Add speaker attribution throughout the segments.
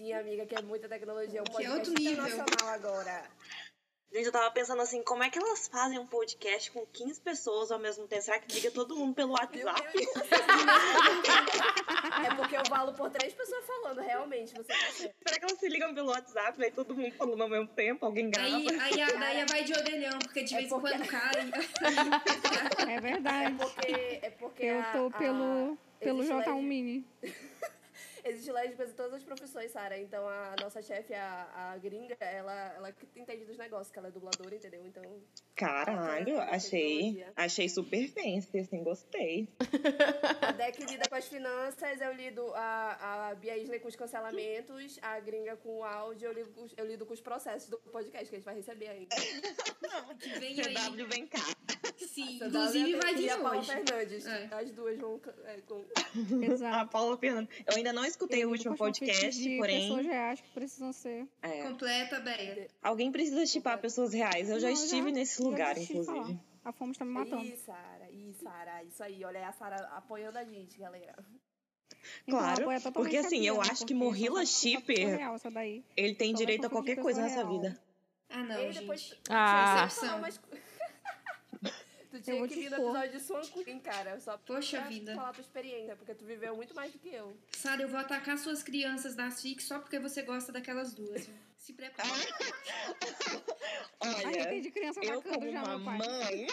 Speaker 1: Sim, amiga, que é muita tecnologia. Um
Speaker 2: Que é
Speaker 1: podcast
Speaker 2: outro nível.
Speaker 1: internacional agora.
Speaker 3: Gente, eu tava pensando assim, como é que elas fazem um podcast com 15 pessoas ao mesmo tempo? Será que liga todo mundo pelo WhatsApp?
Speaker 1: É porque eu falo por três pessoas falando, realmente, você tá.
Speaker 3: Será que elas se ligam pelo WhatsApp? Aí todo mundo falando ao mesmo tempo, alguém grava.
Speaker 2: Aí, aí a Daia vai de orelhão, porque de
Speaker 1: É
Speaker 2: vez em
Speaker 1: porque-
Speaker 2: quando cai.
Speaker 4: É
Speaker 1: É
Speaker 4: verdade.
Speaker 1: porque. É porque
Speaker 4: Eu
Speaker 1: a-
Speaker 4: tô
Speaker 1: a-
Speaker 4: pelo, pelo
Speaker 1: existe
Speaker 4: J1
Speaker 1: lésbicas-
Speaker 4: Mini.
Speaker 1: Existe lésbicas em todas as profissões, Sara. Então a nossa chefe, a, a gringa, ela, ela que entende dos negócios, que ela é dubladora, entendeu? Então.
Speaker 3: Caralho,
Speaker 1: tem
Speaker 3: achei,
Speaker 1: tecnologia.
Speaker 3: achei super fancy, assim, gostei.
Speaker 1: A Deck lida com as finanças, eu lido a, a Bia Isley com os cancelamentos, a gringa com o áudio, eu lido, com os- eu lido com os processos do podcast que a gente vai receber ainda.
Speaker 2: Que vem aí.
Speaker 3: CW, vem cá.
Speaker 2: Sim,
Speaker 1: Essa
Speaker 2: inclusive
Speaker 1: Dalia
Speaker 2: vai
Speaker 1: e
Speaker 2: vir
Speaker 1: a Paula
Speaker 2: hoje.
Speaker 1: Fernandes.
Speaker 2: É.
Speaker 1: As duas vão. é, com...
Speaker 3: A
Speaker 4: Exato.
Speaker 3: Paula Fernanda. Eu ainda não escutei
Speaker 4: Eu
Speaker 3: o último podcast,
Speaker 4: de pessoas
Speaker 3: porém.
Speaker 4: reais que precisam ser.
Speaker 3: é,
Speaker 2: Completa, Beia.
Speaker 3: alguém precisa chipar pessoas reais. Eu já
Speaker 4: Não,
Speaker 3: estive nesse
Speaker 4: já
Speaker 3: lugar,
Speaker 4: desisti de falar.
Speaker 3: inclusive.
Speaker 4: A fome está me matando.
Speaker 1: Ih, Sara, ih, Sara, isso aí. Olha aí a Sara apoiando a gente, galera.
Speaker 4: Então,
Speaker 3: Claro,
Speaker 4: totalmente
Speaker 3: porque assim, eu
Speaker 4: né?
Speaker 3: acho que Morrila Shipper,
Speaker 4: real, essa daí.
Speaker 3: ele tem direito a qualquer coisa nessa vida.
Speaker 2: Ah, não,
Speaker 1: e
Speaker 2: gente.
Speaker 1: depois.
Speaker 4: Ah.
Speaker 1: mais- Tu
Speaker 4: Eu
Speaker 1: tinha que vir no episódio de Swan Queen, cara. Só
Speaker 2: Poxa
Speaker 1: pra
Speaker 2: vida.
Speaker 1: falar tua experiência, porque tu viveu muito mais do que eu.
Speaker 2: Sara, eu vou atacar suas crianças das FIC só porque você gosta daquelas duas. viu? Se prepara.
Speaker 3: Olha,
Speaker 4: de criança
Speaker 3: eu como
Speaker 4: já
Speaker 3: uma
Speaker 4: meu pai.
Speaker 3: mãe,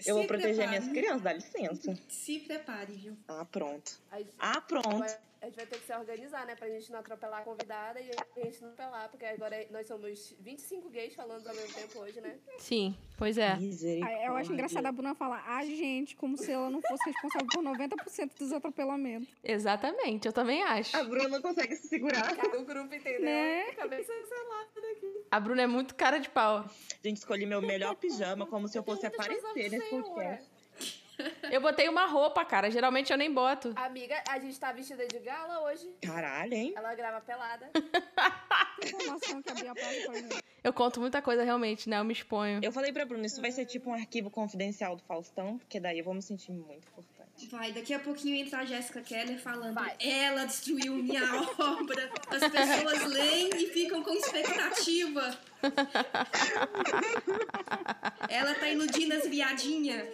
Speaker 2: Se
Speaker 3: eu vou proteger
Speaker 2: prepare.
Speaker 3: minhas crianças, dá licença.
Speaker 2: Se prepare, viu?
Speaker 3: Ah, pronto. Ah, pronto.
Speaker 1: A gente vai ter que se organizar, né? Pra gente não atropelar a convidada e a gente não atropelar, porque agora nós somos 25 gays falando ao mesmo tempo hoje, né?
Speaker 5: Sim, pois é.
Speaker 3: Misericórdia.
Speaker 4: Eu acho engraçado a Bruna falar a gente, como se ela não fosse responsável por 90% dos atropelamentos.
Speaker 5: Exatamente, eu também acho.
Speaker 3: A Bruna não consegue se segurar.
Speaker 1: Cada um grupo, entendeu?
Speaker 4: Né?
Speaker 1: Cabeça.
Speaker 5: A Bruna é muito cara de pau.
Speaker 3: Gente, escolhi meu melhor pijama como se eu fosse aparecer nesse podcast.
Speaker 5: Eu botei uma roupa, cara. Geralmente eu nem boto.
Speaker 1: Amiga, a gente tá vestida de gala hoje.
Speaker 3: Caralho, hein?
Speaker 1: Ela grava pelada.
Speaker 4: Informação que a Bia passa pra mim.
Speaker 5: Eu conto muita coisa realmente, né? Eu me exponho.
Speaker 3: Eu falei pra Bruna, isso vai ser tipo um arquivo confidencial do Faustão, porque daí eu vou me sentir muito importante.
Speaker 2: Vai, daqui a pouquinho entra a Jéssica Keller falando
Speaker 1: Vai.
Speaker 2: ela destruiu minha obra. As pessoas leem e ficam com expectativa. ela tá iludindo as viadinhas.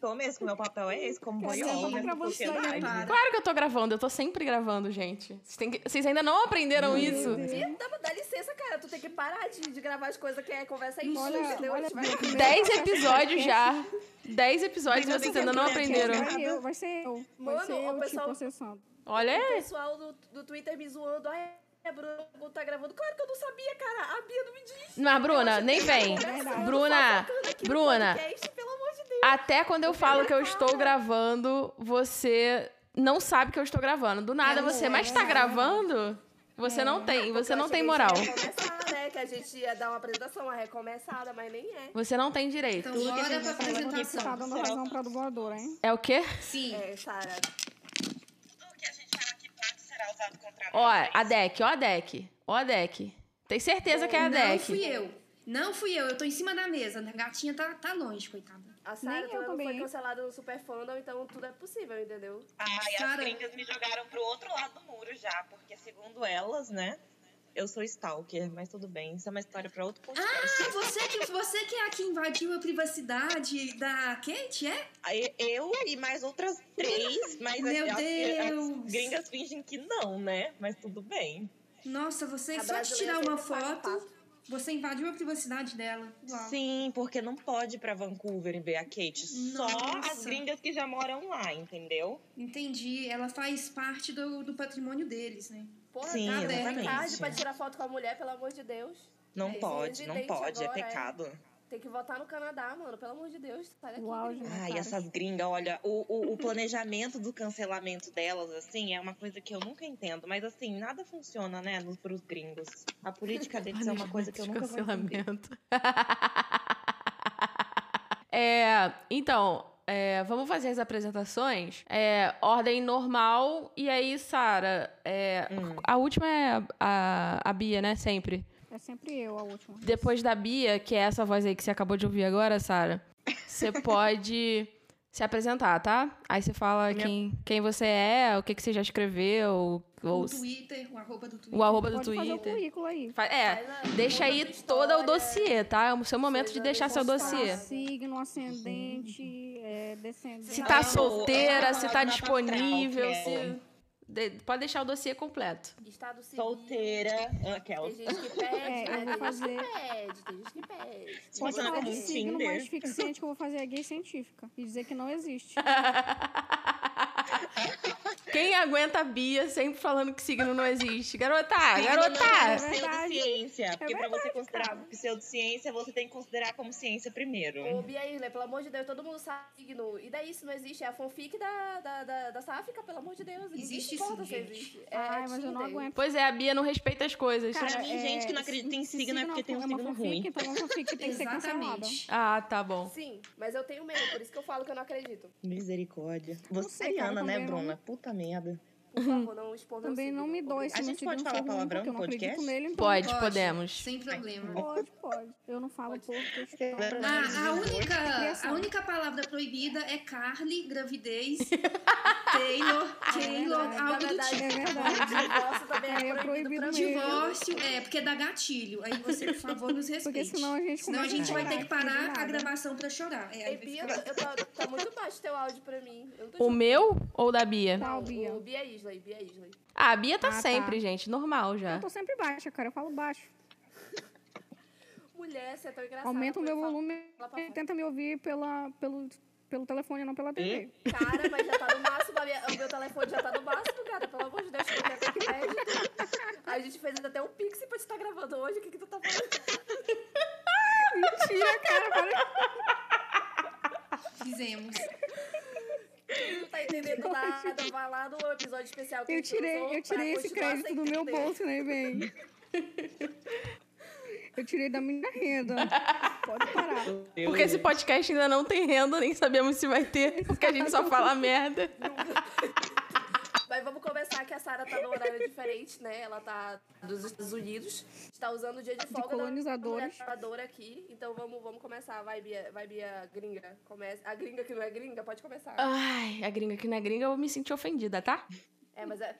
Speaker 3: Tô mesmo, que meu papel é esse, como
Speaker 4: Quer dizer,
Speaker 3: boiola
Speaker 4: eu tô
Speaker 3: na
Speaker 4: gravando isso daí,
Speaker 3: sociedade.
Speaker 2: Para.
Speaker 5: Claro que eu tô gravando, eu tô sempre gravando, gente. Vocês, têm que- vocês ainda não aprenderam isso?
Speaker 1: E dá, dá licença, cara. Tu tem que parar de, de gravar as coisas que é conversa aí.
Speaker 4: Olha,
Speaker 1: entendeu?
Speaker 4: olha,
Speaker 1: vai-
Speaker 5: Dez episódios já. Dez episódios e vocês ainda não
Speaker 3: aqui,
Speaker 5: aprenderam.
Speaker 3: né?
Speaker 4: Vai, eu, vai ser eu. Vai
Speaker 1: Mano,
Speaker 4: ser
Speaker 1: o
Speaker 4: eu te
Speaker 1: pessoal-
Speaker 4: processando.
Speaker 5: Olha
Speaker 1: O
Speaker 5: aí.
Speaker 1: pessoal do, do Twitter me zoando. Ai, a Bruna tá gravando. Claro que eu não sabia, cara. A Bia não me disse.
Speaker 5: Mas, Bruna, nem vem. Bruna, Bruna,
Speaker 1: Podcast, pelo amor.
Speaker 5: Até quando eu falo que eu estou gravando, você não sabe que eu estou gravando. Do nada você, mas tá gravando? Você não tem, você não tem moral.
Speaker 1: Que a gente ia recomeçar, né? Que a gente ia dar uma apresentação, uma recomeçada, mas nem é.
Speaker 5: Você não tem direito.
Speaker 2: Então bora pra
Speaker 4: Ela que tá
Speaker 2: apresentação.
Speaker 4: dando razão pra dubladora, hein?
Speaker 5: É o quê?
Speaker 2: Sim.
Speaker 1: É, Sara.
Speaker 3: Tudo que a gente fala aqui pode será usado contra
Speaker 5: Ó, a deck, ó a deck. Ó a deck. Tem certeza que é a
Speaker 2: Não
Speaker 5: deck.
Speaker 2: fui eu. Não fui eu. Eu tô em cima da mesa. A gatinha tá, tá longe, coitada.
Speaker 1: A Sara
Speaker 4: Nem eu
Speaker 1: também foi cancelada no Super Fandom, então tudo é possível, entendeu?
Speaker 3: Ah, e as gringas me jogaram pro outro lado do muro já, porque segundo elas, né, eu sou stalker, mas tudo bem, isso é uma história pra outro podcast.
Speaker 2: Ah, você que, você que é a que invadiu a privacidade da Kate, é?
Speaker 3: Eu e mais outras três, mas
Speaker 2: Meu
Speaker 3: as, as-
Speaker 2: Deus.
Speaker 3: as gringas fingem que não, né, mas tudo bem.
Speaker 2: Nossa, você
Speaker 1: A
Speaker 2: só de tirar uma foto. Você invadiu a privacidade dela. Uau.
Speaker 3: Sim, porque não pode ir pra Vancouver e ver a Kate, só
Speaker 2: Nossa.
Speaker 3: as gringas que já moram lá, entendeu?
Speaker 2: Entendi. Ela faz parte do, do patrimônio deles, né?
Speaker 1: Porra,
Speaker 3: Sim,
Speaker 1: tá
Speaker 3: exatamente.
Speaker 1: tarde pra tirar foto com a mulher, pelo amor de Deus.
Speaker 3: Não
Speaker 1: É,
Speaker 3: pode, não pode,
Speaker 1: agora,
Speaker 3: é
Speaker 1: é. Tem que votar no Canadá, mano. Pelo amor de Deus. Sai daqui.
Speaker 4: Uau,
Speaker 1: gringa.
Speaker 3: Ai,
Speaker 4: cara.
Speaker 3: essas gringas, olha, o, o, o planejamento do cancelamento delas, assim, é uma coisa que eu nunca entendo. Mas, assim, nada funciona, né, nos, pros gringos. A política deles é uma coisa que eu nunca vou entender.
Speaker 5: Cancelamento. é, então, é, vamos fazer as apresentações. É, ordem normal. E aí, Sara, é,
Speaker 3: Hum.
Speaker 5: a última é a, a Bia, né? Sempre.
Speaker 4: É sempre eu a última.
Speaker 5: Depois da Bia, que é essa voz aí que você acabou de ouvir agora, Sara, você pode se apresentar, tá? Aí você fala
Speaker 3: Minha-
Speaker 5: quem, quem você é, o que, que você já escreveu, ou
Speaker 2: O Twitter, o arroba do Twitter.
Speaker 5: o arroba do
Speaker 4: Pode fazer o
Speaker 5: Twitter.
Speaker 4: currículo aí.
Speaker 5: Fa- É,
Speaker 1: Faz a-
Speaker 5: deixa aí todo o dossiê, tá? É o seu momento de deixar seu dossiê.
Speaker 4: Signo, ascendente, é, descendente.
Speaker 5: Se tá solteira, se tá disponível, se... de- Pode deixar o dossiê completo.
Speaker 1: Estado civil.
Speaker 3: Solteira. Aquela.
Speaker 1: Tem gente que pede,
Speaker 4: É,
Speaker 1: né?
Speaker 4: fazer-
Speaker 1: Tem gente que pede, tem gente que pede.
Speaker 3: Funciona
Speaker 4: Pode falar
Speaker 3: como um
Speaker 4: signo,
Speaker 3: Tinder.
Speaker 4: mas fique ciente que eu vou fazer a gay científica. E dizer que não existe.
Speaker 5: Quem aguenta a Bia sempre falando que signo não existe? Garota,
Speaker 3: Signo
Speaker 5: garota!
Speaker 3: não é
Speaker 4: É
Speaker 3: pseudociência. Porque pra você considerar
Speaker 4: cara.
Speaker 3: pseudociência, você tem que considerar como ciência primeiro.
Speaker 1: Ô, Bia Isler, pelo amor de Deus, todo mundo sabe signo. E daí isso não existe? É a fanfic da, da, da, da Sáfica, pelo amor de Deus.
Speaker 2: Existe
Speaker 1: se
Speaker 2: gente.
Speaker 1: existe. É,
Speaker 4: Ai,
Speaker 1: é
Speaker 4: mas eu não aguento.
Speaker 5: Pois é, a Bia não respeita as coisas.
Speaker 3: Pra mim, gente que não acredita em
Speaker 4: se
Speaker 3: signo é porque tem um
Speaker 4: é
Speaker 3: signo
Speaker 4: fanfic,
Speaker 3: ruim.
Speaker 4: Então uma fanfic tem que ser cancelada.
Speaker 5: Ah, tá bom.
Speaker 1: Sim, mas eu tenho medo, por isso que eu falo que eu não acredito.
Speaker 3: Misericórdia. Você é
Speaker 4: cara,
Speaker 3: Ariana, né, Bruna? Puta merda.
Speaker 1: permeable Por favor, não expor meu
Speaker 4: Também não me dói se
Speaker 3: A gente pode falar palavrão
Speaker 4: porque eu
Speaker 3: no podcast?
Speaker 4: nele. Então
Speaker 5: Pode,
Speaker 2: Pode,
Speaker 5: podemos.
Speaker 2: Sem problema.
Speaker 4: Pode, pode. Eu não falo por questão.
Speaker 2: Ah, a única,
Speaker 4: Criação.
Speaker 2: a única palavra proibida é Carly, gravidez, Taylor, Taylor,
Speaker 4: verdade,
Speaker 2: algo do
Speaker 1: verdade,
Speaker 2: tipo.
Speaker 4: É verdade.
Speaker 1: divórcio também é
Speaker 4: é
Speaker 1: proibido.
Speaker 2: Divórcio, é, porque dá gatilho. Aí você, por favor, nos respeite.
Speaker 4: Porque senão a gente
Speaker 2: Senão a gente vai ter que parar a gravação pra chorar. É,
Speaker 1: Ei,
Speaker 2: vai
Speaker 1: Bia, eu tô, tá muito baixo teu áudio pra mim. Eu
Speaker 5: O meu ou da Bia?
Speaker 4: Tá,
Speaker 1: Não,
Speaker 4: o Bia.
Speaker 1: O Bia Isley, Bia Isley.
Speaker 5: Ah, a Bia tá
Speaker 4: Ah, tá.
Speaker 5: sempre, gente. Normal já.
Speaker 4: Eu tô sempre baixa, cara. Eu falo baixo.
Speaker 1: Mulher, você é tão engraçada.
Speaker 4: Aumenta o meu volume e tenta me ouvir pela, pelo, pelo telefone, não pela TV.
Speaker 1: Cara, mas já tá no máximo, a minha- o meu telefone já tá no máximo, cara. Pelo amor de Deus, que mulher que pede. A gente fez até um pix pra te estar gravando hoje. O que que tu tá falando?
Speaker 4: Mentira, cara. Para.
Speaker 2: Fizemos.
Speaker 1: Não tá entendendo nada, vai lá no episódio especial que a
Speaker 4: Eu
Speaker 1: gente
Speaker 4: tirei, eu tirei esse crédito do meu bolso, né, bem? Eu tirei da minha renda. Pode parar.
Speaker 5: Porque esse podcast ainda não tem renda, nem sabemos se vai ter, porque a gente só fala merda.
Speaker 1: Mas vamos começar que a Sara tá no horário diferente, né? Ela tá dos Estados Unidos. Está usando o dia de folga da
Speaker 4: colonizadores.
Speaker 1: trabalhadora aqui. Então vamos, vamos começar. Vai, Bia, vai, Bia gringa. Começa. A gringa que não é gringa, pode começar.
Speaker 5: Ai, a gringa que não é gringa, eu me senti ofendida, tá?
Speaker 1: É, mas é,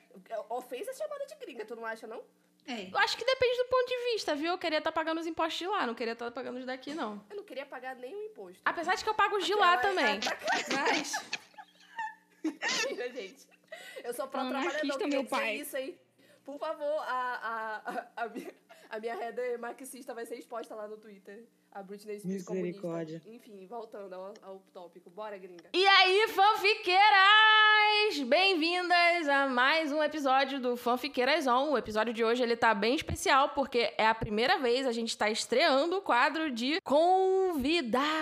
Speaker 1: ofensa é chamada de gringa, tu não acha, não?
Speaker 2: É.
Speaker 5: Eu acho que depende do ponto de vista, viu? Eu queria estar pagando os impostos de lá, não queria estar pagando os daqui, não.
Speaker 1: Eu não queria pagar nenhum imposto.
Speaker 5: Apesar de que eu pago os de lá
Speaker 1: Ela-
Speaker 5: também.
Speaker 1: tá-
Speaker 5: Mas.
Speaker 1: Mentira, gente. Eu sou pró-trabalhador,
Speaker 4: meu
Speaker 1: dizer
Speaker 4: pai.
Speaker 1: isso, hein? Por favor, a, a, a, a minha, a minha header marxista vai ser exposta lá no Twitter. A Britney Spears
Speaker 3: Misericórdia.
Speaker 1: comunista. Enfim, voltando ao, ao tópico. Bora, gringa.
Speaker 5: E aí, fanfiqueiras! Bem-vindas a mais um episódio do Fanfiqueiras On. O episódio de hoje ele tá bem especial porque é a primeira vez a gente tá estreando o quadro de convidadas.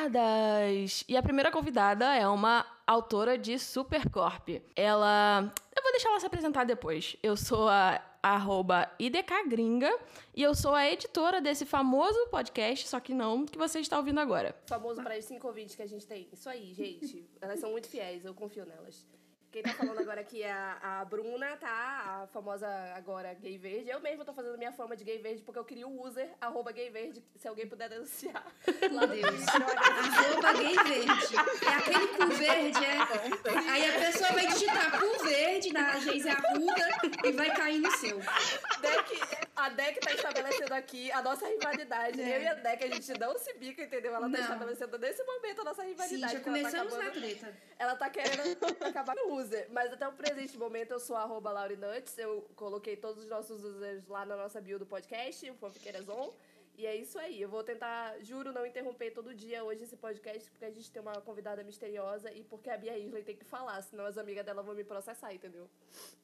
Speaker 5: E a primeira convidada é uma autora de Supercorp. Ela. Eu vou deixar ela se apresentar depois. Eu sou a arroba IDKGringa e eu sou a editora desse famoso podcast, só que não que você está ouvindo agora.
Speaker 1: Famoso para os cinco ouvintes que a gente tem. Isso aí, gente. Elas são muito fiéis, eu confio nelas. Quem tá falando agora aqui é a, a Bruna, tá? A famosa agora gay verde. Eu mesma tô fazendo minha fama de gay verde porque eu queria o user, arroba gay verde, se alguém puder denunciar. Lá
Speaker 2: Deus. Arroba gay verde. É aquele cu verde, é. Aí a pessoa vai digitar cu verde na Geise Arruda e vai cair no seu.
Speaker 1: Deck, a Deck tá estabelecendo aqui a nossa rivalidade.
Speaker 2: É.
Speaker 1: Eu e a Deck, a gente não se bica, entendeu? Ela tá
Speaker 2: Não.
Speaker 1: estabelecendo nesse momento a nossa
Speaker 2: Sim,
Speaker 1: rivalidade.
Speaker 2: já
Speaker 1: que ela tá
Speaker 2: começamos na
Speaker 1: acabando-
Speaker 2: treta.
Speaker 1: Ela tá querendo acabar com o user. Mas até o presente momento eu sou arroba Laurinuts. Eu coloquei todos os nossos users lá na nossa bio do podcast, o Fanfiqueiras On. E é isso aí. Eu vou tentar, juro, não interromper todo dia hoje esse podcast, porque a gente tem uma convidada misteriosa e porque a Bia Isley tem que falar, senão as amigas dela vão me processar, entendeu?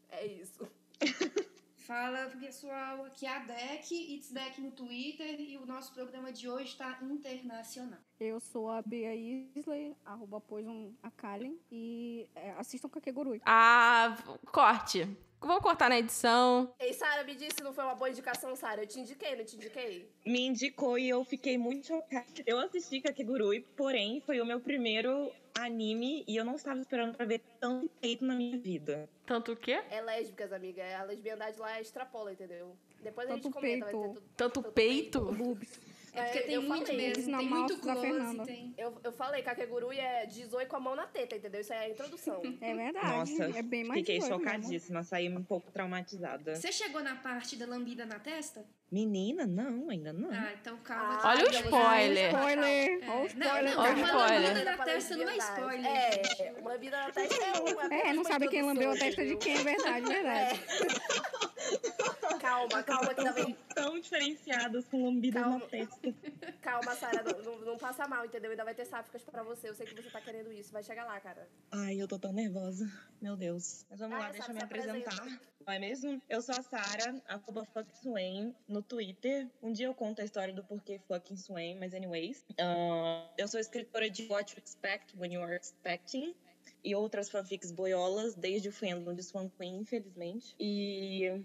Speaker 1: É isso.
Speaker 2: Fala, pessoal, aqui é a Deck, It's Deck no Twitter e o nosso programa de hoje está internacional.
Speaker 4: Eu sou a Bea Isley, arroba Poison Akalen. E é, assistam Kakegurui.
Speaker 5: Ah, corte. Vou cortar na edição.
Speaker 1: Ei, Sara, me disse, não foi uma boa indicação, Sara? Eu te indiquei, não te indiquei?
Speaker 3: Me indicou e eu fiquei muito chocada. Eu assisti Kakegurui, porém foi o meu primeiro anime e eu não estava esperando pra ver tanto peito na minha vida.
Speaker 5: Tanto o quê?
Speaker 1: É lésbicas, amiga. A lesbiandade lá extrapola, entendeu? Depois a
Speaker 4: Tanto
Speaker 1: gente comenta, vai
Speaker 4: peito.
Speaker 1: ter tudo.
Speaker 5: Tanto
Speaker 1: Tanto
Speaker 5: peito?
Speaker 4: Boobs.
Speaker 2: É porque
Speaker 1: É,
Speaker 2: tem
Speaker 1: eu
Speaker 2: muito
Speaker 1: falei.
Speaker 2: mesmo. Tem muito close,
Speaker 4: Fernanda.
Speaker 2: tem...
Speaker 1: Eu, eu falei, Kakegurui é 18 com a mão na teta, entendeu? Isso é a introdução.
Speaker 4: É verdade.
Speaker 3: Nossa,
Speaker 4: é bem mais
Speaker 3: fiquei
Speaker 4: 18 mesmo.
Speaker 3: chocadíssima, saí um pouco traumatizada.
Speaker 2: Você chegou na parte da lambida na testa?
Speaker 3: Menina, não, ainda não.
Speaker 2: Ah, então calma.
Speaker 1: Ah,
Speaker 5: Olha o spoiler.
Speaker 4: Spoiler.
Speaker 2: É,
Speaker 4: Olha o
Speaker 2: não,
Speaker 4: spoiler.
Speaker 2: não,
Speaker 5: Olha o
Speaker 2: uma
Speaker 5: spoiler.
Speaker 2: lambida na testa não é spoiler.
Speaker 1: É, vida na testa é uma.
Speaker 4: É, não sabe quem lambeu a testa de quem, é verdade, verdade.
Speaker 1: É. Calma, calma, que vem.
Speaker 3: Tão diferenciadas com lambidas
Speaker 1: Calma.
Speaker 3: na testa.
Speaker 1: Calma, Sara, não, não, não passa mal, entendeu? Ainda vai ter sáficas pra você. Eu sei que você tá querendo isso. Vai chegar lá, cara.
Speaker 3: Ai, eu tô tão nervosa. Meu Deus. Mas vamos
Speaker 1: Ah,
Speaker 3: lá, deixa eu me
Speaker 1: se
Speaker 3: apresentar.
Speaker 1: apresenta.
Speaker 3: Não é mesmo? Eu sou a Sara, arroba fuckswain no Twitter. Um dia eu conto a história do porquê fucking Swain, mas anyways. Ah, eu sou escritora de What You Expect When You Are Expecting. E outras fanfics boiolas, desde o fandom de Swan Queen, infelizmente. E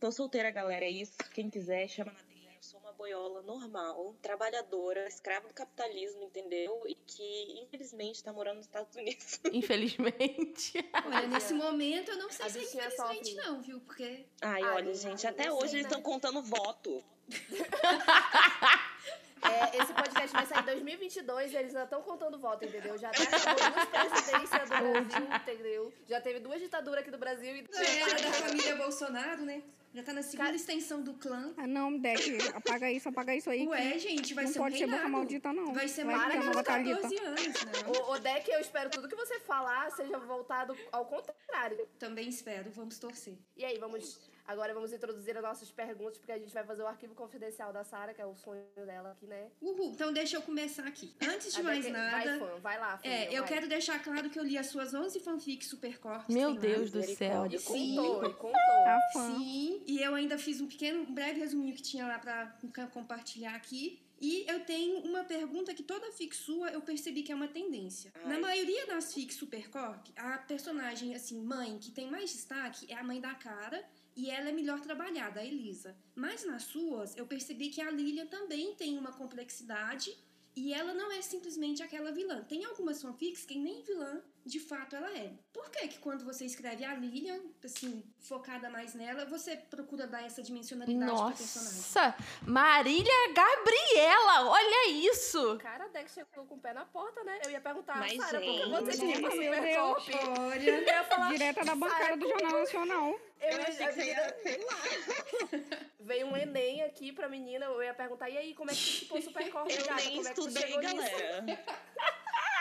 Speaker 3: tô solteira, galera, é isso. Quem quiser, chama na trilha. Eu sou uma boiola normal, trabalhadora, escrava do capitalismo, entendeu? E que, infelizmente, tá morando nos Estados Unidos.
Speaker 5: Infelizmente.
Speaker 2: Olha, nesse momento eu não sei
Speaker 1: A
Speaker 2: se é
Speaker 1: bichinha
Speaker 2: infelizmente
Speaker 1: sofre.
Speaker 2: não, viu? Porque
Speaker 3: Ai,
Speaker 1: Ai,
Speaker 3: olha,
Speaker 1: não-
Speaker 3: gente, até
Speaker 1: não
Speaker 3: hoje eles
Speaker 1: né?
Speaker 3: estão contando voto.
Speaker 1: É, esse podcast vai sair em 2022 e eles ainda estão contando voto, entendeu? Já tá acabou duas presidências do Brasil, entendeu? Já teve duas ditaduras aqui do Brasil e.
Speaker 2: é era da família Bolsonaro, né? Já tá na segunda
Speaker 1: Cara-
Speaker 2: extensão do clã.
Speaker 4: Ah, não, Deck, apaga isso, apaga isso aí.
Speaker 2: Ué,
Speaker 4: que
Speaker 2: gente, vai
Speaker 4: não
Speaker 2: ser
Speaker 4: pode
Speaker 2: um
Speaker 4: ser boca maldita, não.
Speaker 2: Vai ser
Speaker 4: Vai
Speaker 2: mais
Speaker 4: ter a
Speaker 2: de
Speaker 4: nova
Speaker 2: 14
Speaker 4: Thalita.
Speaker 2: anos, não.
Speaker 1: O, o Deck, eu espero tudo que você falar seja voltado ao contrário.
Speaker 2: Também espero, vamos torcer.
Speaker 1: E aí, vamos. Agora vamos introduzir as nossas perguntas, porque a gente vai fazer o arquivo confidencial da Sara, que é o sonho dela aqui, né?
Speaker 2: Uhul, então deixa eu começar aqui. Antes de
Speaker 1: A
Speaker 2: mais
Speaker 1: Deck-
Speaker 2: nada,
Speaker 1: Vai, fã, vai lá, fã,
Speaker 2: é, eu
Speaker 1: vai.
Speaker 2: quero deixar claro que eu li as suas 11 fanfics supercorpos.
Speaker 5: Meu
Speaker 2: lá.
Speaker 5: Deus do céu.
Speaker 2: Sim.
Speaker 1: Contou, ele contou.
Speaker 4: Tá fã.
Speaker 2: Sim, e eu ainda fiz um pequeno, um breve resuminho que tinha lá pra compartilhar aqui. E eu tenho uma pergunta que toda fic sua eu percebi que é uma tendência.
Speaker 3: Ai.
Speaker 2: Na maioria das fics Supercorp, a personagem, assim, mãe, que tem mais destaque é a mãe da cara e ela é melhor trabalhada, a Elisa. Mas nas suas, eu percebi que a Lilia também tem uma complexidade e ela não é simplesmente aquela vilã. Tem algumas fanfics que nem vilã, de fato, ela é. Por que que quando você escreve a Lilian, assim, focada mais nela, você procura dar essa dimensionalidade pra personagem?
Speaker 5: Nossa! Marília Gabriela! Olha isso!
Speaker 1: Cara, Deck chegou com o pé na porta, né? Eu ia perguntar,
Speaker 3: Mas,
Speaker 1: Sara, por que você tinha uma Supercop?
Speaker 2: Olha,
Speaker 1: Eu ia falar,
Speaker 4: Direta da bancada do Jornal Nacional.
Speaker 1: Eu,
Speaker 3: Eu
Speaker 1: ia-
Speaker 3: achei que você ia, sei lá.
Speaker 1: Veio um Enem aqui pra menina, eu ia perguntar, e aí, como é que ficou Supercorp?
Speaker 3: Eu
Speaker 1: gata?
Speaker 3: nem
Speaker 1: Como é que tu
Speaker 3: estudei,
Speaker 1: chegou nisso?
Speaker 3: galera.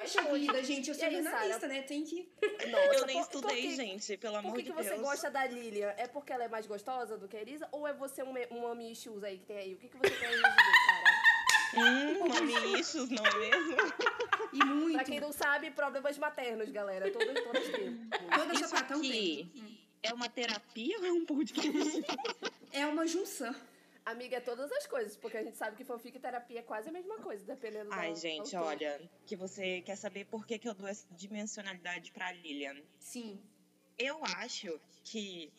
Speaker 2: Poxa vida, gente, eu
Speaker 1: E
Speaker 2: sou
Speaker 1: aí,
Speaker 2: jornalista, né? Tem que...
Speaker 1: Nossa,
Speaker 3: Eu nem
Speaker 1: por-
Speaker 3: estudei,
Speaker 1: por que-
Speaker 3: gente, pelo amor
Speaker 1: Por que,
Speaker 3: de
Speaker 1: que você
Speaker 3: Deus.
Speaker 1: gosta da Lilian? É porque ela é mais gostosa do que a Elisa? Ou é você um, um mami issues aí que tem aí? O que, que você tem aí de dizer, cara?
Speaker 3: Hum, mami issues, não é mesmo?
Speaker 2: E muito.
Speaker 1: Pra quem não sabe, problemas maternos, galera. Todas, todas temos.
Speaker 2: Toda
Speaker 3: Isso
Speaker 2: sapatão
Speaker 3: aqui
Speaker 2: tem.
Speaker 3: é uma terapia ou é um podcast?
Speaker 2: É uma junção.
Speaker 1: Amiga, é todas as coisas, porque a gente sabe que fanfic e terapia é quase a mesma coisa, dependendo
Speaker 3: Ai,
Speaker 1: da
Speaker 3: gente, olha, que você quer saber por que, que eu dou essa dimensionalidade pra Lilian.
Speaker 2: Sim.
Speaker 3: Eu acho que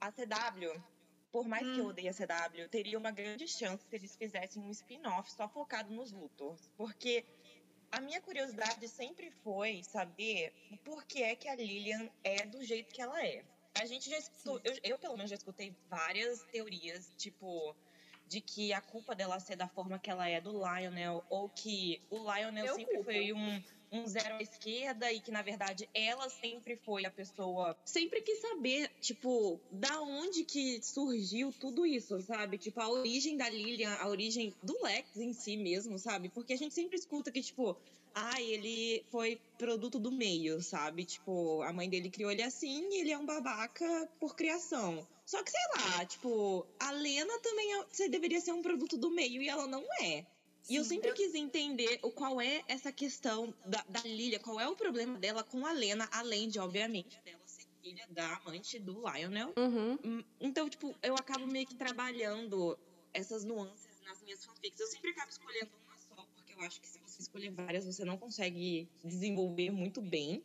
Speaker 3: a CW, por mais que eu
Speaker 2: Hum.
Speaker 3: odeie a CW, teria uma grande chance se eles fizessem um spin-off só focado nos Luthors. Porque a minha curiosidade sempre foi saber por que é que a Lilian é do jeito que ela é. A gente já escutou, eu, eu pelo menos já escutei várias teorias, tipo, de que a culpa dela ser da forma que ela é do Lionel, ou que o Lionel
Speaker 1: Eu
Speaker 3: sempre foi um, um zero à esquerda e que, na verdade, ela sempre foi a pessoa. Sempre quis saber, tipo, da onde que surgiu tudo isso, sabe? Tipo, a origem da Lilian, a origem do Lex em si mesmo, sabe? Porque a gente sempre escuta que, tipo, ah, ele foi produto do meio, sabe? Tipo, a mãe dele criou ele assim e ele é um babaca por criação. Só que, sei lá, tipo, a Lena também é- você deveria ser um produto do meio e ela não é. E eu
Speaker 2: Sim.
Speaker 3: sempre
Speaker 1: Eu-
Speaker 3: quis entender o qual é essa questão da, da Lilia, qual é o problema dela com a Lena, além de, obviamente, dela ser filha da amante do Lionel.
Speaker 5: Uhum.
Speaker 3: Hum, Então, tipo, eu acabo meio que trabalhando essas nuances nas minhas fanfics. Eu sempre acabo escolhendo uma eu acho que se você escolher várias, você não consegue desenvolver muito bem.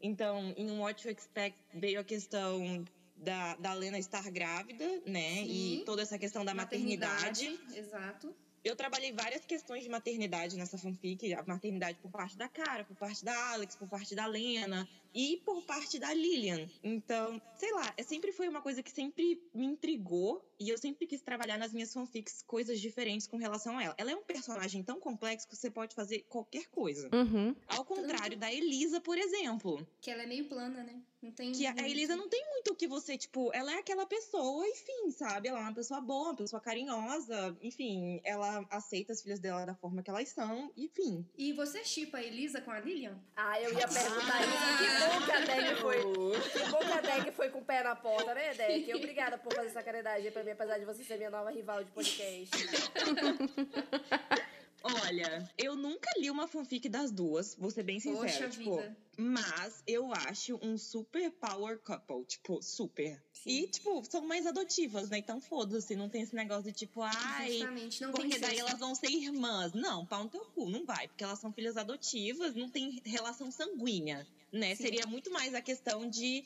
Speaker 3: Então, em um What You Expect veio a questão da, da Lena estar grávida, né?
Speaker 2: Sim.
Speaker 3: E toda essa questão da maternidade.
Speaker 2: Exato.
Speaker 3: Eu trabalhei várias questões de maternidade nessa fanfic, a maternidade por parte da Cara, por parte da Alex, por parte da Lena. E por parte da Lilian. Então, sei lá, é, sempre foi uma coisa que sempre me intrigou e eu sempre quis trabalhar nas minhas fanfics coisas diferentes com relação a ela. Ela é um personagem tão complexo que você pode fazer qualquer coisa.
Speaker 5: Uhum.
Speaker 3: Ao contrário da Elisa, por exemplo.
Speaker 2: Que ela é meio plana, né? Não tem.
Speaker 3: Que a, a Elisa não tem muito o que você, tipo, ela é aquela pessoa, enfim, sabe? Ela é uma pessoa boa, uma pessoa carinhosa, enfim, ela aceita as filhas dela da forma que elas são, enfim.
Speaker 2: E você chipa a Elisa com a Lilian?
Speaker 1: Ah, eu ia perguntar isso. Que bom que a Deck foi. Que bom que a Deck foi com o pé na porta, né, Deck? Obrigada por fazer essa caridade pra mim, apesar de você ser minha nova rival de podcast.
Speaker 3: Olha, eu nunca li uma fanfic das duas, vou ser bem sincera.
Speaker 2: Poxa
Speaker 3: tipo,
Speaker 2: vida.
Speaker 3: mas eu acho um super power couple, tipo, super. E, tipo, são mães adotivas, né? Então foda-se, não tem esse negócio de tipo, ai.
Speaker 2: Justamente, não
Speaker 3: Porque
Speaker 2: tem
Speaker 3: daí elas vão ser irmãs. Não, pau no teu cu, não vai. Porque elas são filhas adotivas, não tem relação sanguínea, né?
Speaker 2: Sim.
Speaker 3: Seria muito mais a questão de,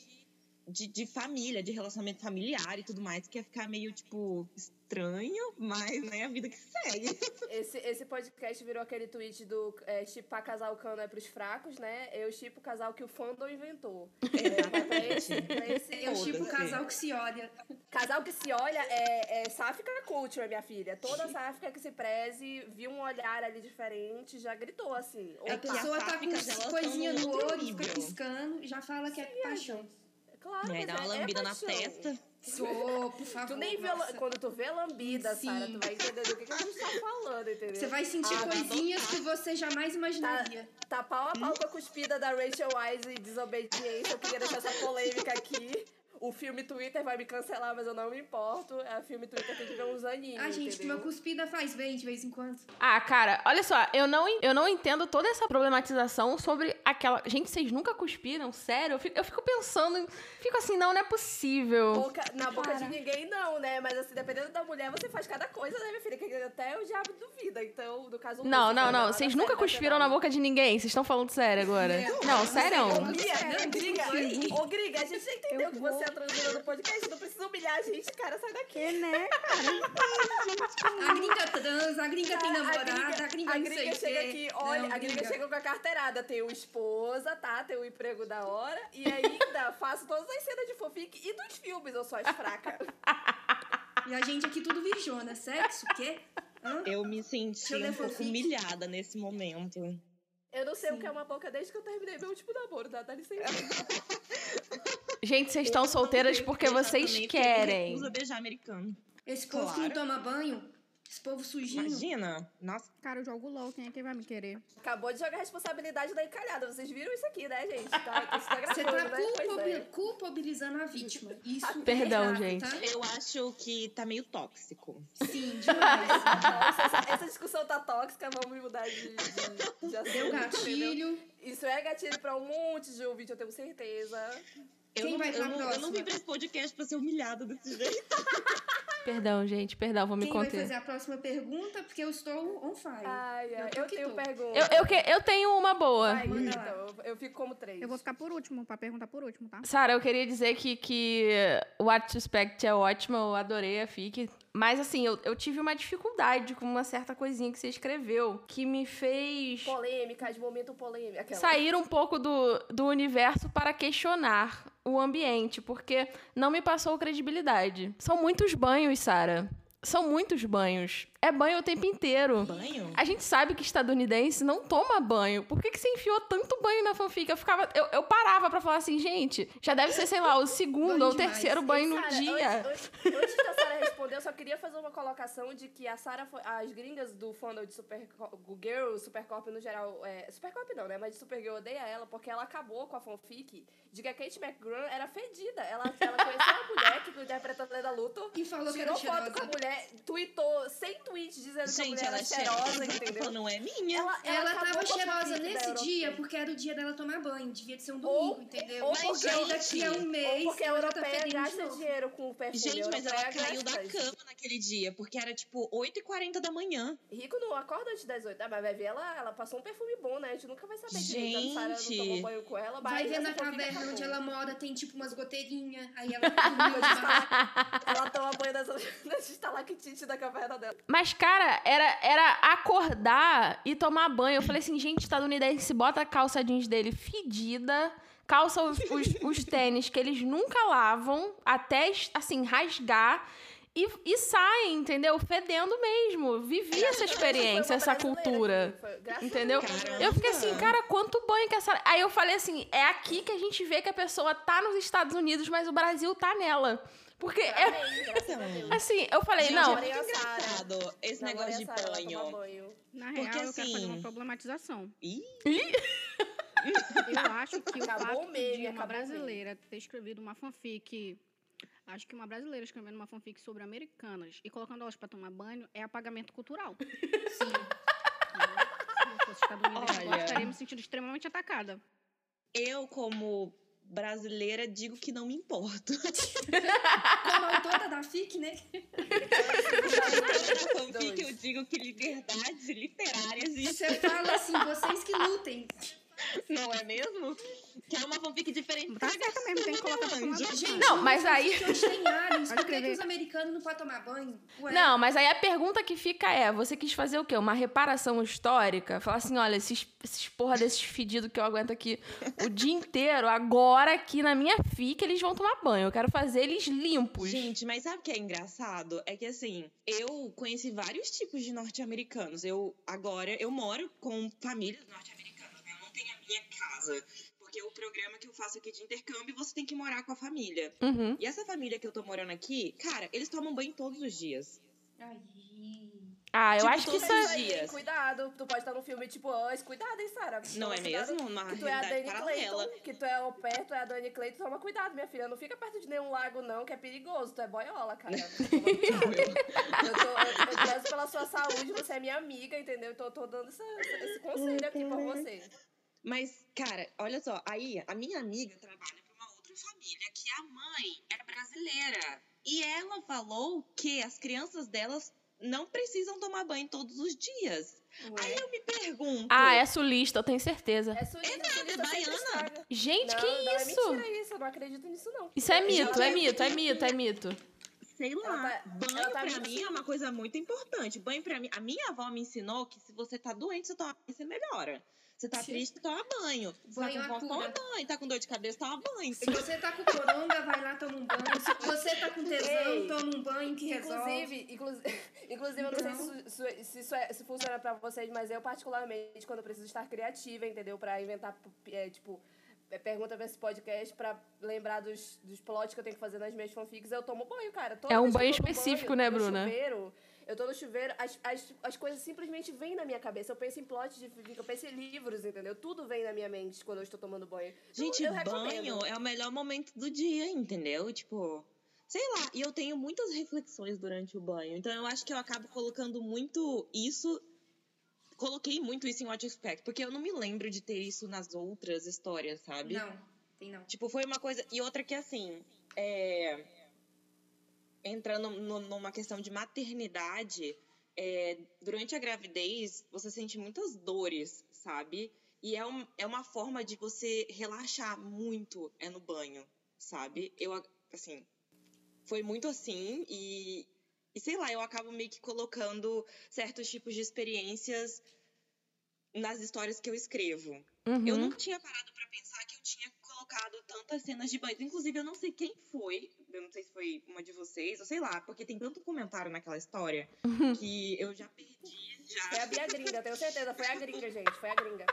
Speaker 3: de, de família, de relacionamento familiar e tudo mais, que ia ficar meio, tipo, estranho, mas, né, a vida que segue.
Speaker 1: Esse, esse podcast virou aquele tweet do é, chipar casal cano é pros fracos, né? Eu chipo o casal que o fandom inventou. É, esse, pra esse,
Speaker 2: Eu chipo casal que se olha.
Speaker 1: Casal que se olha é, é sáfica culture, minha filha. Toda sáfica que se preze, viu um olhar ali diferente, já gritou assim.
Speaker 2: A
Speaker 3: É que
Speaker 2: pessoa tá com
Speaker 3: elas
Speaker 2: coisinha no olho, fica piscando, já fala que é paixão.
Speaker 1: Claro,
Speaker 3: Vai
Speaker 1: mas
Speaker 3: dar uma
Speaker 1: é- é
Speaker 3: lambida na testa.
Speaker 2: Ô, por favor.
Speaker 1: Tu nem vê,
Speaker 2: nossa.
Speaker 1: quando tu vê lambida,
Speaker 2: Sim.
Speaker 1: Sara, tu vai entender do que, que a gente tá falando, entendeu?
Speaker 2: Você vai sentir
Speaker 1: Ah,
Speaker 2: coisinhas que você jamais imaginaria.
Speaker 1: Tá pau a pau com a cuspida da Rachel Wise e desobediência. Eu queria deixar essa polêmica aqui. O filme Twitter vai me cancelar, mas eu não me importo. A filme Twitter tem que ver uns aninhos.
Speaker 2: Ah, gente,
Speaker 1: entendeu?
Speaker 2: uma cuspida faz bem de vez em quando.
Speaker 5: Ah, cara, olha só, eu não, eu não entendo toda essa problematização sobre aquela. Gente, vocês nunca cuspiram? Sério? Eu fico, eu fico pensando, fico assim, não, não é possível.
Speaker 1: Boca- na boca
Speaker 4: Cara.
Speaker 1: de ninguém, não, né? Mas assim, dependendo da mulher, você faz cada coisa, né, minha filha? Que até o diabo duvida. Então, no caso.
Speaker 5: Não, não, não. Vocês nunca cuspiram na boca de ninguém. Vocês estão falando sério agora. Não, sério?
Speaker 1: Ô, Griga, a gente já entendeu
Speaker 4: Eu
Speaker 1: que você é a transmissora do podcast. Não precisa humilhar a gente, cara. Sai daqui.
Speaker 4: Que, né?
Speaker 2: A gringa trans, a gringa tem
Speaker 1: A-
Speaker 2: namorada, a gringa,
Speaker 1: a
Speaker 2: não sei
Speaker 1: gringa
Speaker 2: o
Speaker 1: chega
Speaker 2: quê.
Speaker 1: aqui, olha,
Speaker 2: Não,
Speaker 1: a gringa chega com a carteirada. Tem o esposa, tá? Tem o emprego da hora. E ainda faço todas as cenas de fanfic e dos filmes, eu sou as fracas.
Speaker 2: E a gente aqui tudo virjona. Sexo, o quê? Hã?
Speaker 3: Eu me senti
Speaker 2: eu
Speaker 3: um pouco humilhada nesse momento.
Speaker 1: Eu não sei o
Speaker 2: Sim.
Speaker 1: que é uma boca desde que eu terminei meu último namoro, tá? Dá licença.
Speaker 5: Gente, vocês estão solteiras porque vocês
Speaker 3: Exatamente,
Speaker 5: querem.
Speaker 3: Recusa beijar americano.
Speaker 2: Esse povo que não
Speaker 3: Claro.
Speaker 2: toma banho, esse povo sujinho.
Speaker 3: Imagina. Nossa,
Speaker 4: Cara, eu jogo LOL, quem é que vai me querer?
Speaker 1: Acabou de jogar a responsabilidade da encalhada. Vocês viram isso aqui, né, gente? Tá, isso tá
Speaker 2: Você tá
Speaker 1: né? É.
Speaker 2: culpabilizando a vítima. Isso é
Speaker 5: Perdão,
Speaker 2: errado,
Speaker 5: gente.
Speaker 2: Tá?
Speaker 3: eu acho que tá meio tóxico.
Speaker 2: Sim, demais.
Speaker 1: Nossa, essa, essa discussão tá tóxica, vamos mudar de, de, de assunto,
Speaker 2: Deu
Speaker 1: entendeu?
Speaker 2: gatilho.
Speaker 1: Isso é gatilho pra um monte de ouvinte, eu tenho certeza.
Speaker 3: Eu
Speaker 2: Quem
Speaker 3: não,
Speaker 2: vai
Speaker 3: eu, não, eu não
Speaker 2: próxima?
Speaker 3: vim pra esse podcast pra ser humilhada desse jeito.
Speaker 5: Perdão, gente, perdão, vou me
Speaker 2: Quem vai
Speaker 5: conter.
Speaker 2: fazer a próxima pergunta? Porque eu estou on fire.
Speaker 1: Ai, ai, eu
Speaker 2: que
Speaker 1: tenho
Speaker 2: tô.
Speaker 1: pergunta.
Speaker 5: Eu, eu, que- eu tenho uma boa.
Speaker 1: Vai,
Speaker 2: Manda
Speaker 1: então, eu, eu fico como três.
Speaker 4: Eu vou ficar por último, pra perguntar por último, tá?
Speaker 5: Sara, eu queria dizer que, que What to Expect é ótimo, eu adorei a FIC. Mas assim, eu, eu tive uma dificuldade com uma certa coisinha que você escreveu que me fez
Speaker 1: Polêmica, de momento polêmica. Aquela.
Speaker 5: sair um pouco do, do universo para questionar o ambiente, porque não me passou credibilidade. São muitos banhos, Sara. São muitos banhos. É banho o tempo inteiro.
Speaker 3: Banho?
Speaker 5: A gente sabe que estadunidense não toma banho. Por que, que você enfiou tanto banho na fanfic? Eu ficava. Eu, eu parava pra falar assim, gente, já deve ser, sei lá, o segundo
Speaker 2: Banho
Speaker 5: ou
Speaker 2: demais.
Speaker 5: terceiro banho no
Speaker 1: Sara,
Speaker 5: dia.
Speaker 1: Antes, antes- antes da Sara responder, eu só queria fazer uma colocação de que a Sara foi. As gringas do fandom de Super Girl, Supercorp no geral. É, Supercorp não, né? Mas de Supergirl odeia ela porque ela acabou com a fanfic de que a Kate McGraw era fedida. Ela, ela conheceu uma mulher que interpreta a Leda Luthor.
Speaker 2: E falou que era
Speaker 1: Tirou foto
Speaker 2: cheirosa.
Speaker 1: com a mulher, tweetou 100 tweets dizendo que a
Speaker 3: Gente,
Speaker 1: mulher
Speaker 3: ela
Speaker 1: era
Speaker 3: é
Speaker 1: cheirosa, entendeu?
Speaker 3: não é minha.
Speaker 1: Ela,
Speaker 2: Ela
Speaker 1: acabou
Speaker 2: tava cheirosa
Speaker 1: da
Speaker 2: nesse dia porque era o dia dela tomar banho. Devia ser um domingo,
Speaker 1: Ou-
Speaker 2: entendeu?
Speaker 1: ou
Speaker 2: Mas
Speaker 1: porque-
Speaker 2: daqui a um mês.
Speaker 1: Ou porque a
Speaker 2: ela tá
Speaker 1: europeia
Speaker 2: de
Speaker 1: gasta dinheiro com o perfume.
Speaker 3: Gente, mas ela caiu da
Speaker 1: gasta.
Speaker 3: cama naquele dia, porque era tipo 8h40 da manhã.
Speaker 1: Rico não acorda antes das 8. Ah, mas vai ver, ela, ela passou um perfume bom, né? A gente nunca vai saber direito. A Sara não
Speaker 3: Gente.
Speaker 1: tomou banho com ela.
Speaker 2: Vai ver na caverna onde ela mora, tem tipo umas goteirinhas. Aí ela.
Speaker 1: Ela toma banho nessa, nessa estalactite da caverna dela.
Speaker 5: Mas, cara, era, era acordar e tomar banho. Eu falei assim, gente, estadunidense bota a calça jeans dele fedida, calça os, os, os tênis que eles nunca lavam, até, assim, rasgar. E, e saem, entendeu? Fedendo mesmo. Vivi essa experiência, essa cultura. Entendeu? Eu fiquei assim, cara, quanto banho que essa. Aí eu falei assim: é aqui que a gente vê que a pessoa tá nos Estados Unidos, mas o Brasil tá nela. Porque é. Assim, eu falei,
Speaker 3: Gente,
Speaker 5: não.
Speaker 3: é muito engraçado esse negócio de banho.
Speaker 1: banho.
Speaker 4: Na
Speaker 3: Porque,
Speaker 4: real, eu quero fazer
Speaker 3: assim-
Speaker 4: uma problematização.
Speaker 3: Ih,
Speaker 4: Eu acho que o
Speaker 1: Acabou o
Speaker 4: fato
Speaker 1: meme,
Speaker 4: de uma brasileira ter escrevido uma fanfic. Acho que uma brasileira escrevendo uma fanfic sobre americanas e colocando elas pra tomar banho é apagamento cultural.
Speaker 2: Sim.
Speaker 4: Se eu fosse estadunidense,
Speaker 3: Olha.
Speaker 4: estaria me sentindo extremamente atacada.
Speaker 3: eu, como brasileira, digo que não me importo.
Speaker 2: Como autora da FIC, né?
Speaker 3: Na fanfic, eu digo que liberdades literárias e
Speaker 2: Você fala assim, vocês que lutem.
Speaker 3: Não é mesmo? Que é uma fanfic diferente.
Speaker 4: Tá certo mesmo, tem que colocar pra tomar banho.
Speaker 2: Gente,
Speaker 5: Não, mas aí-
Speaker 2: por que, que os americanos não podem tomar banho? Ué,
Speaker 5: Não, mas aí a pergunta que fica é: você quis fazer o quê? Uma reparação histórica? Falar assim: olha, esses, esses porra desses fedidos que eu aguento aqui o dia inteiro, agora aqui na minha fica eles vão tomar banho. Eu quero fazer eles limpos.
Speaker 3: Gente, mas sabe o que é engraçado? É que assim, eu conheci vários tipos de norte-americanos. Eu agora eu moro com famílias norte-americanas, minha casa. Porque o programa que eu faço aqui de intercâmbio, você tem que morar com a família.
Speaker 5: Uhum.
Speaker 3: E essa família que eu tô morando aqui, cara, eles tomam banho todos os dias.
Speaker 2: Ai,
Speaker 5: Ah, eu
Speaker 3: Tipo,
Speaker 5: acho que isso é.
Speaker 3: dias.
Speaker 1: Cuidado, tu pode estar num filme tipo Us, cuidado, hein, Sara?
Speaker 3: Não é mesmo? Uma
Speaker 1: Que tu é a Dani
Speaker 3: paralela.
Speaker 1: Clayton, que tu é o pé, tu é a Dani Clayton, toma cuidado, minha filha. Não fica perto de nenhum lago, não, que é perigoso. Tu é boiola, cara. Eu, tô, eu, eu pela sua saúde, você é minha amiga, entendeu? Então eu tô dando essa- essa- esse conselho aqui pra você.
Speaker 3: Mas, cara, olha só, aí a minha amiga trabalha para uma outra família que a mãe é brasileira. E ela falou que as crianças delas não precisam tomar banho todos os dias. Aí eu me pergunto.
Speaker 5: Ah, é sulista, eu tenho certeza.
Speaker 1: É sulista,
Speaker 3: nada,
Speaker 1: sulista
Speaker 3: é baiana.
Speaker 5: Gente,
Speaker 1: não,
Speaker 5: que
Speaker 1: não,
Speaker 5: isso?
Speaker 1: é mentira isso, eu não acredito nisso, não.
Speaker 5: Isso é mito,
Speaker 1: eu-
Speaker 5: é mito, é mito, é mito.
Speaker 3: Sei lá.
Speaker 1: Tá-
Speaker 3: banho
Speaker 1: tá
Speaker 3: pra mim
Speaker 1: assim.
Speaker 3: é uma coisa muito importante. Banho pra mim. A minha avó me ensinou que se você tá doente, você toma banho, você melhora. Você tá triste, toma banho. Você
Speaker 2: Banho
Speaker 3: tá com toma banho. Tá com dor de cabeça, toma banho.
Speaker 2: Se você tá com coronga, vai lá, toma um banho. Se você tá com tesão,
Speaker 1: Ei.
Speaker 2: toma um banho que resolve.
Speaker 1: Inclusive, inclusive, inclusive, eu não sei se, isso- se isso é- se funciona pra vocês, mas eu, particularmente, quando eu preciso estar criativa, entendeu? Pra inventar, é, tipo, é, pergunta pra esse podcast, pra lembrar dos, dos plots que eu tenho que fazer nas minhas fanfics, eu tomo banho, cara. Toda
Speaker 5: É um banho específico,
Speaker 1: banho,
Speaker 5: né, Bruna?
Speaker 1: Chuveiro, eu tô no chuveiro, as, as, as coisas simplesmente vêm na minha cabeça. Eu penso em plots de eu penso em livros, entendeu? Tudo vem na minha mente quando eu estou tomando banho.
Speaker 3: Gente,
Speaker 1: eu recomendo.
Speaker 3: banho é o melhor momento do dia, entendeu? Tipo, sei lá. E eu tenho muitas reflexões durante o banho. Então eu acho que eu acabo colocando muito isso. Coloquei muito isso em What Expect, porque eu não me lembro de ter isso nas outras histórias, sabe?
Speaker 2: Não, tem não.
Speaker 3: Tipo, foi uma coisa. E outra que assim. É... Entrando no- numa questão de maternidade, é, durante a gravidez, você sente muitas dores, sabe? E é, um- é uma forma de você relaxar muito é no banho, sabe? Eu, assim, foi muito assim e, e sei lá, eu acabo meio que colocando certos tipos de experiências nas histórias que eu escrevo.
Speaker 5: Uhum.
Speaker 3: Eu não tinha parado pra pensar que eu tinha colocado tantas cenas de banho. Inclusive, eu não sei quem foi. Eu não sei se foi uma de vocês, ou sei lá, porque tem tanto comentário naquela história
Speaker 5: Uhum.
Speaker 3: que eu já perdi, já,
Speaker 1: Foi a Bia Gringa, tenho certeza. Foi a gringa, gente. Foi a gringa.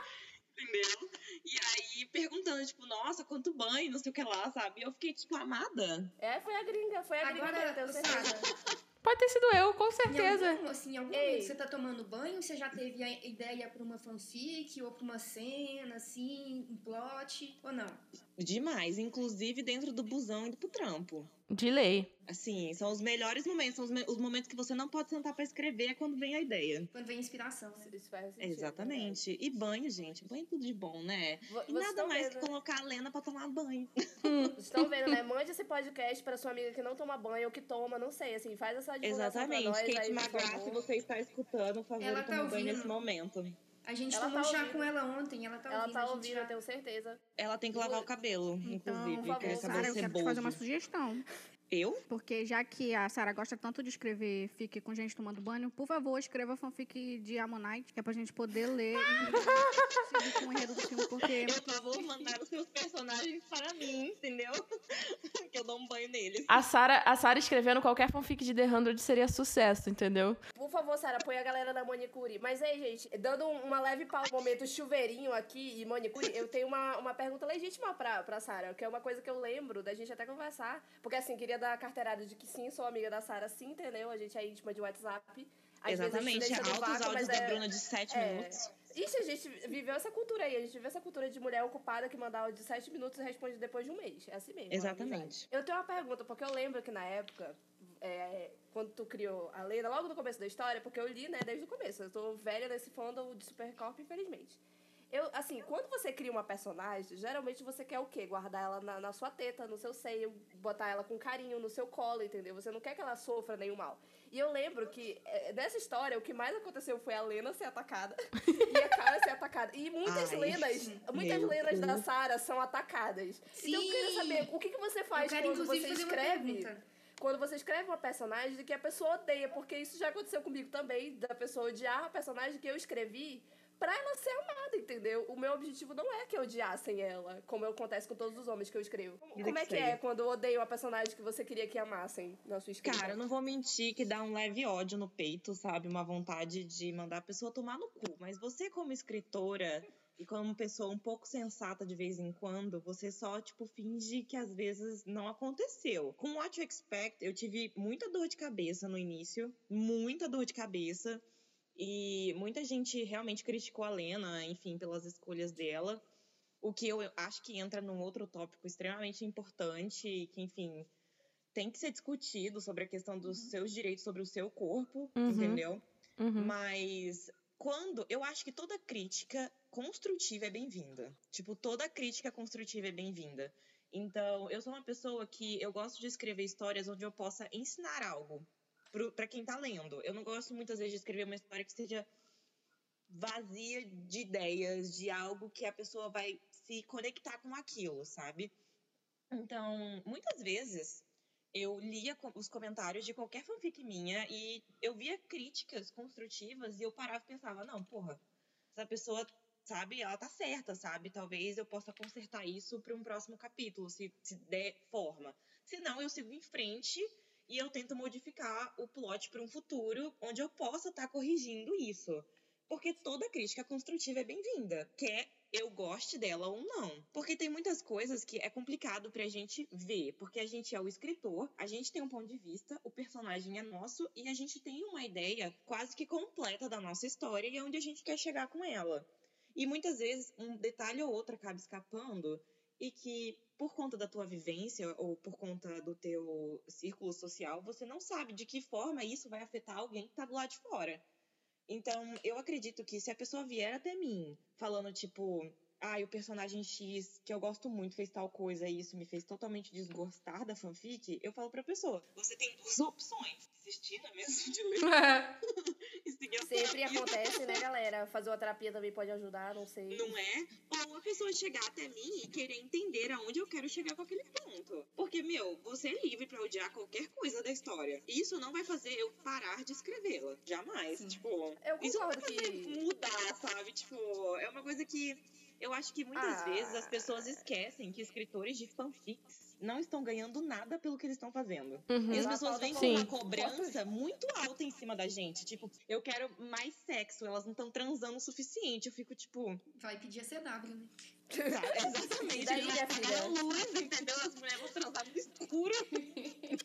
Speaker 3: entendeu? E aí, perguntando, tipo, nossa, quanto banho, não sei o que lá, sabe? E eu fiquei, tipo, amada.
Speaker 1: É, foi a gringa. Foi a gringa,
Speaker 2: Agora,
Speaker 1: eu tenho certeza.
Speaker 5: Pode ter sido eu, com
Speaker 2: Em
Speaker 5: certeza.
Speaker 2: algum, assim, em algum
Speaker 1: Ei.
Speaker 2: momento você tá tomando banho, você já teve a ideia pra uma fanfic ou pra uma cena, assim, um plot, ou não?
Speaker 3: Demais. Inclusive dentro do busão indo pro trampo.
Speaker 5: De lei.
Speaker 3: Assim, são os melhores momentos. São os, me- os momentos que você não pode sentar pra escrever é quando vem a ideia.
Speaker 2: Quando vem inspiração, né?
Speaker 1: Isso faz sentido,
Speaker 3: Exatamente. E banho, gente. Banho é tudo de bom, né?
Speaker 1: Vo-
Speaker 3: E nada mais
Speaker 1: vendo,
Speaker 3: que colocar a Lena pra tomar banho.
Speaker 1: Vocês estão vendo, né? Mande esse podcast pra sua amiga que não toma banho ou que toma, não sei, assim, faz essa divulgação pra
Speaker 3: Exatamente.
Speaker 1: nós
Speaker 3: Kate
Speaker 1: aí,
Speaker 3: McGrath, se você está escutando, por favor,
Speaker 2: Ela tá
Speaker 3: toma banho nesse momento.
Speaker 2: A gente
Speaker 1: Ela
Speaker 2: tomou
Speaker 1: tá
Speaker 2: chá
Speaker 1: ouvindo.
Speaker 2: com ela ontem, ela tá
Speaker 1: Ela
Speaker 2: ouvindo.
Speaker 1: tá
Speaker 2: a gente
Speaker 1: ouvindo,
Speaker 2: já-
Speaker 1: eu tenho certeza.
Speaker 3: Ela tem que lavar o cabelo,
Speaker 4: Então,
Speaker 3: inclusive,
Speaker 1: por
Speaker 3: que
Speaker 1: favor,
Speaker 3: é
Speaker 4: Sara, eu quero te fazer uma sugestão.
Speaker 3: Eu?
Speaker 4: Porque já que a Sara gosta tanto de escrever fic com gente tomando banho, por favor, escreva fanfic de Ammonite, que é pra gente poder ler e seguir com o enredo do filme, porque...
Speaker 3: Eu só vou mandar os seus personagens para mim, entendeu? que eu dou um banho neles.
Speaker 5: A Sara, a Sara escrevendo qualquer fanfic de The Hundred seria sucesso, entendeu?
Speaker 1: Por favor, Sara, põe a galera da manicure. Mas aí, gente, dando uma leve pausa, momento chuveirinho aqui e manicure, eu tenho uma, uma pergunta legítima pra, pra Sara, que é uma coisa que eu lembro da gente até conversar. Porque assim, queria dar carteirada de que sim, sou amiga da Sara, sim, entendeu? A gente é íntima de WhatsApp. Às vezes a gente
Speaker 3: Exatamente, altos
Speaker 1: vácuo,
Speaker 3: áudios da
Speaker 1: é-
Speaker 3: Bruna de 7
Speaker 1: é.
Speaker 3: minutos.
Speaker 1: Ixi, a gente viveu essa cultura aí. A gente viveu essa cultura de mulher ocupada que manda áudio de 7 minutos e responde depois de um mês. É assim mesmo. a
Speaker 3: Exatamente.
Speaker 1: Eu tenho uma pergunta, porque eu lembro que na época, é, quando tu criou a lenda, logo no começo da história, porque eu li, né, desde o começo. Eu tô velha nesse fandom de Supercorp, infelizmente. Eu, assim, quando você cria uma personagem, geralmente você quer o quê? Guardar ela na, na sua teta, no seu seio, botar ela com carinho no seu colo, entendeu? Você não quer que ela sofra nenhum mal. E eu lembro que, é, nessa história, o que mais aconteceu foi a Lena ser atacada e a Cara ser atacada. E muitas
Speaker 3: Ai,
Speaker 1: lendas, muitas lendas da
Speaker 3: cu.
Speaker 1: Sarah são atacadas. Então eu queria
Speaker 2: Sim.
Speaker 1: saber, o que, que você faz
Speaker 2: quero,
Speaker 1: quando você escreve quando você escreve uma personagem que a pessoa odeia, porque isso já aconteceu comigo também, da pessoa odiar a personagem que eu escrevi pra ela ser amada, entendeu? O meu objetivo não é que odiassem ela, como acontece com todos os homens que eu escrevo.
Speaker 3: Vida
Speaker 1: Como é
Speaker 3: que segue.
Speaker 1: é quando odeio uma personagem que você queria que amassem na sua escrita?
Speaker 3: Cara, eu não vou mentir que dá um leve ódio no peito, sabe? Uma vontade de mandar a pessoa tomar no cu. Mas você, como escritora e como pessoa um pouco sensata de vez em quando, você só, tipo, finge que às vezes não aconteceu. Com What You Expect, eu tive muita dor de cabeça no início. Muita dor de cabeça. E muita gente realmente criticou a Lena, enfim, pelas escolhas dela. O que eu acho que entra num outro tópico extremamente importante, e que, enfim, tem que ser discutido sobre a questão dos seus direitos sobre o seu corpo,
Speaker 5: Uhum.
Speaker 3: entendeu?
Speaker 5: Uhum.
Speaker 3: Mas quando. Eu acho que toda crítica construtiva é bem-vinda. Tipo, toda crítica construtiva é bem-vinda. Então, eu sou uma pessoa que eu gosto de escrever histórias onde eu possa ensinar algo pro, pra quem tá lendo. Eu não gosto muitas vezes de escrever uma história que seja vazia de ideias, de algo que a pessoa vai se conectar com aquilo, sabe? Então, muitas vezes eu lia os comentários de qualquer fanfic minha e eu via críticas construtivas e eu parava e pensava, não, porra, essa pessoa, sabe, ela tá certa, sabe? Talvez eu possa consertar isso para um próximo capítulo, se, se der forma. Se não, eu sigo em frente e eu tento modificar o plot para um futuro onde eu possa estar corrigindo isso. Porque toda crítica construtiva é bem-vinda, quer eu goste dela ou não. Porque tem muitas coisas que é complicado pra gente ver, porque a gente é o escritor, a gente tem um ponto de vista, o personagem é nosso e a gente tem uma ideia quase que completa da nossa história e onde a gente quer chegar com ela. E muitas vezes um detalhe ou outro acaba escapando e que por conta da tua vivência ou por conta do teu círculo social, você não sabe de que forma isso vai afetar alguém que tá do lado de fora. Então, eu acredito que se a pessoa vier até mim falando, tipo, ah, o personagem X, que eu gosto muito, fez tal coisa e isso me fez totalmente desgostar da fanfic, eu falo pra pessoa: você tem duas opções. Desistir, é mesmo? De ler sua
Speaker 1: Sempre acontece, né, galera? Fazer uma terapia também pode ajudar, não sei.
Speaker 3: Não é? Ou a pessoa chegar até mim e querer entender aonde eu quero chegar com aquele ponto. Porque, meu, você é livre pra odiar qualquer coisa da história. E isso não vai fazer eu parar de escrevê-la. Jamais. Tipo,
Speaker 1: Eu
Speaker 3: isso não vai
Speaker 1: concordo
Speaker 3: fazer
Speaker 1: que-
Speaker 3: mudar, sabe? Tipo, é uma coisa que eu acho que muitas
Speaker 1: Ah.
Speaker 3: vezes as pessoas esquecem que escritores de fanfics não estão ganhando nada pelo que eles estão fazendo.
Speaker 5: Uhum.
Speaker 3: E as pessoas vêm com uma cobrança muito alta em cima da gente. Tipo, eu quero mais sexo, elas não estão transando o suficiente. Eu fico, tipo,
Speaker 2: Vai pedir a CW, né?
Speaker 3: tá, exatamente.
Speaker 1: Daí, minha filha?
Speaker 3: luz, entendeu? As mulheres vão transar no escuro.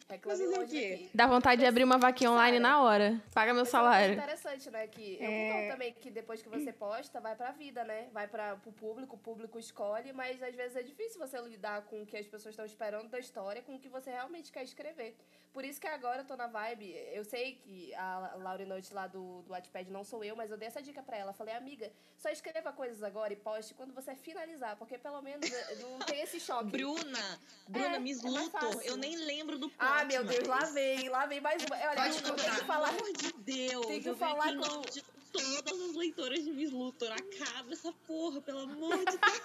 Speaker 1: Reclame
Speaker 3: Fazer o
Speaker 1: longe
Speaker 3: quê?
Speaker 1: daqui.
Speaker 5: Dá vontade de abrir uma vaquinha online na hora. Paga meu
Speaker 1: é
Speaker 5: salário.
Speaker 1: interessante, né? Que eu
Speaker 4: É.
Speaker 1: também que depois que você posta, vai pra vida, né? Vai para pro público, o público escolhe, mas às vezes é difícil você lidar com o que as pessoas estão esperando da história, com o que você realmente quer escrever. Por isso que agora eu tô na vibe. Eu sei que a Laura Noite lá do, do Wattpad não sou eu, mas eu dei essa dica pra ela. Falei, amiga, só escreva coisas agora e poste quando você finalizar, porque pelo menos eh, não tem esse choque.
Speaker 3: Bruna, Bruna,
Speaker 1: É,
Speaker 3: Miss
Speaker 1: é mais
Speaker 3: Luthor,
Speaker 1: fácil.
Speaker 3: eu nem lembro do plot
Speaker 1: Ah, meu Deus,
Speaker 3: mais.
Speaker 1: lá vem, lá vem mais uma. Olha,
Speaker 2: Pode
Speaker 1: eu tenho
Speaker 2: contar.
Speaker 1: que falar.
Speaker 3: Pelo amor de Deus.
Speaker 1: Tem que
Speaker 3: eu
Speaker 1: falar com-
Speaker 3: de- todas as leitoras de Miss Luthor. Acaba essa porra, pelo amor de Deus.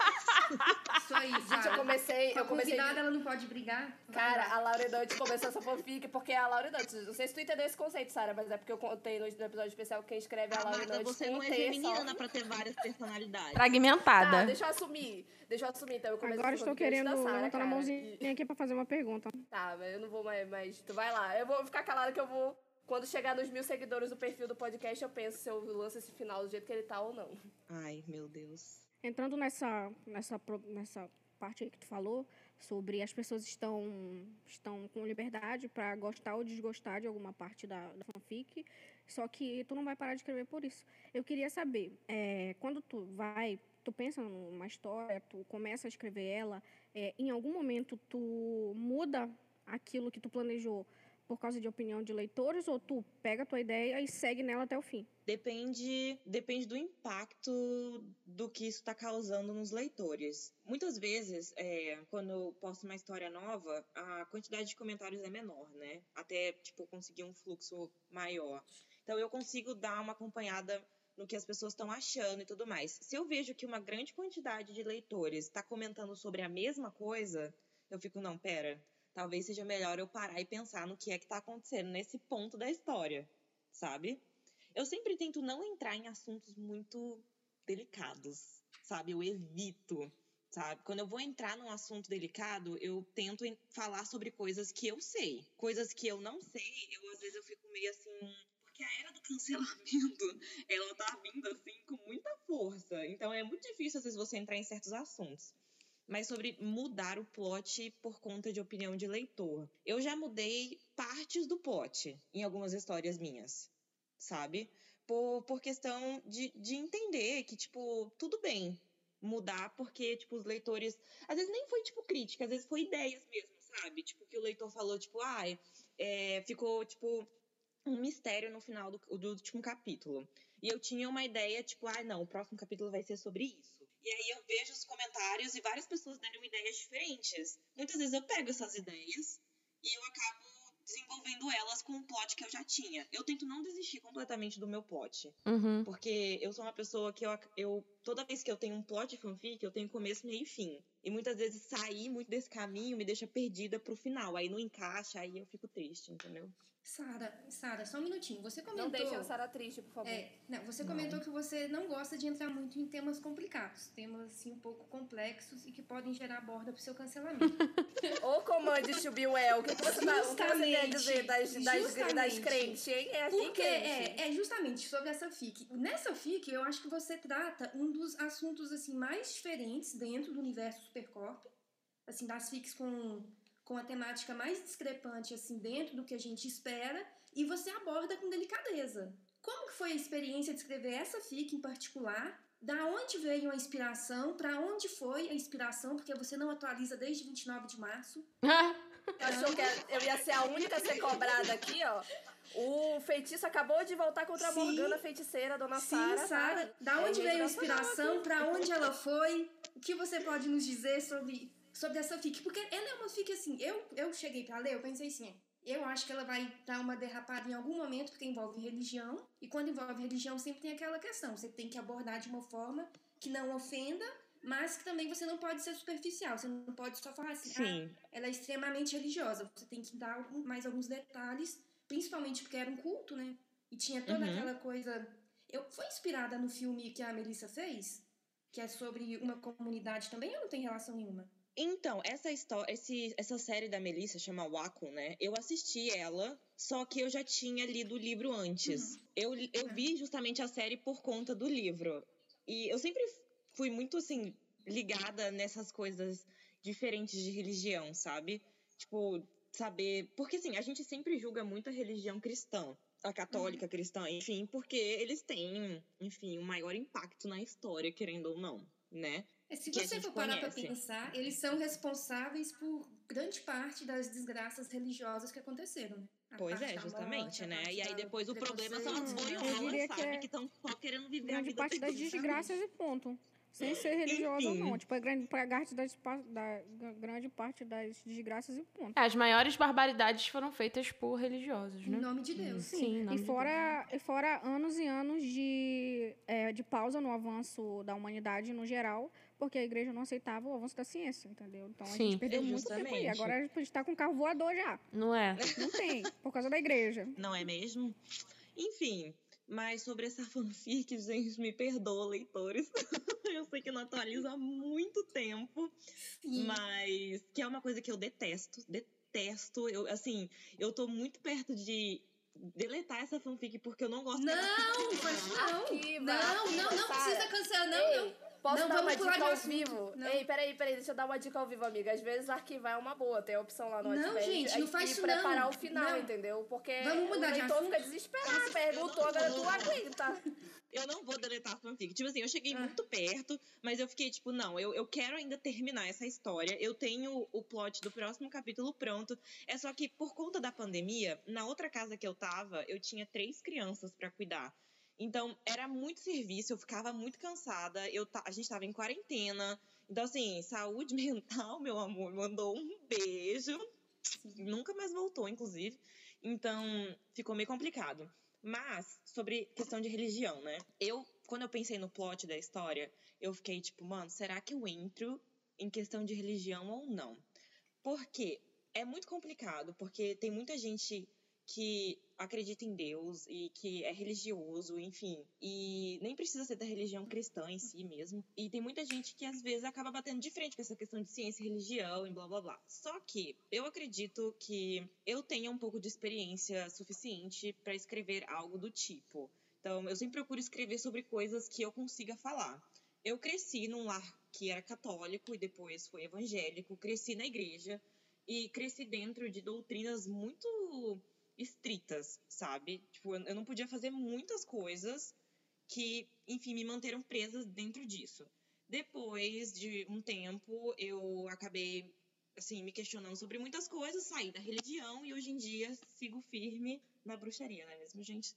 Speaker 2: Isso aí,
Speaker 1: Gente, eu comecei. Eu comecei.
Speaker 2: convidada, ela não pode brigar?
Speaker 1: Cara, a Laura Dante começou essa fanfic porque é a Laura Dante. Não sei se tu entendeu esse conceito, Sara, mas é porque eu contei no episódio especial que quem escreve é a Laura
Speaker 3: Amada,
Speaker 1: Dante.
Speaker 3: você não é
Speaker 1: só.
Speaker 3: geminiana pra ter várias personalidades.
Speaker 1: Tá,
Speaker 5: Fragmentada.
Speaker 1: deixa eu assumir. Deixa eu assumir, então eu comecei
Speaker 4: Agora estou querendo levantar a mãozinha aqui pra fazer uma pergunta.
Speaker 1: Tá, mas eu não vou mais, mas tu vai lá. Eu vou ficar calada que eu vou. Quando chegar nos mil seguidores do perfil do podcast, eu penso se eu lanço esse final do jeito que ele tá ou não.
Speaker 3: Ai, meu Deus.
Speaker 4: Entrando nessa, nessa, nessa parte aí que tu falou, sobre as pessoas estão, estão com liberdade pra gostar ou desgostar de alguma parte da, da fanfic, só que tu não vai parar de escrever por isso. Eu queria saber, é, quando tu vai, tu pensa numa história, tu começa a escrever ela, é, em algum momento tu muda aquilo que tu planejou por causa de opinião de leitores, ou tu pega a tua ideia e segue nela até o fim?
Speaker 3: Depende, depende do impacto do que isso está causando nos leitores. Muitas vezes, é, quando eu posto uma história nova, a quantidade de comentários é menor, né? Até, tipo, conseguir um fluxo maior. Então, eu consigo dar uma acompanhada no que as pessoas estão achando e tudo mais. Se eu vejo que uma grande quantidade de leitores está comentando sobre a mesma coisa, eu fico, não, pera, talvez seja melhor eu parar e pensar no que é que está acontecendo nesse ponto da história, sabe? Eu sempre tento não entrar em assuntos muito delicados, sabe? Eu evito, sabe? Quando eu vou entrar num assunto delicado, eu tento falar sobre coisas que eu sei. Coisas que eu não sei, eu às vezes eu fico meio assim. Porque a era do cancelamento, ela tá vindo assim com muita força. Então é muito difícil às vezes você entrar em certos assuntos. Mas sobre mudar o plot por conta de opinião de leitor. Eu já mudei partes do plot em algumas histórias minhas sabe? Por, por questão de, de entender que, tipo, tudo bem mudar, porque, tipo, os leitores. Às vezes nem foi, tipo, crítica, às vezes foi ideias mesmo, sabe? Tipo, que o leitor falou, tipo, ai, é, ficou, tipo, um mistério no final do, do último capítulo. E eu tinha uma ideia, tipo, ai, não, o próximo capítulo vai ser sobre isso. E aí eu vejo os comentários e várias pessoas deram ideias diferentes. Muitas vezes eu pego essas ideias e eu acabo desenvolvendo elas com um plot que eu já tinha. Eu tento não desistir completamente do meu plot.
Speaker 5: Uhum.
Speaker 3: Porque eu sou uma pessoa que eu, eu. Toda vez que eu tenho um plot fanfic, eu tenho começo, meio e fim. E muitas vezes sair muito desse caminho me deixa perdida pro final. Aí não encaixa, aí eu fico triste, entendeu?
Speaker 2: Sara, Sara, só um minutinho. Você comentou.
Speaker 1: Não deixa a Sara triste, por favor.
Speaker 2: É, não, você comentou que você não gosta de entrar muito em temas complicados, temas assim um pouco complexos e que podem gerar borda pro seu cancelamento.
Speaker 1: Ô, comande Chubiuel, o que, que você tá, o que você
Speaker 2: Justamente,
Speaker 1: dizer das, das, das crentes, hein? É assim
Speaker 2: Porque
Speaker 1: crente.
Speaker 2: é, é justamente sobre essa fic. Nessa fic, eu acho que você trata um dos assuntos assim mais diferentes dentro do universo Supercorp, assim das fics com com a temática mais discrepante assim dentro do que a gente espera e você aborda com delicadeza. Como que foi a experiência de escrever essa fic em particular? Da onde veio a inspiração? Para onde foi a inspiração? Porque você não atualiza desde 29 de março.
Speaker 1: Achou que eu ia ser a única a ser cobrada aqui, ó. O feitiço acabou de voltar contra a
Speaker 2: Sim.
Speaker 1: Morgana feiticeira, dona
Speaker 2: Sim,
Speaker 1: Sara.
Speaker 2: Sara.
Speaker 1: tá?
Speaker 2: Da
Speaker 1: É
Speaker 2: onde veio a inspiração? Pra onde ela foi? O que você pode nos dizer sobre, sobre essa fic? Porque ela é uma fic assim. Eu, eu cheguei pra ler, eu pensei assim. Eu acho que ela vai dar uma derrapada em algum momento, porque envolve religião. E quando envolve religião, sempre tem aquela questão. Você tem que abordar de uma forma que não ofenda, mas que também você não pode ser superficial. Você não pode só falar assim, ah,
Speaker 3: Sim.
Speaker 2: ela é extremamente religiosa. Você tem que dar mais alguns detalhes, principalmente porque era um culto, né? E tinha toda
Speaker 3: Uhum.
Speaker 2: aquela coisa. Eu, foi inspirada no filme que a Melissa fez? Que é sobre uma comunidade também ou não tem relação nenhuma?
Speaker 3: Então, essa história, esse, essa série da Melissa chama Wacom, né? Eu assisti ela, só que eu já tinha lido o livro antes. Eu, li- eu vi justamente a série por conta do livro. E eu sempre fui muito, assim, ligada nessas coisas diferentes de religião, sabe? Tipo, saber. Porque, assim, a gente sempre julga muito a religião cristã. A católica cristã, enfim, porque eles têm, enfim, um maior impacto na história, querendo ou não, né?
Speaker 2: É, Se
Speaker 3: Que a
Speaker 2: você for parar pra
Speaker 3: conhece.
Speaker 2: pensar, eles são responsáveis por grande parte das desgraças religiosas que aconteceram, né? A
Speaker 3: Pois é, justamente,
Speaker 2: morte, a
Speaker 3: né? E aí depois o problema são as boiolas,
Speaker 4: que
Speaker 3: sabe?
Speaker 4: é
Speaker 3: Que estão só querendo viver a
Speaker 4: Grande
Speaker 3: vida
Speaker 4: parte das desgraças e ponto. Sem ser religiosa ou não. Tipo, é grande, pra parte das, da, grande parte das desgraças e ponto.
Speaker 5: As maiores barbaridades foram feitas por religiosos,
Speaker 2: Em
Speaker 5: né?
Speaker 2: nome de Deus.
Speaker 5: Sim, em nome
Speaker 4: E
Speaker 5: de
Speaker 4: fora, e fora anos e anos de, é, de pausa no avanço da humanidade no geral, porque a igreja não aceitava o avanço da ciência, entendeu? Então a
Speaker 5: Sim.
Speaker 4: gente perdeu muito tempo aí. Agora a gente tá com carro voador já.
Speaker 5: Não é?
Speaker 4: Não tem, por causa da igreja.
Speaker 3: Não é mesmo? Enfim, mas sobre essa fanfic, gente, me perdoa, leitores. eu sei que não atualiza há muito tempo,
Speaker 2: Sim.
Speaker 3: mas que é uma coisa que eu detesto, detesto. Eu, assim, eu tô muito perto de deletar essa fanfic porque eu não gosto dela.
Speaker 2: Não, faz não. Não, não, não precisa cancelar, não,
Speaker 1: Ei,
Speaker 2: não.
Speaker 1: Posso
Speaker 2: Não,
Speaker 1: dar
Speaker 2: vamos
Speaker 1: uma dica ao vivo?
Speaker 2: Não.
Speaker 1: Ei, peraí, peraí, deixa eu dar uma dica ao vivo, amiga. Às vezes arquivar é uma boa, tem a opção lá no
Speaker 2: Não, gente, não faz
Speaker 1: e
Speaker 2: isso
Speaker 1: preparar
Speaker 2: não.
Speaker 1: o final,
Speaker 2: Não.
Speaker 1: entendeu? Porque
Speaker 2: Vamos mudar
Speaker 1: o
Speaker 2: de
Speaker 1: leitor fica desesperado, perguntou, agora tu aguenta.
Speaker 3: Eu não vou deletar a fanfic. Tipo assim, eu cheguei
Speaker 2: Ah.
Speaker 3: muito perto, mas eu fiquei tipo, não, eu, eu quero ainda terminar essa história. Eu tenho o plot do próximo capítulo pronto. É só que por conta da pandemia, na outra casa que eu tava, eu tinha três crianças pra cuidar. Então, era muito serviço, eu ficava muito cansada. Eu a gente tava em quarentena. Então, assim, saúde mental, meu amor, mandou um beijo. Nunca mais voltou, inclusive. Então, ficou meio complicado. Mas, sobre questão de religião, né? Eu, quando eu pensei no plot da história, eu fiquei tipo, mano, será que eu entro em questão de religião ou não? Porque é muito complicado, porque tem muita gente que acredita em Deus e que é religioso, enfim, e nem precisa ser da religião cristã em si mesmo. E tem muita gente que às vezes acaba batendo de frente com essa questão de ciência e religião e blá blá blá. Só que eu acredito que eu tenha um pouco de experiência suficiente para escrever algo do tipo. Então, eu sempre procuro escrever sobre coisas que eu consiga falar. Eu cresci num lar que era católico e depois foi evangélico, cresci na igreja e cresci dentro de doutrinas muito estritas, sabe? Tipo, eu não podia fazer muitas coisas que, enfim, me manteram presas dentro disso. Depois de um tempo, eu acabei, assim, me questionando sobre muitas coisas, saí da religião e hoje em dia sigo firme na bruxaria, não é mesmo, gente?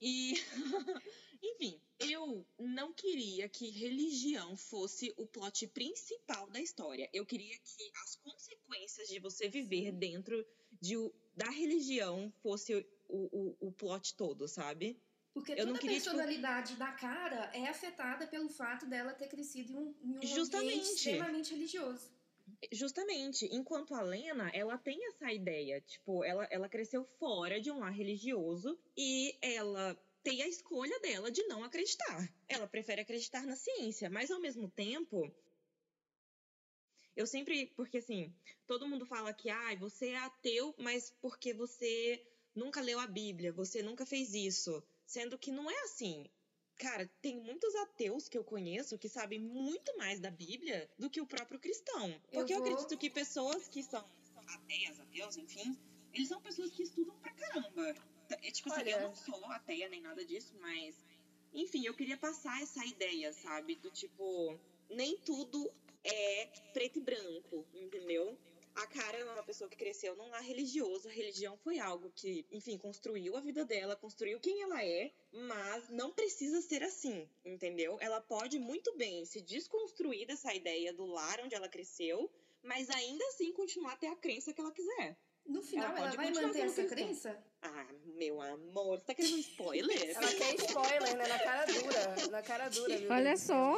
Speaker 3: E, enfim, eu não queria que religião fosse o plot principal da história. Eu queria que as consequências de você viver dentro de, da religião fosse o, o, o plot todo, sabe?
Speaker 2: Porque
Speaker 3: Eu
Speaker 2: toda a
Speaker 3: tipo-
Speaker 2: personalidade da cara é afetada pelo fato dela ter crescido em um, em um
Speaker 3: Justamente.
Speaker 2: ambiente extremamente religioso.
Speaker 3: Justamente, enquanto a Lena, ela tem essa ideia, tipo, ela, ela cresceu fora de um lar religioso e ela tem a escolha dela de não acreditar. Ela prefere acreditar na ciência, mas ao mesmo tempo, eu sempre, porque assim, todo mundo fala que, ah, você é ateu, mas porque você nunca leu a Bíblia, você nunca fez isso, sendo que não é assim. Cara, tem muitos ateus que eu conheço que sabem muito mais da Bíblia do que o próprio cristão.
Speaker 2: Eu
Speaker 3: Porque eu,
Speaker 2: vou-
Speaker 3: acredito que pessoas que são, são ateias, ateus, enfim, eles são pessoas que estudam pra caramba. É tipo assim,
Speaker 1: Olha.
Speaker 3: eu não sou ateia nem nada disso, mas. Enfim, eu queria passar essa ideia, sabe? Do tipo, nem tudo é preto e branco, entendeu? A cara é uma pessoa que cresceu num lar religioso. A religião foi algo que, enfim, construiu a vida dela, construiu quem ela é, mas não precisa ser assim, entendeu? Ela pode muito bem se desconstruir dessa ideia do lar onde ela cresceu, mas ainda assim continuar a ter a crença que ela quiser.
Speaker 2: No final,
Speaker 3: Ela
Speaker 2: ela,
Speaker 3: pode
Speaker 2: vai manter essa crença?
Speaker 3: Ah, meu amor, você tá querendo um spoiler?
Speaker 1: Ela quer spoiler, né? Na cara dura. Na cara dura, viu?
Speaker 4: Olha só.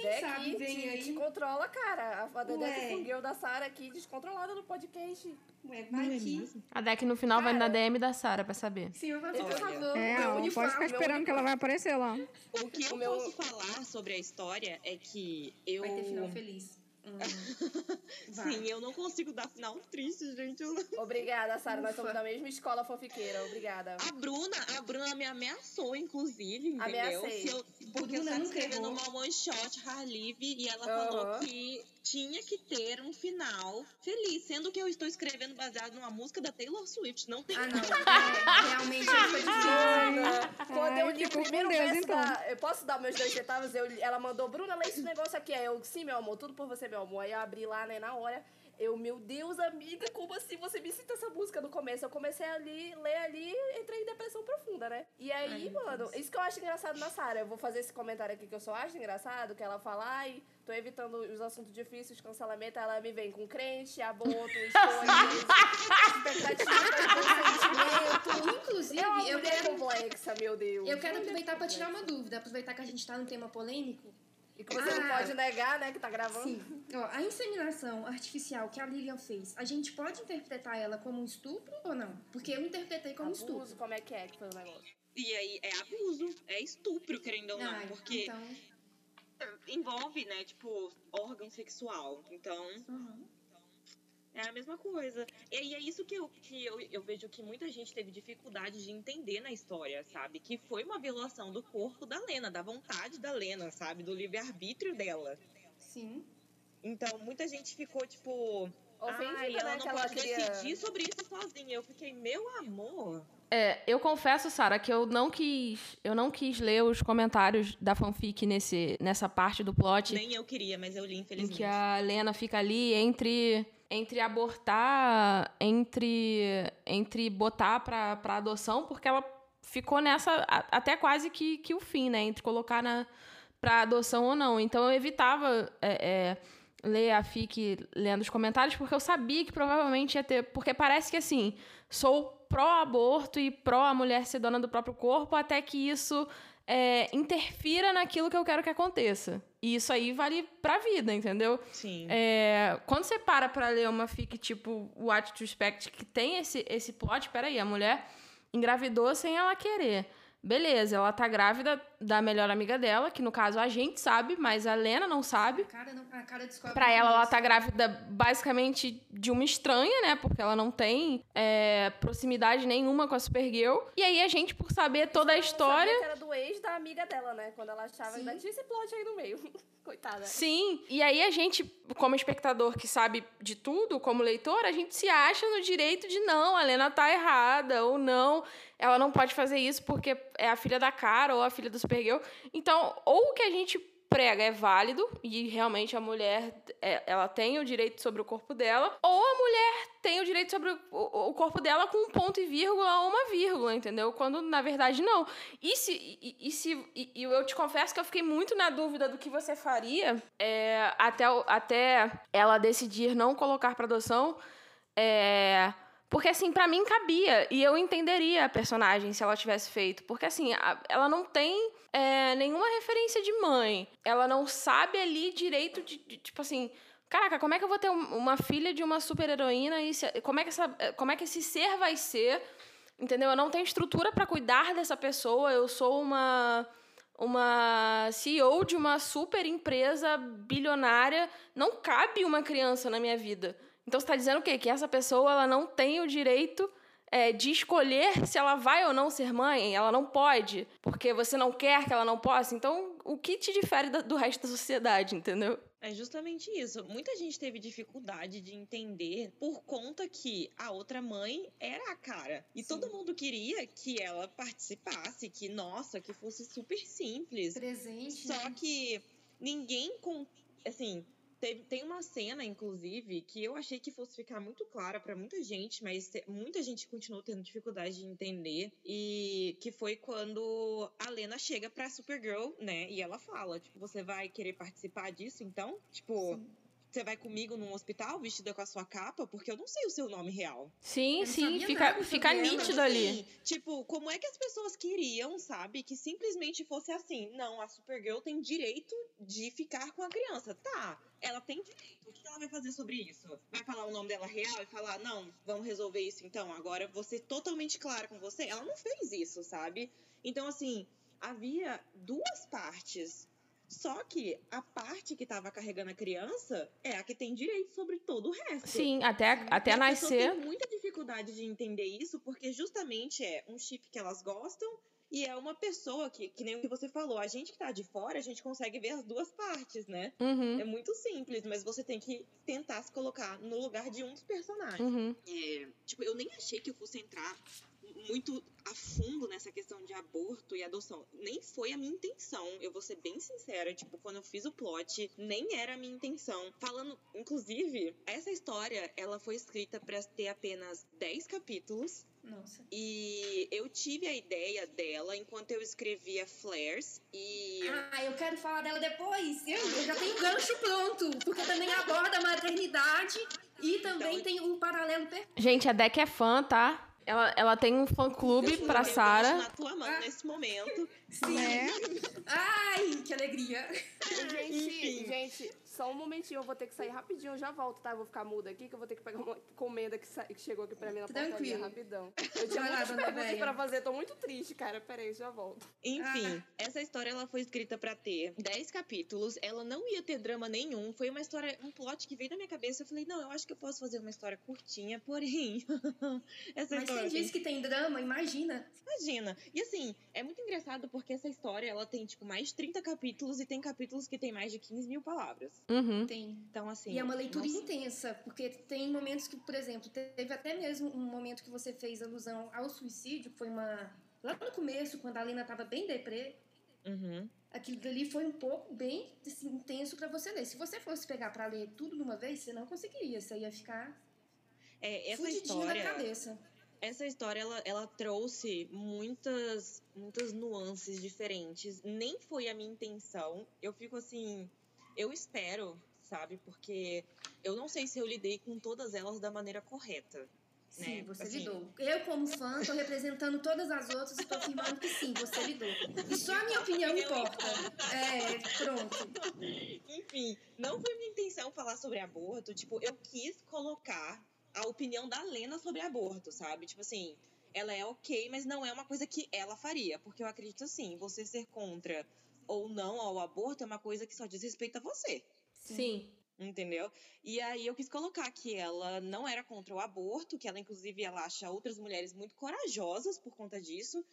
Speaker 2: Quem
Speaker 1: Deck
Speaker 2: sabe vem
Speaker 1: te,
Speaker 2: aí.
Speaker 1: te controla, cara. A Dedé
Speaker 2: Ué.
Speaker 1: Fungueu da Sara aqui, descontrolada no podcast.
Speaker 2: Ué, vai que...
Speaker 5: A deck no final vai na
Speaker 1: Cara.
Speaker 5: DM da Sara pra saber.
Speaker 2: Vai por
Speaker 3: Olha.
Speaker 2: favor.
Speaker 4: É, ó, pode
Speaker 2: uniforme,
Speaker 4: ficar
Speaker 2: meu
Speaker 4: esperando que ela vai aparecer lá.
Speaker 3: O que eu
Speaker 1: O meu-
Speaker 3: posso falar sobre a história é que eu.
Speaker 2: Vai ter final feliz. Hum.
Speaker 3: Sim, eu não consigo dar final triste, gente. Não-
Speaker 1: Obrigada, Sara. Nós somos da mesma escola fofiqueira. Obrigada.
Speaker 3: A Bruna, a Bruna me ameaçou, inclusive, entendeu?
Speaker 1: Ameacei.
Speaker 3: Se eu, porque eu
Speaker 2: Bruna
Speaker 3: estava escrevendo uma one shot Harlive e ela
Speaker 1: Aham.
Speaker 3: falou que tinha que ter um final feliz, sendo que eu estou escrevendo baseado numa música da Taylor Swift. Não tem
Speaker 2: Ah, não. É, realmente foi difícil.
Speaker 1: Quando eu li o primeiro
Speaker 4: Deus,
Speaker 1: verso
Speaker 4: então.
Speaker 1: da... Eu posso dar meus dois centavos? Eu, ela mandou, Bruna, lê esse negócio aqui. Aí eu, sim, meu amor, tudo por você, meu amor. Aí eu abri lá, né, na hora. Eu, meu Deus, amiga, como assim você me cita essa música no começo? Eu comecei ali, ler ali, entrei em depressão profunda, né? E aí,
Speaker 2: Ai,
Speaker 1: mano,
Speaker 2: Deus.
Speaker 1: isso que eu acho engraçado na Sarah. Eu vou fazer esse comentário aqui que eu só acho engraçado, que ela fala, ai, tô evitando os assuntos difíceis, cancelamento, ela me vem com crente, aborto, escolhas, expectativas, consentimento.
Speaker 2: Inclusive,
Speaker 1: É uma
Speaker 2: eu quero,
Speaker 1: complexa, meu Deus.
Speaker 2: eu quero aproveitar pra tirar uma dúvida, aproveitar que a gente tá num tema polêmico.
Speaker 1: E que você não
Speaker 2: Ah.
Speaker 1: pode negar, né, que tá gravando.
Speaker 2: Sim. Ó, a inseminação artificial que a Lilian fez, a gente pode interpretar ela como um estupro ou não? Porque eu interpretei como
Speaker 1: Abuso,
Speaker 2: estupro.
Speaker 1: como é que é que foi o negócio?
Speaker 3: E aí é abuso, é estupro, querendo ou não,
Speaker 2: Ah,
Speaker 3: porque
Speaker 2: então.
Speaker 3: envolve, né, tipo, órgão sexual. Então,
Speaker 2: uhum.
Speaker 3: É a mesma coisa. E aí é isso que, eu, que eu, eu vejo que muita gente teve dificuldade de entender na história, sabe? Que foi uma violação do corpo da Lena, da vontade da Lena, sabe? Do livre-arbítrio dela.
Speaker 2: Sim.
Speaker 3: Então, muita gente ficou, tipo...
Speaker 1: Ofendida,
Speaker 3: Ai,
Speaker 1: né,
Speaker 3: ela não
Speaker 1: que ela
Speaker 3: pode
Speaker 1: queria-
Speaker 3: decidir sobre isso sozinha. Eu fiquei, meu amor...
Speaker 5: É, eu confesso, Sara, que eu não quis, eu não quis ler os comentários da fanfic nesse, nessa parte do plot
Speaker 3: Nem eu queria, mas eu li,
Speaker 5: em
Speaker 3: infelizmente.
Speaker 5: que a Lena fica ali entre entre abortar, entre entre botar pra adoção, porque ela ficou nessa até quase que, que o fim, né, entre colocar na pra adoção ou não. Então eu evitava é, é, ler a FIC lendo os comentários, porque eu sabia que provavelmente ia ter. Porque parece que assim, sou pró-aborto e pró a mulher ser dona do próprio corpo, até que isso é, interfira naquilo que eu quero que aconteça. E isso aí vale pra vida, entendeu?
Speaker 3: Sim.
Speaker 5: É, quando você para pra ler uma fic tipo What to Expect, que tem esse, esse plot, peraí, a mulher engravidou sem ela querer. Beleza, ela tá grávida da melhor amiga dela, que no caso a gente sabe, mas a Lena não sabe.
Speaker 2: A cara, não, a cara descobre.
Speaker 5: Pra ela, ela tá grávida basicamente de uma estranha, né? Porque ela não tem é, proximidade nenhuma com a Supergirl. E aí a gente, por saber toda a
Speaker 1: Ela
Speaker 5: história.
Speaker 1: que era do ex da amiga dela, né? Quando ela achava
Speaker 2: Sim.
Speaker 1: ainda tinha esse plot aí no meio. Coitada.
Speaker 5: Sim, e aí a gente, como espectador que sabe de tudo, como leitor, a gente se acha no direito de não, a Lena tá errada, ou não, ela não pode fazer isso porque é a filha da cara ou a filha do Supergirl. Então, ou o que a gente prega é válido, e realmente a mulher, é, ela tem o direito sobre o corpo dela, ou a mulher tem o direito sobre o, corpo dela com um ponto e vírgula ou uma vírgula, entendeu? Quando, na verdade, não. E se, e, e se e, eu te confesso que eu fiquei muito na dúvida do que você faria é, até, até ela decidir não colocar para adoção. É, porque, assim, pra mim cabia. E eu entenderia a personagem se ela tivesse feito. Porque, assim, a- ela não tem é, nenhuma referência de mãe. Ela não sabe ali direito de, de- tipo assim. Caraca, como é que eu vou ter um- uma filha de uma super-heroína e se- como, é que essa, como é que esse ser vai ser? Entendeu? Eu não tenho estrutura pra cuidar dessa pessoa. Eu sou uma uma CEO de uma super empresa bilionária. Não cabe uma criança na minha vida. Então você está dizendo o quê? Que essa pessoa ela não tem o direito é, de escolher se ela vai ou não ser mãe? Ela não pode, porque você não quer que ela não possa. Então, o que te difere do resto da sociedade, entendeu?
Speaker 3: É justamente isso. Muita gente teve dificuldade de entender por conta que a outra mãe era a cara. E
Speaker 2: Sim.
Speaker 3: todo mundo queria que ela participasse, que, nossa, que fosse super simples.
Speaker 2: Presente.
Speaker 3: Só
Speaker 2: né?
Speaker 3: que ninguém com. Assim, teve- tem uma cena, inclusive, que eu achei que fosse ficar muito clara pra muita gente, mas te- muita gente continuou tendo dificuldade de entender. E que foi quando a Lena chega pra Supergirl, né? E ela fala: tipo, você vai querer participar disso então? Tipo.
Speaker 2: Sim.
Speaker 3: Você vai comigo num hospital vestida com a sua capa? Porque eu não sei o seu nome real.
Speaker 5: Sim, sim, fica,
Speaker 2: nada
Speaker 5: fica nítido ali.
Speaker 3: Assim, tipo, como é que as pessoas queriam, sabe, que simplesmente fosse assim? Não, a Supergirl tem direito de ficar com a criança. Tá, ela tem direito. O que ela vai fazer sobre isso? Vai falar o nome dela real e falar, não, vamos resolver isso então? Agora eu vou ser totalmente clara com você. Ela não fez isso, sabe? Então, assim, havia duas partes. Só que a parte que tava carregando a criança é a que tem direito sobre todo o resto.
Speaker 5: Sim, até, até
Speaker 3: E as pessoas
Speaker 5: nascer.
Speaker 3: têm muita dificuldade de entender isso, porque justamente é um chip que elas gostam e é uma pessoa que, que nem o que você falou, a gente que tá de fora, a gente consegue ver as duas partes, né?
Speaker 5: Uhum,
Speaker 3: É muito simples, mas você tem que tentar se colocar no lugar de um dos personagens.
Speaker 5: uhum.
Speaker 3: É, tipo, eu nem achei que eu fosse entrar muito a fundo nessa questão de aborto e adoção. Nem foi a minha intenção, eu vou ser bem sincera. Tipo, quando eu fiz o plot, nem era a minha intenção. Falando, inclusive, essa história, ela foi escrita para ter apenas 10 capítulos.
Speaker 2: Nossa.
Speaker 3: E eu tive a ideia dela enquanto eu escrevia Flares. E.
Speaker 2: Ah, eu quero falar dela depois. Eu, eu já tenho gancho pronto. Porque também aborda a maternidade e também
Speaker 3: Então-
Speaker 2: tem um paralelo perfeito.
Speaker 5: Gente, a Deck é fã, tá? Ela, ela tem um fã-clube pra Sara.
Speaker 3: na tua mão
Speaker 2: Ah.
Speaker 3: nesse momento.
Speaker 2: Sim.
Speaker 4: Né?
Speaker 2: Ai, que alegria.
Speaker 1: Gente,
Speaker 3: Enfim.
Speaker 1: gente, só um momentinho, eu vou ter que sair rapidinho, eu já volto, tá? Eu vou ficar muda aqui, que eu vou ter que pegar uma encomenda que, sa- que chegou aqui pra mim na portaria
Speaker 2: Tranquilo.
Speaker 1: rapidão. Eu tinha muitas perguntas pra fazer, tô muito triste, cara. Peraí, já volto.
Speaker 3: Enfim, essa história ela foi escrita pra ter 10 capítulos. Ela não ia ter drama nenhum. Foi uma história, um plot que veio da minha cabeça. Eu falei, não, eu acho que eu posso fazer uma história curtinha, porém. essa
Speaker 2: Mas
Speaker 3: história.
Speaker 2: quem diz que tem drama, imagina.
Speaker 3: Imagina. E assim, é muito engraçado porque essa história ela tem, tipo, mais de 30 capítulos e tem capítulos que tem mais de 15 mil palavras.
Speaker 5: Uhum.
Speaker 2: Tem.
Speaker 3: Então, assim.
Speaker 2: E é uma leitura
Speaker 3: nossa,
Speaker 2: intensa, porque tem momentos que, por exemplo, teve até mesmo um momento que você fez alusão ao suicídio, que foi uma. Lá no começo, quando a Lena tava bem deprê,
Speaker 3: Uhum.
Speaker 2: aquilo dali foi um pouco bem assim, intenso pra você ler. Se você fosse pegar pra ler tudo de uma vez, você não conseguiria, você ia ficar
Speaker 3: É, essa história.
Speaker 2: na cabeça.
Speaker 3: Essa história ela, ela trouxe muitas muitas nuances diferentes. Nem foi a minha intenção. Eu fico assim, eu espero, sabe? Porque eu não sei se eu lidei com todas elas da maneira correta.
Speaker 2: Sim,
Speaker 3: né?
Speaker 2: você
Speaker 3: Assim-
Speaker 2: lidou. Eu, como fã, tô representando todas as outras e tô afirmando que sim, você lidou. E só a minha opinião importa. É, pronto.
Speaker 3: Enfim, não foi minha intenção falar sobre aborto. Tipo, eu quis colocar a opinião da Lena sobre aborto, sabe? Tipo assim, ela é ok, mas não é uma coisa que ela faria. Porque eu acredito assim, você ser contra ou não ao aborto é uma coisa que só diz respeito a você.
Speaker 5: Sim.
Speaker 3: Entendeu? E aí eu quis colocar que ela não era contra o aborto, que ela inclusive ela acha outras mulheres muito corajosas por conta disso,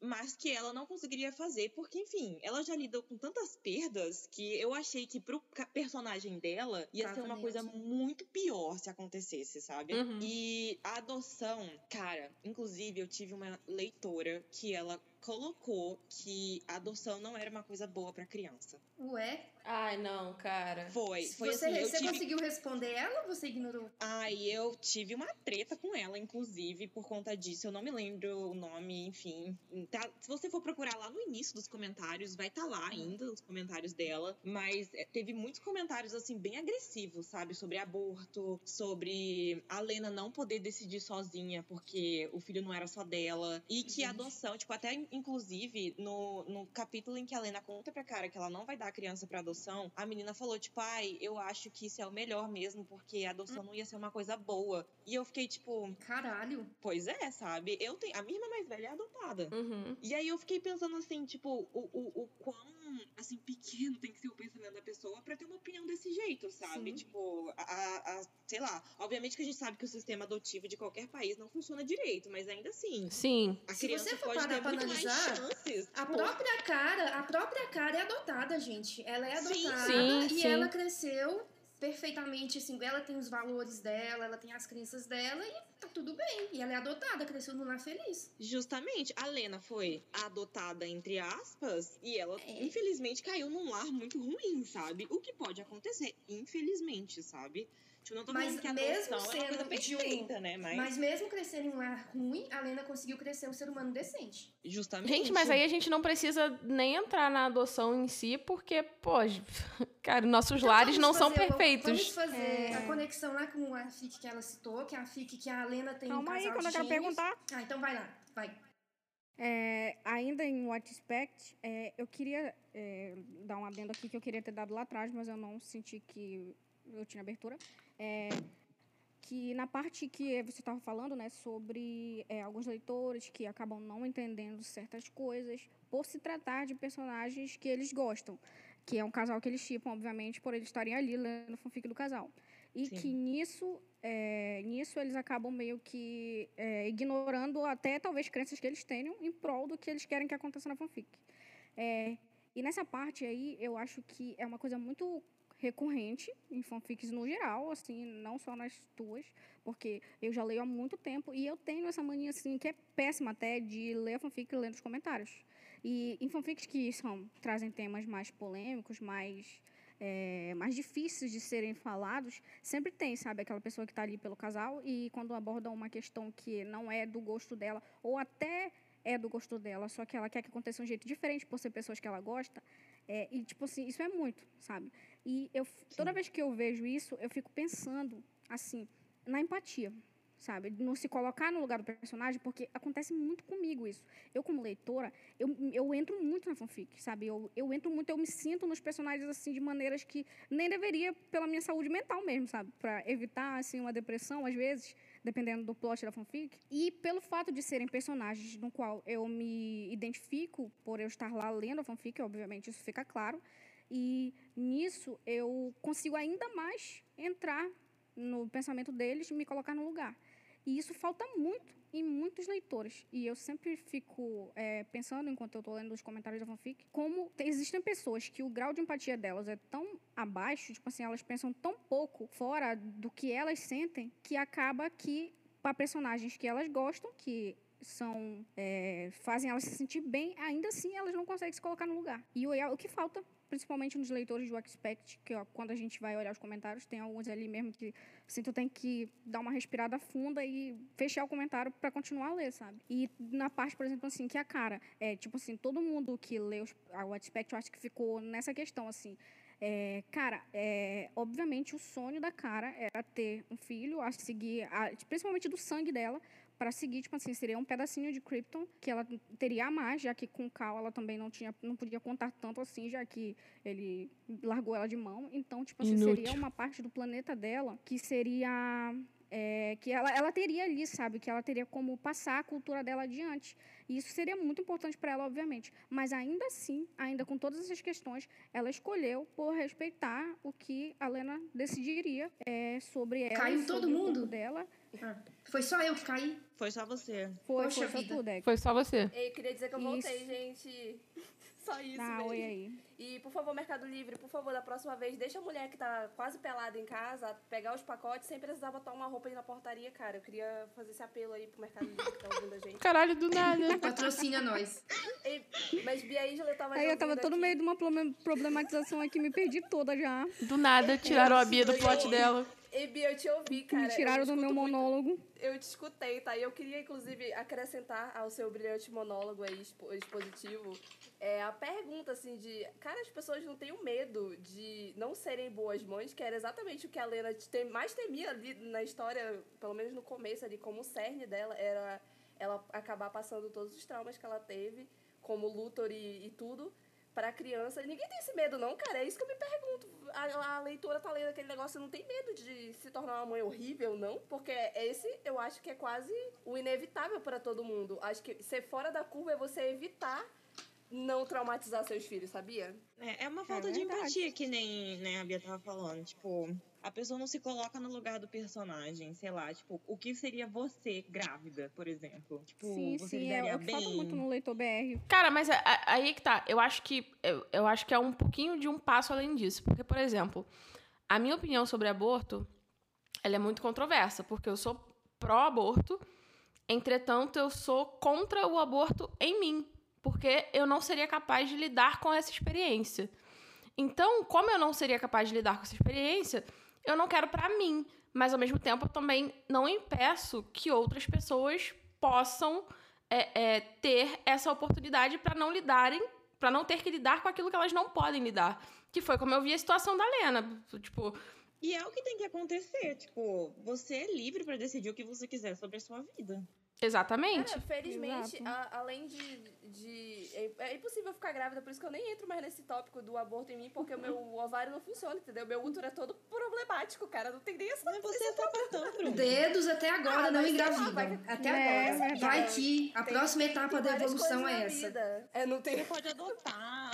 Speaker 3: mas que ela não conseguiria fazer porque, enfim, ela já lidou com tantas perdas que eu achei que pro personagem dela ia ser uma coisa muito pior se acontecesse, sabe?
Speaker 5: Uhum.
Speaker 3: E a adoção, cara, inclusive eu tive uma leitora que ela colocou que a adoção não era uma coisa boa pra criança.
Speaker 2: Ué,
Speaker 5: Ai, não, cara.
Speaker 3: Foi, foi
Speaker 2: você,
Speaker 3: assim,
Speaker 2: você
Speaker 3: tive
Speaker 2: conseguiu responder ela ou você ignorou?
Speaker 3: Ai, eu tive uma treta com ela, inclusive, por conta disso. Eu não me lembro o nome, enfim. Tá- se você for procurar lá no início dos comentários, vai estar lá ainda os comentários dela. Mas é, teve muitos comentários, assim, bem agressivos, sabe? Sobre aborto, sobre a Lena não poder decidir sozinha porque o filho não era só dela. E que a adoção, tipo, até inclusive no, no capítulo em que a Lena conta pra cara que ela não vai dar a criança pra adoção, a menina falou, tipo, ai, eu acho que isso é o melhor mesmo, porque a adoção não ia ser uma coisa boa. E eu fiquei, tipo,
Speaker 2: Caralho.
Speaker 3: pois é, sabe? Eu tenho. A minha irmã mais velha é adotada.
Speaker 5: Uhum.
Speaker 3: E aí eu fiquei pensando assim, tipo, o, o, o quão assim, pequeno tem que ser o pensamento da pessoa pra ter uma opinião desse jeito, sabe?
Speaker 2: Sim.
Speaker 3: Tipo, a, a- sei lá, obviamente que a gente sabe que o sistema adotivo de qualquer país não funciona direito, mas ainda assim.
Speaker 5: Sim.
Speaker 3: A
Speaker 2: Se
Speaker 3: criança
Speaker 2: você for
Speaker 3: pode
Speaker 2: parar pra
Speaker 3: muito
Speaker 2: analisar,
Speaker 3: chances.
Speaker 2: A própria cara, a própria cara é adotada, gente. Ela é
Speaker 3: Sim,
Speaker 2: adotada
Speaker 5: sim,
Speaker 2: e
Speaker 5: sim.
Speaker 2: ela cresceu perfeitamente, assim, ela tem os valores dela, ela tem as crenças dela e tá tudo bem. E ela é adotada, cresceu no lar feliz.
Speaker 3: Justamente, a Lena foi adotada, entre aspas, e ela,
Speaker 2: É.
Speaker 3: infelizmente, caiu num lar muito ruim, sabe? O que pode acontecer, infelizmente, sabe? Tipo, não tô
Speaker 2: Mas
Speaker 3: que a
Speaker 2: mesmo
Speaker 3: é uma coisa
Speaker 2: sendo de um-
Speaker 3: perfeita, né? Mas,
Speaker 2: Mas mesmo crescendo em um lar ruim, a Lena conseguiu crescer um ser humano decente.
Speaker 3: justamente.
Speaker 5: Gente, mas aí a gente não precisa nem entrar na adoção em si, porque, pô, cara, nossos
Speaker 2: Então
Speaker 5: lares não são
Speaker 2: fazer-
Speaker 5: perfeitos.
Speaker 2: Vamos fazer
Speaker 4: É.
Speaker 2: a conexão lá com a FIC que ela citou, que é a FIC que a Lena tem um
Speaker 4: Calma aí,
Speaker 2: casal
Speaker 4: quando eu quero perguntar.
Speaker 2: Ah, então vai lá, vai.
Speaker 4: É, ainda em What Expect, é, eu queria é, dar um adendo aqui que eu queria ter dado lá atrás, mas eu não senti que eu tinha abertura. É, que na parte que você estava falando, né, sobre é, alguns leitores que acabam não entendendo certas coisas por se tratar de personagens que eles gostam, que é um casal que eles chipam, obviamente, por eles estarem ali lendo fanfic do casal. E
Speaker 3: Sim.
Speaker 4: que nisso, é, nisso eles acabam meio que é, ignorando até talvez crenças que eles tenham em prol do que eles querem que aconteça na fanfic. É, e nessa parte aí, eu acho que é uma coisa muito recorrente em fanfics no geral, assim, não só nas tuas, porque eu já leio há muito tempo e eu tenho essa mania, assim, que é péssima até, de ler a fanfic lendo os comentários. E em fanfics que são, trazem temas mais polêmicos, mais, é, mais difíceis de serem falados, sempre tem, sabe, aquela pessoa que está ali pelo casal e quando abordam uma questão que não é do gosto dela, ou até é do gosto dela, só que ela quer que aconteça de um jeito diferente por ser pessoas que ela gosta, é, e, tipo assim, isso é muito, sabe? E eu, toda vez que eu vejo isso, eu fico pensando, assim, na empatia, sabe? Não se colocar no lugar do personagem, porque acontece muito comigo isso. Eu, como leitora, eu, eu entro muito na fanfic, sabe? Eu, eu entro muito, eu me sinto nos personagens, assim, de maneiras que nem deveria pela minha saúde mental mesmo, sabe? Para evitar, assim, uma depressão, às vezes, dependendo do plot da fanfic. E pelo fato de serem personagens no qual eu me identifico, por eu estar lá lendo a fanfic, obviamente isso fica claro, e nisso eu consigo ainda mais entrar no pensamento deles me colocar no lugar. E isso falta muito em muitos leitores. E eu sempre fico é, pensando, enquanto eu estou lendo os comentários da fanfic, como existem pessoas que o grau de empatia delas é tão abaixo, tipo assim, elas pensam tão pouco fora do que elas sentem, que acaba que, para personagens que elas gostam, que são é, fazem elas se sentir bem, ainda assim elas não conseguem se colocar no lugar. E o que falta principalmente nos leitores do Expect, que ó, quando a gente vai olhar os comentários, tem alguns ali mesmo que assim, tu tem que dar uma respirada funda e fechar o comentário para continuar a ler, sabe? E na parte, por exemplo, assim, que a cara, é tipo assim, todo mundo que lê os, o Expect, eu acho que ficou nessa questão, assim, é, cara, é, obviamente o sonho da cara era ter um filho, a seguir, a, principalmente do sangue dela, para seguir, tipo assim, seria um pedacinho de Krypton que ela teria a mais, já que com Cal ela também não tinha, não podia contar tanto assim, já que ele largou ela de mão. Então, tipo assim, Inútil. seria uma parte do planeta dela que seria é, que ela, ela teria ali, sabe? Que ela teria como passar a cultura dela adiante. E isso seria muito importante para ela, obviamente. Mas ainda assim, ainda com todas essas questões, ela escolheu por respeitar o que a Lena decidiria é, sobre ela.
Speaker 2: Caiu todo mundo
Speaker 4: dela.
Speaker 2: Ah, foi só eu que caí?
Speaker 3: Foi só você.
Speaker 4: Foi, Poxa foi só tudo, é.
Speaker 5: Foi só você.
Speaker 1: Eu queria dizer que eu voltei, isso. gente. Só isso
Speaker 4: ah,
Speaker 1: mesmo.
Speaker 4: Oi aí.
Speaker 1: E, por favor, Mercado Livre, por favor, da próxima vez, deixa a mulher que tá quase pelada em casa pegar os pacotes sem precisar botar uma roupa aí na portaria, cara. Eu queria fazer esse apelo aí pro Mercado Livre que tá ouvindo a gente.
Speaker 5: Caralho, do nada.
Speaker 2: Patrocina nós.
Speaker 1: E, mas Bia Isla tava
Speaker 4: Aí eu tava todo aqui. meio de uma problematização aqui, me perdi toda já.
Speaker 5: Do nada, tiraram a Bia do plot dela.
Speaker 1: E Bia, eu te ouvi, cara.
Speaker 4: Me tiraram do meu monólogo.
Speaker 1: Muito, eu te escutei, tá? E eu queria, inclusive, acrescentar ao seu brilhante monólogo aí, expositivo, é, a pergunta, assim, de... Cara, as pessoas não têm o medo de não serem boas mães, que era exatamente o que a Lena tem, mais temia ali na história, pelo menos no começo ali, como o cerne dela, era ela acabar passando todos os traumas que ela teve, como Luthor e, e tudo pra criança. Ninguém tem esse medo, não, cara. É isso que eu me pergunto. A, a leitora tá lendo aquele negócio, não tem medo de se tornar uma mãe horrível, não? Porque esse eu acho que é quase o inevitável para todo mundo. Acho que ser fora da curva é você evitar não traumatizar seus filhos, sabia?
Speaker 3: É, é uma falta é de empatia, que nem né, a Bia tava falando. Tipo, a pessoa não se coloca no lugar do personagem, sei lá, tipo, o que seria você grávida, por exemplo? Tipo,
Speaker 4: sim,
Speaker 3: você
Speaker 4: sim,
Speaker 3: é,
Speaker 4: é,
Speaker 3: bem...
Speaker 4: falta muito no leitor BR.
Speaker 5: Cara, mas é, é, aí que tá, eu acho que eu, eu acho que é um pouquinho de um passo além disso, porque por exemplo, a minha opinião sobre aborto, ela é muito controversa, porque eu sou pró-aborto, entretanto eu sou contra o aborto em mim, porque eu não seria capaz de lidar com essa experiência. Então, como eu não seria capaz de lidar com essa experiência, eu não quero para mim, mas ao mesmo tempo eu também não impeço que outras pessoas possam é, é, ter essa oportunidade para não lidarem, para não ter que lidar com aquilo que elas não podem lidar. Que foi como eu vi a situação da Lena. Tipo,
Speaker 3: e é o que tem que acontecer. Tipo, você é livre para decidir o que você quiser sobre a sua vida.
Speaker 5: Exatamente.
Speaker 1: Cara, felizmente, a, além de. de é, é, impossível ficar grávida, por isso que eu nem entro mais nesse tópico do aborto em mim, porque o meu ovário não funciona, entendeu? Meu útero é todo problemático, cara. Não tem nem essa.
Speaker 3: Mas você tá tão
Speaker 2: Dedos até agora ah, não engravidam. Até é, agora. Vai que a tem, próxima etapa da evolução é essa.
Speaker 1: É, não tem...
Speaker 3: Você pode adotar.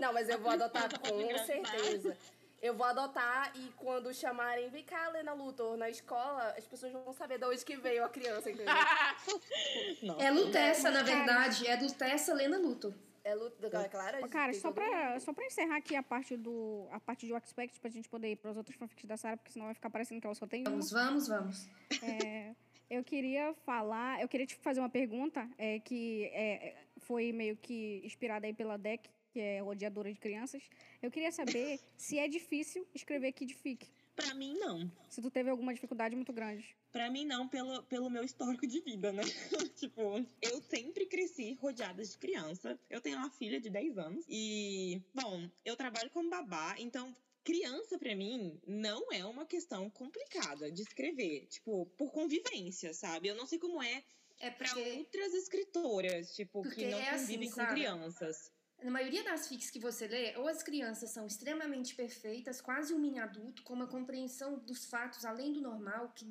Speaker 1: Não, mas eu vou adotar com certeza. Eu vou adotar e quando chamarem, vem cá, Lena Luthor, na escola, as pessoas vão saber de onde que veio a criança, entendeu?
Speaker 2: é Lutessa, na verdade. É Lutessa Lena Luthor.
Speaker 1: É luta, é claro.
Speaker 4: Cara, só pra,
Speaker 1: mundo.
Speaker 4: só pra encerrar aqui a parte do. a parte de Expect pra gente poder ir pros outros fanfics da Sarah, porque senão vai ficar parecendo que ela só tem uma.
Speaker 2: Vamos, vamos, vamos.
Speaker 4: É, eu queria falar, eu queria te fazer uma pergunta é, que é, foi meio que inspirada aí pela Deck, que é odiadora de crianças. Eu queria saber se é difícil escrever Kidfic.
Speaker 3: Pra mim, não.
Speaker 4: Se tu teve alguma dificuldade muito grande.
Speaker 3: Pra mim, não, pelo, pelo meu histórico de vida, né? tipo, eu sempre cresci rodeada de criança. Eu tenho uma filha de 10 anos. E, bom, eu trabalho como babá, então. Criança, pra mim, não é uma questão complicada de escrever. Tipo, por convivência, sabe? Eu não sei como é
Speaker 2: É
Speaker 3: pra
Speaker 2: porque
Speaker 3: outras escritoras, tipo,
Speaker 2: Porque
Speaker 3: que não
Speaker 2: é assim,
Speaker 3: convivem com
Speaker 2: sabe?
Speaker 3: crianças.
Speaker 2: Na maioria das fics que você lê, ou as crianças são extremamente perfeitas, quase um mini adulto, com uma compreensão dos fatos além do normal, que,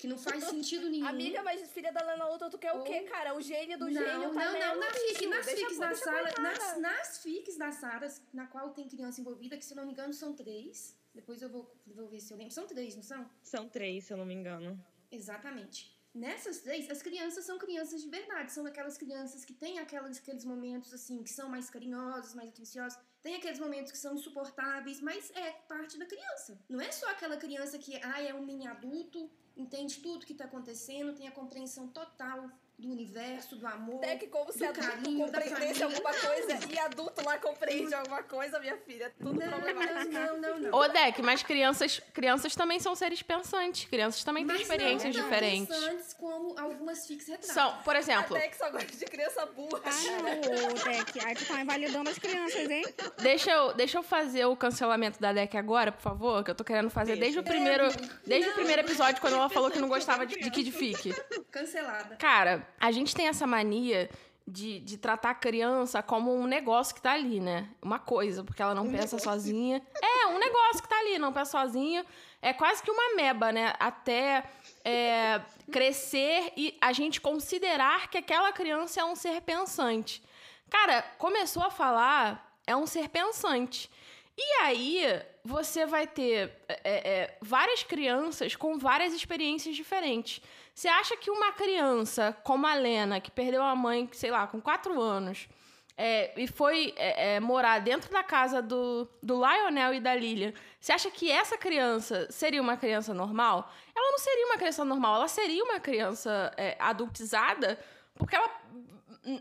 Speaker 2: que não faz sentido nenhum.
Speaker 1: Amiga, mas filha da Lana Luta, tu quer o
Speaker 2: Ou-
Speaker 1: quê, cara? O gênio do
Speaker 2: não,
Speaker 1: gênio tá
Speaker 2: não, não, na fic, nas
Speaker 1: Deixa-
Speaker 2: fics da
Speaker 1: coitada.
Speaker 2: nas, nas fics da Saras, na qual tem criança envolvida, que se eu não me engano são três. Depois eu vou, vou ver se eu lembro. São três, não são?
Speaker 3: São três, se eu não me engano.
Speaker 2: Exatamente. Nessas três, as crianças são crianças de verdade. São aquelas crianças que têm aquelas, aqueles momentos, assim, que são mais carinhosos, mais atenciosos. Tem aqueles momentos que são insuportáveis, mas é parte da criança. Não é só aquela criança que, ah, é um mini adulto, entende tudo que tá acontecendo, tem a compreensão total do universo, do amor.
Speaker 1: Até que como se adulto
Speaker 2: carinho,
Speaker 1: compreendesse alguma coisa e adulto lá compreende alguma coisa, minha filha. Tudo
Speaker 2: Não,
Speaker 1: problemático.
Speaker 2: não, não, não.
Speaker 5: Ô, Deck, mas crianças, crianças também são seres pensantes. Crianças também têm
Speaker 2: Mas
Speaker 5: experiências
Speaker 2: não tão
Speaker 5: diferentes.
Speaker 2: pensantes como algumas fics retratam.
Speaker 5: São, por exemplo,
Speaker 1: Até que só gosta de criança burra.
Speaker 4: Ah, não, Deck. Aí tu tá invalidando as crianças, hein?
Speaker 5: deixa eu, deixa eu fazer o cancelamento da Deck agora, por favor, que eu tô querendo fazer desde o primeiro, desde o primeiro episódio, quando ela falou que não gostava de, de Kid Fic.
Speaker 2: Cancelada.
Speaker 5: Cara, a gente tem essa mania de, de tratar a criança como um negócio que tá ali, né? Uma coisa, porque ela não pensa sozinha. É, um negócio que tá ali, não pensa sozinha. É quase que uma meba, né? Até é, crescer e a gente considerar que aquela criança é um ser pensante. Cara, começou a falar, é um ser pensante. E aí, você vai ter é, é, várias crianças com várias experiências diferentes. Você acha que uma criança como a Lena, que perdeu a mãe, sei lá, com quatro anos, é, e foi é, é, morar dentro da casa do, do Lionel e da Lilian, você acha que essa criança seria uma criança normal? Ela não seria uma criança normal, ela seria uma criança é, adultizada, porque ela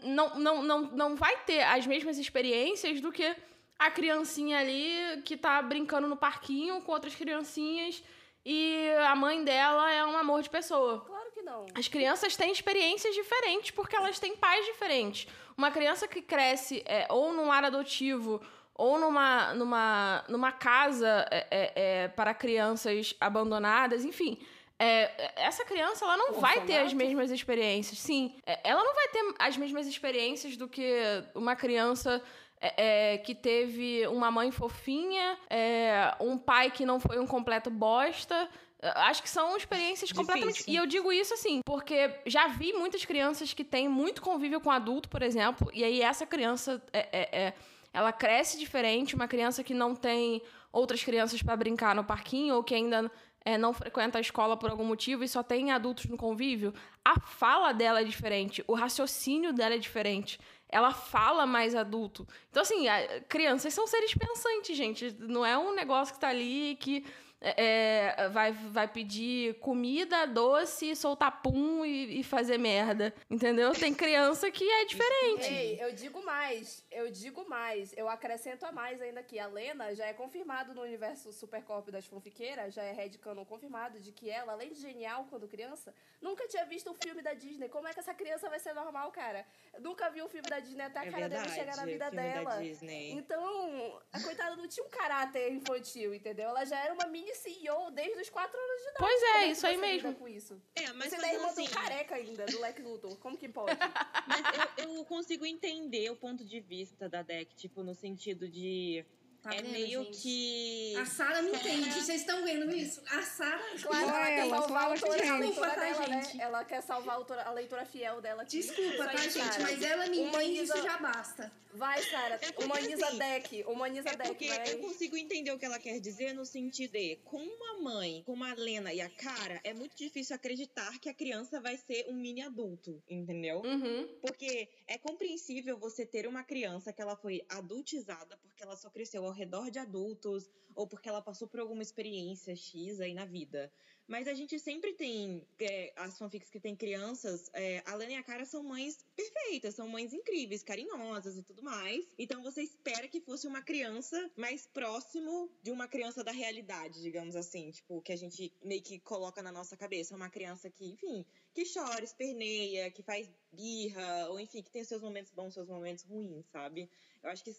Speaker 5: não, não, não, não vai ter as mesmas experiências do que a criancinha ali que tá brincando no parquinho com outras criancinhas e a mãe dela é um amor de pessoa.
Speaker 1: Que não.
Speaker 5: As crianças têm experiências diferentes porque elas têm pais diferentes. Uma criança que cresce é, ou num lar adotivo ou numa, numa, numa casa é, é, é, para crianças abandonadas, enfim. é, essa criança ela não vai ter as mesmas experiências. Sim, é, ela não vai ter as mesmas experiências do que uma criança é, é, que teve uma mãe fofinha, é, um pai que não foi um completo bosta. É, Acho que são experiências completamente.
Speaker 3: Difícil.
Speaker 5: E eu digo isso assim, porque já vi muitas crianças que têm muito convívio com adulto, por exemplo, e aí essa criança é, é- é- ela cresce diferente, uma criança que não tem outras crianças para brincar no parquinho ou que ainda é, não frequenta a escola por algum motivo e só tem adultos no convívio, a fala dela é diferente, o raciocínio dela é diferente. Ela fala mais adulto. Então, assim, a- crianças são seres pensantes, gente. Não é um negócio que tá ali que é, é, vai, vai pedir comida, doce, soltar pum e, e fazer merda. Entendeu? Tem criança que é diferente.
Speaker 1: Ei, eu digo mais, eu digo mais, eu acrescento a mais ainda que a Lena já é confirmado no universo Supercorp das fanfiqueiras, já é headcanon confirmado de que ela, além de genial quando criança, nunca tinha visto um filme da Disney. Como é que essa criança vai ser normal, cara? Nunca viu um filme da Disney até a
Speaker 3: É
Speaker 1: cara dela
Speaker 3: verdade,
Speaker 1: chegar na vida dela. Então, a coitada não tinha um caráter infantil, entendeu? Ela já era uma mini CEO desde os 4 anos de idade.
Speaker 5: Pois é,
Speaker 1: Como que
Speaker 5: isso aí mesmo.
Speaker 1: Com isso?
Speaker 3: É, mas
Speaker 1: Você ainda é
Speaker 3: assim,
Speaker 1: do careca ainda, do Lex Luthor. Como que pode?
Speaker 3: Mas eu, eu consigo entender o ponto de vista da deck, tipo, no sentido de.
Speaker 2: Tá
Speaker 3: é
Speaker 2: vendo,
Speaker 3: meio
Speaker 2: gente?
Speaker 3: que.
Speaker 2: A Sara me entende, vocês estão vendo isso? A Sara.
Speaker 1: Claro,
Speaker 4: Só
Speaker 1: ela quer
Speaker 4: ela,
Speaker 1: salvar a
Speaker 4: ela
Speaker 1: autora,
Speaker 4: que
Speaker 1: a
Speaker 2: Desculpa, tá,
Speaker 1: dela, né?
Speaker 2: gente?
Speaker 1: Ela quer salvar a, autora, a leitura fiel dela. aqui.
Speaker 2: Desculpa, tá, gente? Mas ela me entende,
Speaker 1: Humaniza-
Speaker 2: isso já basta.
Speaker 1: Vai, Sara. Humaniza
Speaker 3: assim,
Speaker 1: deck. Humaniza
Speaker 3: É
Speaker 1: deck,
Speaker 3: porque
Speaker 1: vai.
Speaker 3: eu consigo entender o que ela quer dizer no sentido de, com uma mãe, como a Lena e a Cara, é muito difícil acreditar que a criança vai ser um mini adulto, entendeu?
Speaker 5: Uhum.
Speaker 3: Porque é compreensível você ter uma criança que ela foi adultizada porque ela só cresceu ao redor de adultos ou porque ela passou por alguma experiência X aí na vida. Mas a gente sempre tem é, as fanfics que tem crianças, é, a Lena e a Cara são mães perfeitas, são mães incríveis, carinhosas e tudo mais. Então você espera que fosse uma criança mais próximo de uma criança da realidade, digamos assim, tipo, que a gente meio que coloca na nossa cabeça, uma criança que, enfim, que chora, esperneia, que faz birra, ou enfim, que tem seus momentos bons, seus momentos ruins, sabe? Eu acho que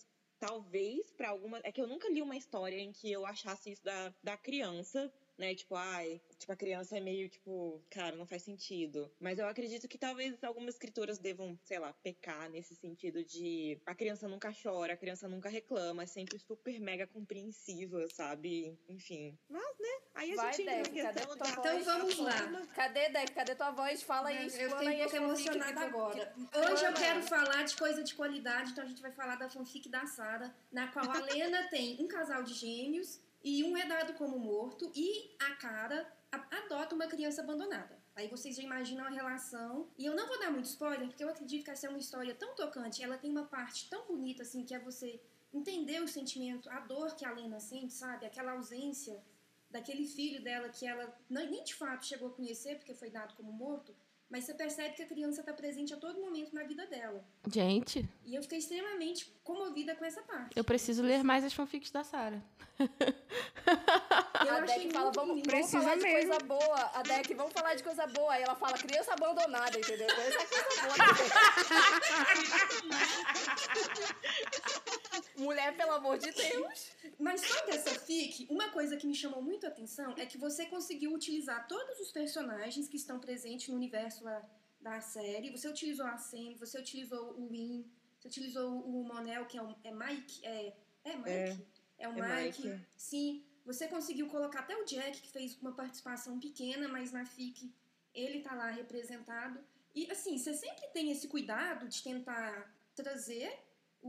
Speaker 3: talvez pra alguma. É que eu nunca li uma história em que eu achasse isso da, da criança. Né, tipo, ai, tipo, a criança é meio, tipo, cara, não faz sentido. Mas eu acredito que talvez algumas escritoras devam, sei lá, pecar nesse sentido de a criança nunca chora, a criança nunca reclama, é sempre super mega compreensiva, sabe? Enfim. Mas, né, aí a
Speaker 1: Vai,
Speaker 3: gente entra na
Speaker 1: Deck, cadê
Speaker 3: questão
Speaker 1: tua
Speaker 3: da
Speaker 1: voz?
Speaker 2: Então vamos lá.
Speaker 3: forma.
Speaker 1: Cadê, Deck? Cadê tua voz? Fala aí,
Speaker 2: eu fiquei um pouco emocionada
Speaker 1: tu-
Speaker 2: agora.
Speaker 1: que-
Speaker 2: Hoje eu quero falar de coisa de qualidade, então a gente vai falar da fanfic da Sara, na qual a Lena tem um casal de gêmeos e um é dado como morto e a Cara adota uma criança abandonada. Aí vocês já imaginam a relação. E eu não vou dar muito spoiler, porque eu acredito que essa é uma história tão tocante. Ela tem uma parte tão bonita, assim, que é você entender o sentimento, a dor que a Lena sente, sabe? Aquela ausência daquele filho dela que ela nem de fato chegou a conhecer, porque foi dado como morto. Mas você percebe que a criança está presente a todo momento na vida dela.
Speaker 5: Gente,
Speaker 2: E eu fiquei extremamente comovida com essa parte.
Speaker 5: eu preciso ler mais as fanfics da Sara.
Speaker 2: Eu
Speaker 1: a Deck fala,
Speaker 2: muito
Speaker 1: vamos, vamos falar de
Speaker 4: mesmo.
Speaker 1: coisa boa. A Deck, vamos falar de coisa boa. Aí ela fala, criança abandonada, entendeu? Essa é coisa boa. Mulher, pelo amor de Deus.
Speaker 2: Mas sobre essa fic, uma coisa que me chamou muito a atenção é que você conseguiu utilizar todos os personagens que estão presentes no universo da, da série. Você utilizou a Sam, você utilizou o Win, você utilizou o Monel, que é, o, é Mike. É, é Mike?
Speaker 3: É,
Speaker 2: É, o
Speaker 3: é
Speaker 2: Mike.
Speaker 3: Mike.
Speaker 2: Sim. Você conseguiu colocar até o Jack, que fez uma participação pequena, mas na fic ele tá lá representado. E assim, você sempre tem esse cuidado de tentar trazer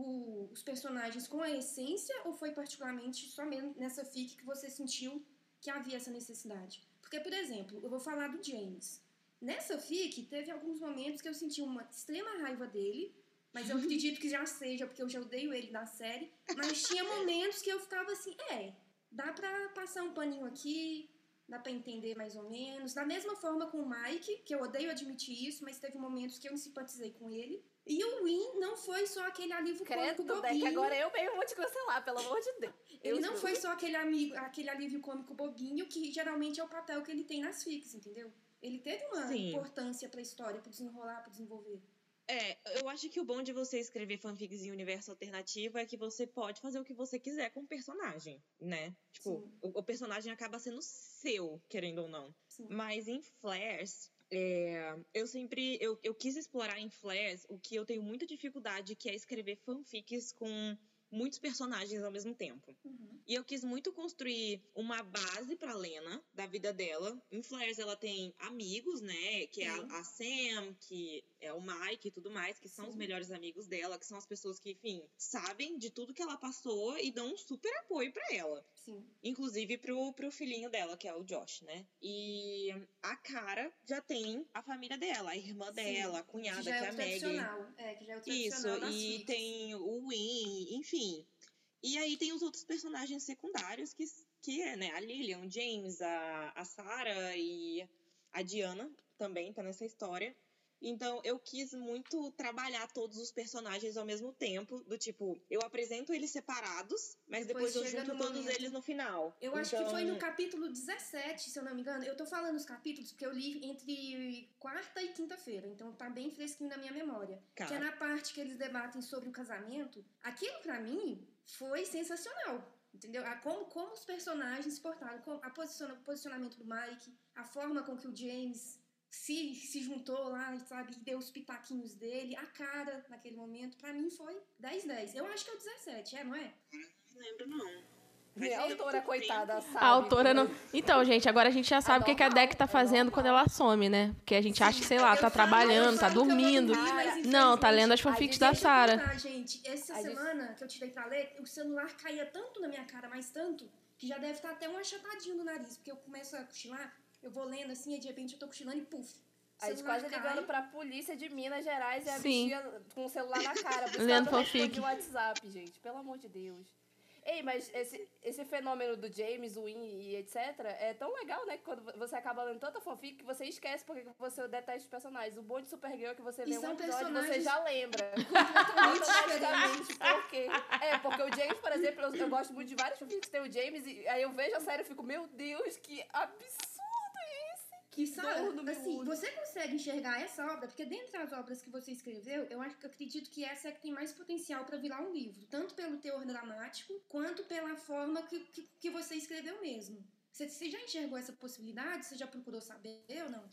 Speaker 2: o- os personagens com a essência ou foi particularmente somente nessa fic que você sentiu que havia essa necessidade? Porque, por exemplo, eu vou falar do James. Nessa fic, teve alguns momentos que eu senti uma extrema raiva dele, mas eu acredito que já seja porque eu já odeio ele da série. Mas tinha momentos que eu ficava assim, é, dá pra passar um paninho aqui, dá pra entender mais ou menos. Da mesma forma com o Mike, que eu odeio admitir isso, mas teve momentos que eu me simpatizei com ele. E o Win não foi só aquele alívio
Speaker 1: Credo,
Speaker 2: cômico
Speaker 1: Deck,
Speaker 2: bobinho.
Speaker 1: agora eu mesmo vou te cancelar, pelo amor de Deus.
Speaker 2: Ele não foi só aquele, amigo, aquele alívio cômico bobinho, que geralmente é o papel que ele tem nas fics, entendeu? Ele teve uma
Speaker 3: Sim.
Speaker 2: importância pra história, pro desenrolar, pro desenvolver.
Speaker 3: É, eu acho que o bom de você escrever fanfics em universo alternativo é que você pode fazer o que você quiser com o personagem, né? Tipo, o, o personagem acaba sendo seu, querendo ou não.
Speaker 2: Sim.
Speaker 3: Mas em Flares, é, eu sempre. Eu, eu quis explorar em Flares o que eu tenho muita dificuldade, que é escrever fanfics com muitos personagens ao mesmo tempo.
Speaker 2: Uhum.
Speaker 3: E eu quis muito construir uma base pra Lena, da vida dela. Em Flares ela tem amigos, né? Que é a, a Sam, que é o Mike e tudo mais, que são os melhores amigos dela, que são as pessoas que, enfim, sabem de tudo que ela passou e dão um super apoio pra ela.
Speaker 2: Sim.
Speaker 3: Inclusive pro, pro filhinho dela, que é o Josh, né? E a Cara já tem a família dela, a irmã
Speaker 2: Sim.
Speaker 3: dela, a
Speaker 2: Que
Speaker 3: cunhada,
Speaker 2: já
Speaker 3: que
Speaker 2: é
Speaker 3: é a Maggie.
Speaker 2: É, que já é o
Speaker 3: Isso,
Speaker 2: tradicional das
Speaker 3: e tem o Win, enfim. E aí tem os outros personagens secundários que, que é, né, a Lilian, o James, a, a Sarah e a Diana também tá nessa história. Então eu quis muito trabalhar todos os personagens ao mesmo tempo, do tipo, eu apresento eles separados, mas
Speaker 2: Depois
Speaker 3: depois, eu junto todos
Speaker 2: momento.
Speaker 3: eles no final.
Speaker 2: Eu acho que foi
Speaker 3: Então,
Speaker 2: no capítulo 17, se eu não me engano. Eu tô falando os capítulos porque eu li entre quarta e quinta-feira, então tá bem fresquinho na minha memória.
Speaker 3: Tá.
Speaker 2: Que é na parte que eles debatem sobre o casamento. Aquilo pra mim foi sensacional. Entendeu? A, como, como os personagens se portaram, como, a posiciona, o posicionamento do Mike, a forma com que o James se, se juntou lá, sabe, e deu os pitaquinhos dele, a cara naquele momento, pra mim foi 10-10. Eu acho que é o 17, é, não é?
Speaker 3: lembro, não.
Speaker 1: Minha
Speaker 3: Faz
Speaker 1: autora,
Speaker 3: muito
Speaker 1: coitada,
Speaker 3: tempo.
Speaker 1: sabe.
Speaker 5: A autora não. Então, gente, agora a gente já sabe o que, que a Deck tá
Speaker 1: é
Speaker 5: fazendo quando ela some, né? Porque a gente acha que, sei lá, tá trabalhando, tá dormindo.
Speaker 2: mas,
Speaker 5: Não, tá lendo as fanfics
Speaker 1: a
Speaker 5: da Sara.
Speaker 2: Gente, essa
Speaker 1: A gente-
Speaker 2: semana que eu tirei pra ler, o celular caía tanto na minha cara, mas tanto, que já deve estar até um achatadinho no nariz, porque eu começo a cochilar, eu vou lendo assim, e de repente eu tô cochilando e puf.
Speaker 1: A gente quase
Speaker 2: cai.
Speaker 1: ligando pra polícia de Minas Gerais e a
Speaker 5: Sim.
Speaker 1: bichinha com o celular na cara. buscando
Speaker 5: fanfic.
Speaker 1: o WhatsApp, gente. Pelo amor de Deus. Ei, mas esse, esse fenômeno do James, Win e etc. é tão legal, né? Que quando você acaba lendo tanta fanfic que você esquece porque você detesta os personagens. O bom de Supergirl é que você
Speaker 2: E
Speaker 1: vê um episódio e você
Speaker 2: personagens
Speaker 1: já lembra.
Speaker 2: Completamente
Speaker 1: Automaticamente. Por quê? É, porque o James, por exemplo, eu, eu gosto muito de vários fanfics que tem o James e aí eu vejo a série e fico, meu Deus, que absurdo?
Speaker 2: Que sabe, assim,
Speaker 1: olho.
Speaker 2: você consegue enxergar essa obra, porque dentre as obras que você escreveu, eu acho que eu acredito que essa é a que tem mais potencial para virar um livro, tanto pelo teor dramático, quanto pela forma que, que, que você escreveu mesmo. Você, você já enxergou essa possibilidade? Você já procurou saber ou não?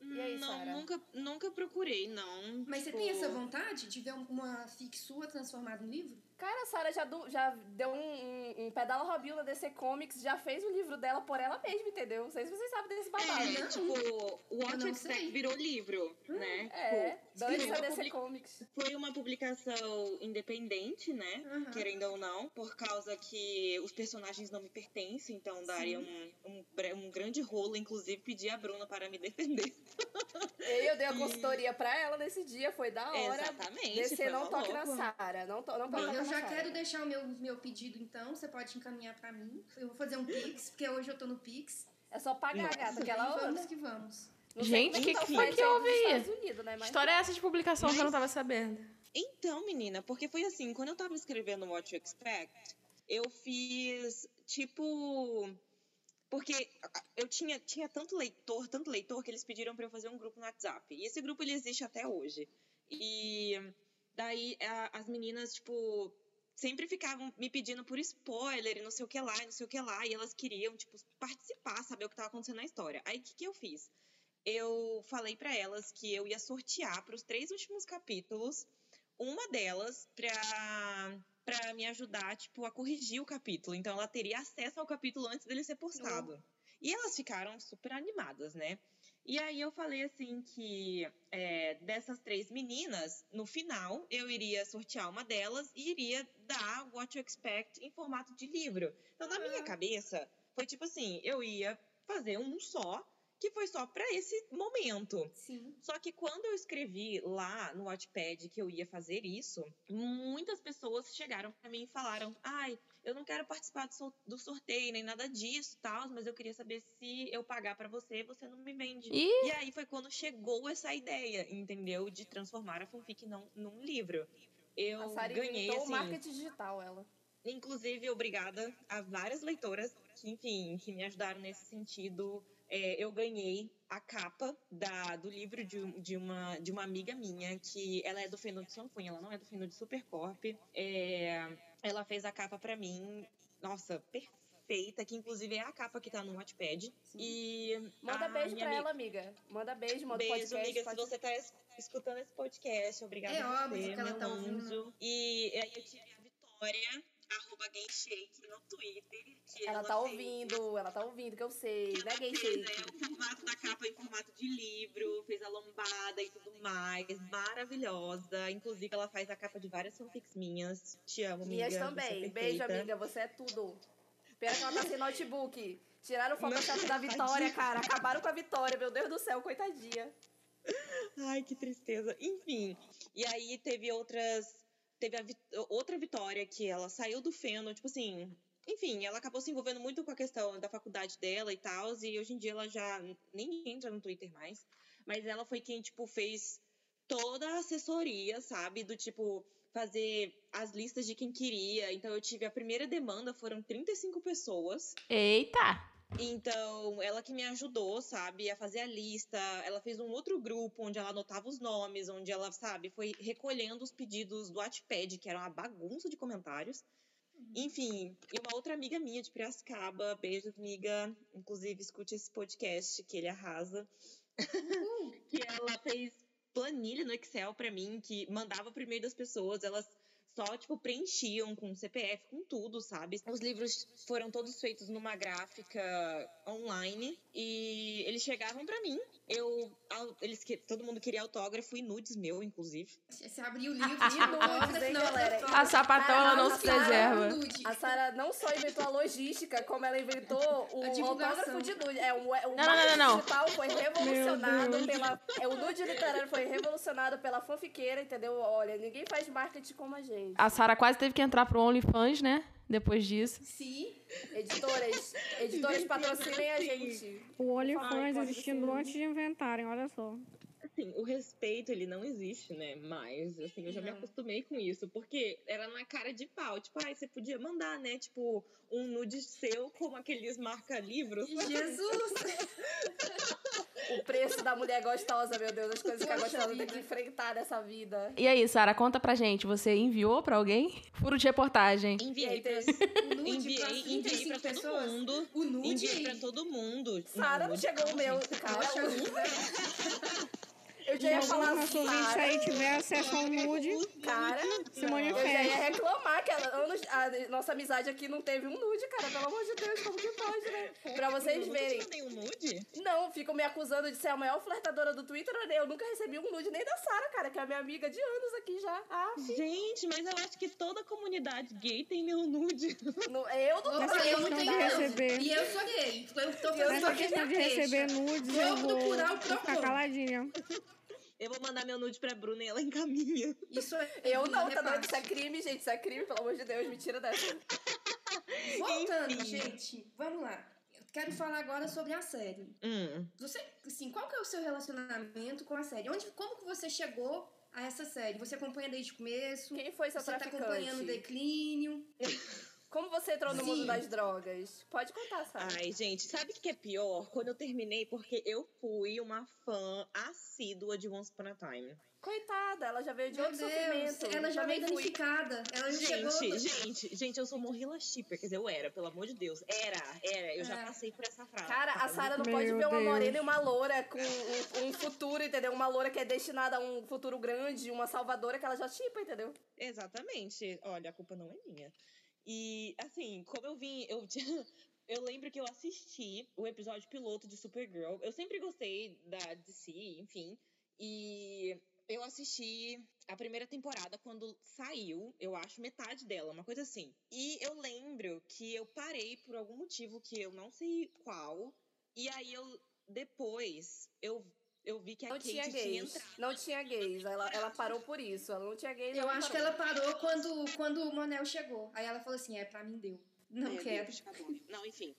Speaker 1: E aí,
Speaker 3: não,
Speaker 1: Sara?
Speaker 3: nunca, nunca procurei, não.
Speaker 2: Mas você
Speaker 3: Tipo,
Speaker 2: tem essa vontade de ver um- uma fic sua transformada em livro?
Speaker 1: Cara, a Sarah já, du- já deu um, um, um pedala Robinho na DC Comics, já fez o livro dela por ela mesma, entendeu? Não sei se vocês sabem desse babado.
Speaker 3: É, tipo, o Expect
Speaker 2: sei.
Speaker 3: virou livro, né?
Speaker 1: É,
Speaker 3: Tipo,
Speaker 1: dane-se
Speaker 3: foi
Speaker 1: a
Speaker 3: uma
Speaker 1: DC Comics.
Speaker 3: Foi uma publicação independente, né?
Speaker 2: Aham.
Speaker 3: Querendo ou não, por causa que os personagens não me pertencem, então daria um, um, um grande rolo, inclusive pedi a Bruna para me defender.
Speaker 1: E eu dei a consultoria pra ela nesse dia, foi da hora.
Speaker 3: Exatamente.
Speaker 1: DC não toque na
Speaker 3: loucura.
Speaker 1: Sara. Não, to, não
Speaker 2: eu
Speaker 1: na
Speaker 2: já quero deixar o meu, meu pedido então, você pode encaminhar pra mim. Eu vou fazer um Pix, porque hoje eu tô no Pix.
Speaker 1: É só pagar, gata, que ela
Speaker 2: vamos que vamos.
Speaker 1: Não
Speaker 5: Gente, que
Speaker 1: o
Speaker 5: que que
Speaker 1: aí
Speaker 5: houve aí?
Speaker 1: Unidos, né?
Speaker 5: Que
Speaker 1: Mas
Speaker 5: história é essa de publicação que eu não tava sabendo?
Speaker 3: Então, menina, porque foi assim, quando eu tava escrevendo What You Expect, eu fiz tipo. Porque eu tinha, tinha tanto leitor, tanto leitor, que eles pediram pra eu fazer um grupo no WhatsApp. E esse grupo ele existe até hoje. E daí a- as meninas, tipo, sempre ficavam me pedindo por spoiler e não sei o que lá, e não sei o que lá. E elas queriam, tipo, participar, saber o que tava acontecendo na história. Aí o que, que eu fiz? Eu falei pra elas que eu ia sortear pros três últimos capítulos uma delas pra, pra me ajudar, tipo, a corrigir o capítulo. Então ela teria acesso ao capítulo antes dele ser postado. E elas ficaram super animadas, né? E aí eu falei assim que é, dessas três meninas, no final, eu iria sortear uma delas e iria dar What You Expect em formato de livro. Então, na minha cabeça, foi tipo assim, eu ia fazer um só, que foi só pra esse momento.
Speaker 2: Sim.
Speaker 3: Só que quando eu escrevi lá no Wattpad que eu ia fazer isso, muitas pessoas chegaram pra mim e falaram: "Ai, eu não quero participar do, sor- do sorteio nem nada disso, tal, mas eu queria saber se eu pagar pra você, você não me vende".
Speaker 5: Ih!
Speaker 3: E aí foi quando chegou essa ideia, entendeu, de transformar a fanfic não, num livro. Eu
Speaker 1: a Sara
Speaker 3: ganhei
Speaker 1: inventou o
Speaker 3: assim,
Speaker 1: marketing digital, ela.
Speaker 3: Inclusive, obrigada a várias leitoras que, enfim, que me ajudaram nesse sentido. É, eu ganhei a capa da, do livro de, de, uma, de uma amiga minha, que ela é do Feno de Sanfunha, ela não é do Feno de Supercorp. É, ela fez a capa pra mim, nossa, perfeita, que inclusive é a capa que tá no Wattpad. E
Speaker 1: Manda beijo pra
Speaker 3: amiga-
Speaker 1: ela, amiga. Manda beijo, manda
Speaker 3: Beijo,
Speaker 1: podcast.
Speaker 3: amiga, se
Speaker 1: pode-
Speaker 3: você tá es- escutando esse podcast, obrigada
Speaker 2: É
Speaker 3: a
Speaker 2: óbvio que ela tá ouvindo.
Speaker 3: anjo. E aí eu tive a Vitória, arroba no Twitter. Que
Speaker 1: Ela tá
Speaker 3: fez-
Speaker 1: ouvindo, ela tá ouvindo, que eu sei.
Speaker 3: que
Speaker 1: Né,
Speaker 3: ela
Speaker 1: gay
Speaker 3: fez,
Speaker 1: shake?
Speaker 3: é, o formato da capa em formato de livro, fez a lombada e tudo mais, maravilhosa. Inclusive, ela faz a capa de várias fanfics minhas. Te amo, amiga.
Speaker 1: Minhas
Speaker 3: é
Speaker 1: também. Beijo, amiga, você é tudo. Pena que ela tá sem notebook. Tiraram o Photoshop da Vitória, cara. Acabaram com a Vitória, meu Deus do céu, coitadinha.
Speaker 3: Ai, que tristeza. Enfim. E aí teve outras. Teve a outra Vitória que ela saiu do Feno, tipo assim. Enfim, ela acabou se envolvendo muito com a questão da faculdade dela e tal. E hoje em dia ela já nem entra no Twitter mais. Mas ela foi quem, tipo, fez toda a assessoria, sabe? Do tipo, fazer as listas de quem queria. Então eu tive a primeira demanda, foram 35 pessoas.
Speaker 5: Eita!
Speaker 3: Então, ela que me ajudou, sabe, a fazer a lista. Ela fez um outro grupo onde ela anotava os nomes, onde ela, sabe, foi recolhendo os pedidos do Wattpad, que era uma bagunça de comentários. Enfim, e uma outra amiga minha de Piracicaba, beijo, amiga. Inclusive, escute esse podcast, que ele arrasa. que ela fez planilha no Excel pra mim, que mandava primeiro das pessoas, elas só, tipo, preenchiam com CPF, com tudo, sabe? Os livros foram todos feitos numa gráfica online e eles chegavam pra mim. Eu, eles, todo mundo queria autógrafo e nudes meu, inclusive.
Speaker 2: Você abriu o livro,
Speaker 1: nudes,
Speaker 2: tinha autógrafo,
Speaker 1: hein,
Speaker 2: não,
Speaker 1: galera?
Speaker 5: A sapatão, ela não se preserva.
Speaker 1: A Sara não só inventou a logística, como ela inventou o autógrafo de nude. É, o, o
Speaker 5: não,
Speaker 1: marketing
Speaker 5: não, não.
Speaker 1: digital foi revolucionado pela. É, o nude literário foi revolucionado pela fanfiqueira, entendeu? Olha, ninguém faz marketing como a gente.
Speaker 5: A Sara quase teve que entrar pro OnlyFans, né? Depois disso.
Speaker 2: Sim.
Speaker 1: Editoras, editoras patrocinem a gente.
Speaker 4: O OnlyFans existindo antes de inventarem, olha só.
Speaker 3: Assim, o respeito, ele não existe, né? Mas, assim, eu já me
Speaker 2: Não.
Speaker 3: acostumei com isso. Porque era na cara de pau. Tipo, ai, você podia mandar, né? Tipo, um nude seu como aqueles marca-livros.
Speaker 2: Jesus!
Speaker 1: O preço da mulher gostosa, meu Deus, as coisas que a gostosa tem que enfrentar nessa vida.
Speaker 5: E aí, Sara, conta pra gente. Você enviou pra alguém? Furo de reportagem.
Speaker 1: Aí
Speaker 3: Enviei pra,
Speaker 2: O nude
Speaker 3: enviei,
Speaker 2: pra
Speaker 3: enviei
Speaker 2: 35
Speaker 3: pra todo
Speaker 2: pessoas.
Speaker 3: mundo.
Speaker 2: O nude.
Speaker 3: Enviei pra todo mundo.
Speaker 1: Sara, não chegou o meu.
Speaker 3: gente.
Speaker 1: Eu já ia falar
Speaker 4: nosso ouvinte aí tiver acesso ao nude,
Speaker 1: Cara,
Speaker 4: se
Speaker 1: eu já ia reclamar que ela- anos- a nossa amizade aqui não teve um nude, cara. Pelo amor de Deus, como que pode, né? Pra vocês
Speaker 3: Nunca
Speaker 1: verem.
Speaker 3: te mandei um nude?
Speaker 1: Não, ficam me acusando de ser a maior flertadora do Twitter. Eu nunca recebi um nude nem da Sara, cara, que é a minha amiga de anos aqui já. Ah,
Speaker 3: Gente, mas eu acho que toda comunidade gay tem meu nude.
Speaker 1: não, eu não
Speaker 2: Nossa, eu não tenho nude.
Speaker 4: receber.
Speaker 2: E eu sou gay. Eu tô
Speaker 1: Eu sou
Speaker 4: questão de receber nudes, eu vou, vou ficar caladinha.
Speaker 3: Eu vou mandar meu nude pra Bruna e ela encaminha.
Speaker 2: Isso é.
Speaker 1: Eu não, tá doido? Isso é crime, gente. Isso é crime, pelo amor de Deus. Me tira dessa.
Speaker 2: Voltando,
Speaker 3: Enfim.
Speaker 2: gente, vamos lá. Eu quero falar agora sobre a série.
Speaker 3: Hum.
Speaker 2: Você, assim, qual que é o seu relacionamento com a série? Onde, como que você chegou a essa série? Você acompanha desde o começo?
Speaker 1: Quem foi seu
Speaker 2: Você tá
Speaker 1: traficante?
Speaker 2: acompanhando o declínio?
Speaker 1: Como você entrou no
Speaker 2: Sim.
Speaker 1: mundo das drogas? Pode contar, Sara.
Speaker 3: Ai, gente, sabe o que é pior? Quando eu terminei, porque eu fui uma fã assídua de Once Upon a Time.
Speaker 1: Coitada, ela já veio de
Speaker 2: Meu
Speaker 1: outro
Speaker 2: Deus,
Speaker 1: sofrimento.
Speaker 2: ela já veio danificada. Ela já
Speaker 3: Gente,
Speaker 2: chegou.
Speaker 3: gente, gente, eu sou Morrila Shipper, quer dizer, eu era, pelo amor de Deus. Era, era, eu já
Speaker 2: É.
Speaker 3: passei por essa frase.
Speaker 1: Cara, a Sara não
Speaker 4: Meu
Speaker 1: pode ver uma
Speaker 4: Deus.
Speaker 1: morena e uma loura com um, um futuro, entendeu? Uma loura que é destinada a um futuro grande, uma salvadora que ela já chipa, entendeu?
Speaker 3: Exatamente. Olha, a culpa não é minha. E, assim, como eu vim, eu tinha. Eu lembro que eu assisti o episódio piloto de Supergirl. Eu sempre gostei da DC, enfim. E eu assisti a primeira temporada quando saiu, eu acho, metade dela, uma coisa assim. E eu lembro que eu parei por algum motivo que eu não sei qual. E aí eu, depois, eu, eu vi que a
Speaker 1: Não
Speaker 3: Kate
Speaker 1: tinha
Speaker 3: tinha
Speaker 1: gays.
Speaker 3: entrado.
Speaker 1: Não tinha gays. Ela, ela parou por isso. Ela não tinha gays.
Speaker 2: Eu acho que
Speaker 1: parou.
Speaker 2: ela parou quando, quando o Manel chegou. Aí ela falou assim: é, pra mim deu. Não
Speaker 3: É,
Speaker 2: quero.
Speaker 3: Não, enfim.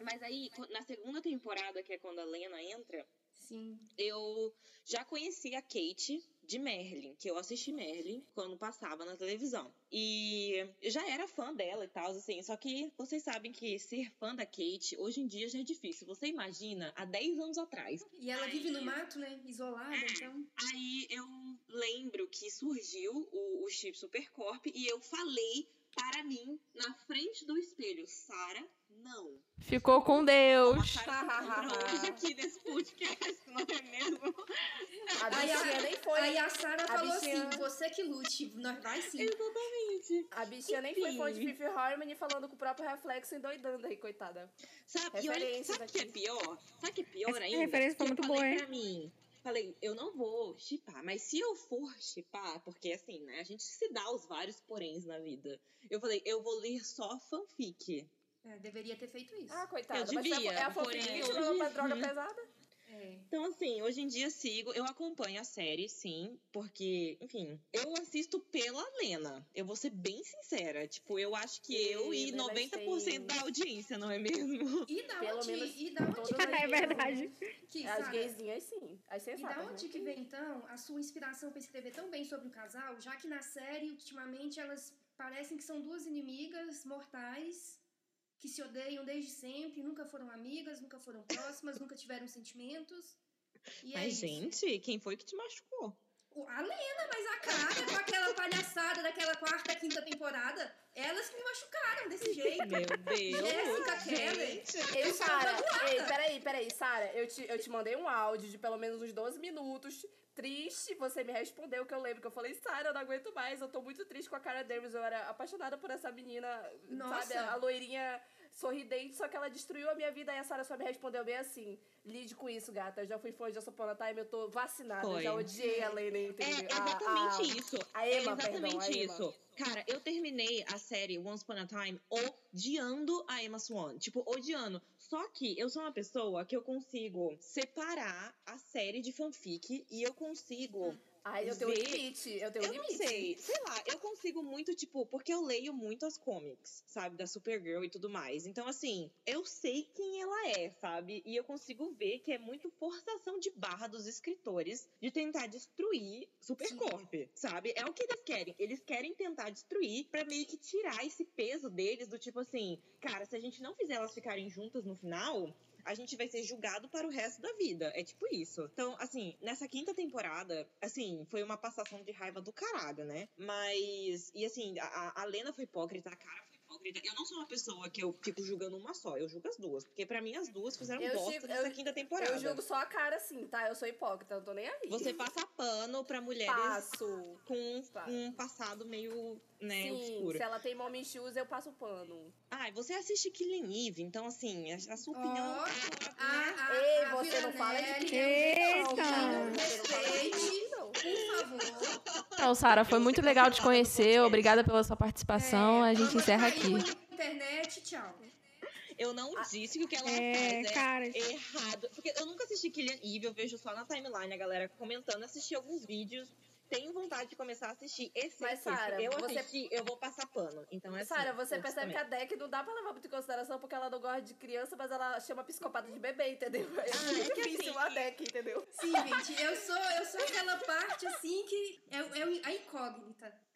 Speaker 3: Mas aí, na segunda temporada, que é quando a Lena entra,
Speaker 2: Sim.
Speaker 3: eu já conheci a Kate de Merlin, que eu assisti Merlin quando passava na televisão. E eu já era fã dela e tal, assim. Só que vocês sabem que ser fã da Kate hoje em dia já é difícil. Você imagina há 10 anos atrás.
Speaker 2: E ela vive no mato, né? Isolada, então.
Speaker 3: Aí eu lembro que surgiu o, o chip Supercorp e eu falei para mim na frente do espelho, Sara, não.
Speaker 5: Ficou com Deus.
Speaker 3: hoje aqui nesse podcast, não é mesmo?
Speaker 1: A
Speaker 2: Aí a-
Speaker 1: bichinha nem foi.
Speaker 2: Aí a Sarah
Speaker 1: a
Speaker 2: falou
Speaker 1: bichinha-
Speaker 2: assim: você que lute, nós vai sim.
Speaker 3: Exatamente.
Speaker 1: A bichinha nem foi fã de
Speaker 3: Enfim.
Speaker 1: Fifi Harmony falando com o próprio reflexo endoidando aí, coitada.
Speaker 3: Sabe, e olha, sabe que é pior? Sabe o que é pior
Speaker 4: Essa
Speaker 3: ainda?
Speaker 4: referência foi muito boa, hein?
Speaker 3: pra mim. Falei, eu não vou chipar, mas se eu for chipar, porque assim, né, a gente se dá os vários poréns na vida. Eu falei, eu vou ler só fanfic.
Speaker 2: É, deveria ter feito isso.
Speaker 1: Ah, coitada.
Speaker 3: Eu
Speaker 1: mas
Speaker 3: devia,
Speaker 1: é a
Speaker 3: porém,
Speaker 1: fofinha
Speaker 3: hoje-
Speaker 1: tirando pra droga
Speaker 3: Uhum.
Speaker 1: pesada?
Speaker 2: É.
Speaker 3: Então, assim, hoje em dia sigo, eu acompanho a série, sim, porque, enfim, eu assisto pela Lena. Eu vou ser bem sincera. Tipo, eu acho que
Speaker 1: Sim,
Speaker 3: eu e
Speaker 1: Lena
Speaker 3: 90% da audiência, não é mesmo?
Speaker 2: E da
Speaker 1: Pelo
Speaker 2: onde,
Speaker 1: menos
Speaker 2: e da onde
Speaker 4: É verdade.
Speaker 2: que,
Speaker 1: As
Speaker 2: Sarah,
Speaker 1: gaysinhas, sim. As
Speaker 2: E da onde
Speaker 1: né?
Speaker 2: que vem, então, a sua inspiração para escrever tão bem sobre o casal, já que na série, ultimamente, elas parecem que são duas inimigas mortais que se odeiam desde sempre, nunca foram amigas, nunca foram próximas, nunca tiveram sentimentos. E é
Speaker 3: Mas,
Speaker 2: isso.
Speaker 3: gente, quem foi que te machucou?
Speaker 2: A Lena, mas a cara com aquela palhaçada daquela quarta, quinta temporada, elas que me machucaram desse jeito.
Speaker 3: Meu Deus.
Speaker 2: Jéssica Kelly.
Speaker 1: Ei,
Speaker 2: Eu
Speaker 1: Sara, ei, peraí, peraí, Sara, eu te, eu te mandei um áudio de pelo menos uns 12 minutos. Triste, você me respondeu que eu lembro que eu falei, Sara, eu não aguento mais, eu tô muito triste com a cara Davis. Eu era apaixonada por essa menina,
Speaker 2: Nossa.
Speaker 1: sabe, a, a loirinha sorridente, só que ela destruiu a minha vida e a Sara só me respondeu bem assim: lide com isso, gata. Eu já fui fã de Once Upon a Time, eu tô vacinada,
Speaker 3: Foi.
Speaker 1: já odiei a Lena,
Speaker 3: É
Speaker 1: entendeu? A-
Speaker 3: exatamente
Speaker 1: a-
Speaker 3: isso.
Speaker 1: a
Speaker 3: é
Speaker 1: Emma,
Speaker 3: exatamente
Speaker 1: perdão, a Emma.
Speaker 3: isso. Cara, eu terminei a série Once Upon a Time odiando a Emma Swan. Tipo, odiando. Só que eu sou uma pessoa que eu consigo separar a série de fanfic e eu consigo.
Speaker 1: Ai, eu tenho um limite, eu tenho um
Speaker 3: Eu não
Speaker 1: limite.
Speaker 3: sei, sei lá, eu consigo muito, tipo, porque eu leio muito as comics, sabe, da Supergirl e tudo mais. Então, assim, eu sei quem ela é, sabe? E eu consigo ver que é muito forçação de barra dos escritores de tentar destruir Supercorp, sabe? É o que eles querem. Eles querem tentar destruir pra meio que tirar esse peso deles do tipo assim, cara, se a gente não fizer elas ficarem juntas no final, a gente vai ser julgado para o resto da vida. É tipo isso. Então, assim, nessa quinta temporada, assim, foi uma passação de raiva do caralho, né? Mas, e assim, a, a Lena foi hipócrita, a cara foi. Eu não sou uma pessoa que eu fico julgando uma só, eu julgo as duas. Porque pra mim as duas fizeram
Speaker 1: Eu
Speaker 3: bosta
Speaker 1: julgo-
Speaker 3: nessa
Speaker 1: eu-
Speaker 3: quinta temporada.
Speaker 1: Eu julgo só a cara assim, tá? Eu sou hipócrita, não tô nem aí.
Speaker 3: Você passa pano pra mulheres
Speaker 1: Passo.
Speaker 3: com
Speaker 1: Passo.
Speaker 3: um passado meio, né,
Speaker 1: Sim,
Speaker 3: obscuro.
Speaker 1: se ela tem mommy shoes, eu passo pano.
Speaker 3: Ai, você assiste Killing Eve, então assim, a, a sua opinião...
Speaker 2: a,
Speaker 3: né?
Speaker 2: a,
Speaker 1: Ei,
Speaker 2: a
Speaker 1: você não fala de! Não,
Speaker 2: Você não
Speaker 1: respeite. Não.
Speaker 2: por favor.
Speaker 5: Então, Sara, foi muito legal te conhecer. Obrigada pela sua participação.
Speaker 2: É,
Speaker 5: A gente encerra aqui.
Speaker 2: internet, tchau.
Speaker 3: Eu não disse que o que ela
Speaker 4: É,
Speaker 3: faz é
Speaker 4: cara.
Speaker 3: errado. Porque eu nunca assisti Killian Eve, eu vejo só na timeline a galera comentando, assisti alguns vídeos. Tenho vontade de começar a assistir esse.
Speaker 1: Mas,
Speaker 3: esse.
Speaker 1: Sara,
Speaker 3: eu
Speaker 1: você-
Speaker 3: assisti, eu vou passar pano. Então é assim,
Speaker 1: Sara, você
Speaker 3: eu
Speaker 1: percebe que
Speaker 3: também.
Speaker 1: a Deck não dá pra levar muito em consideração porque ela não gosta de criança, mas ela chama psicopata de bebê, entendeu? É
Speaker 3: Ah,
Speaker 1: muito
Speaker 3: é que
Speaker 1: difícil
Speaker 3: assim-
Speaker 1: a Deck, entendeu?
Speaker 2: Sim, gente, eu sou, eu sou aquela parte assim que é, é a incógnita.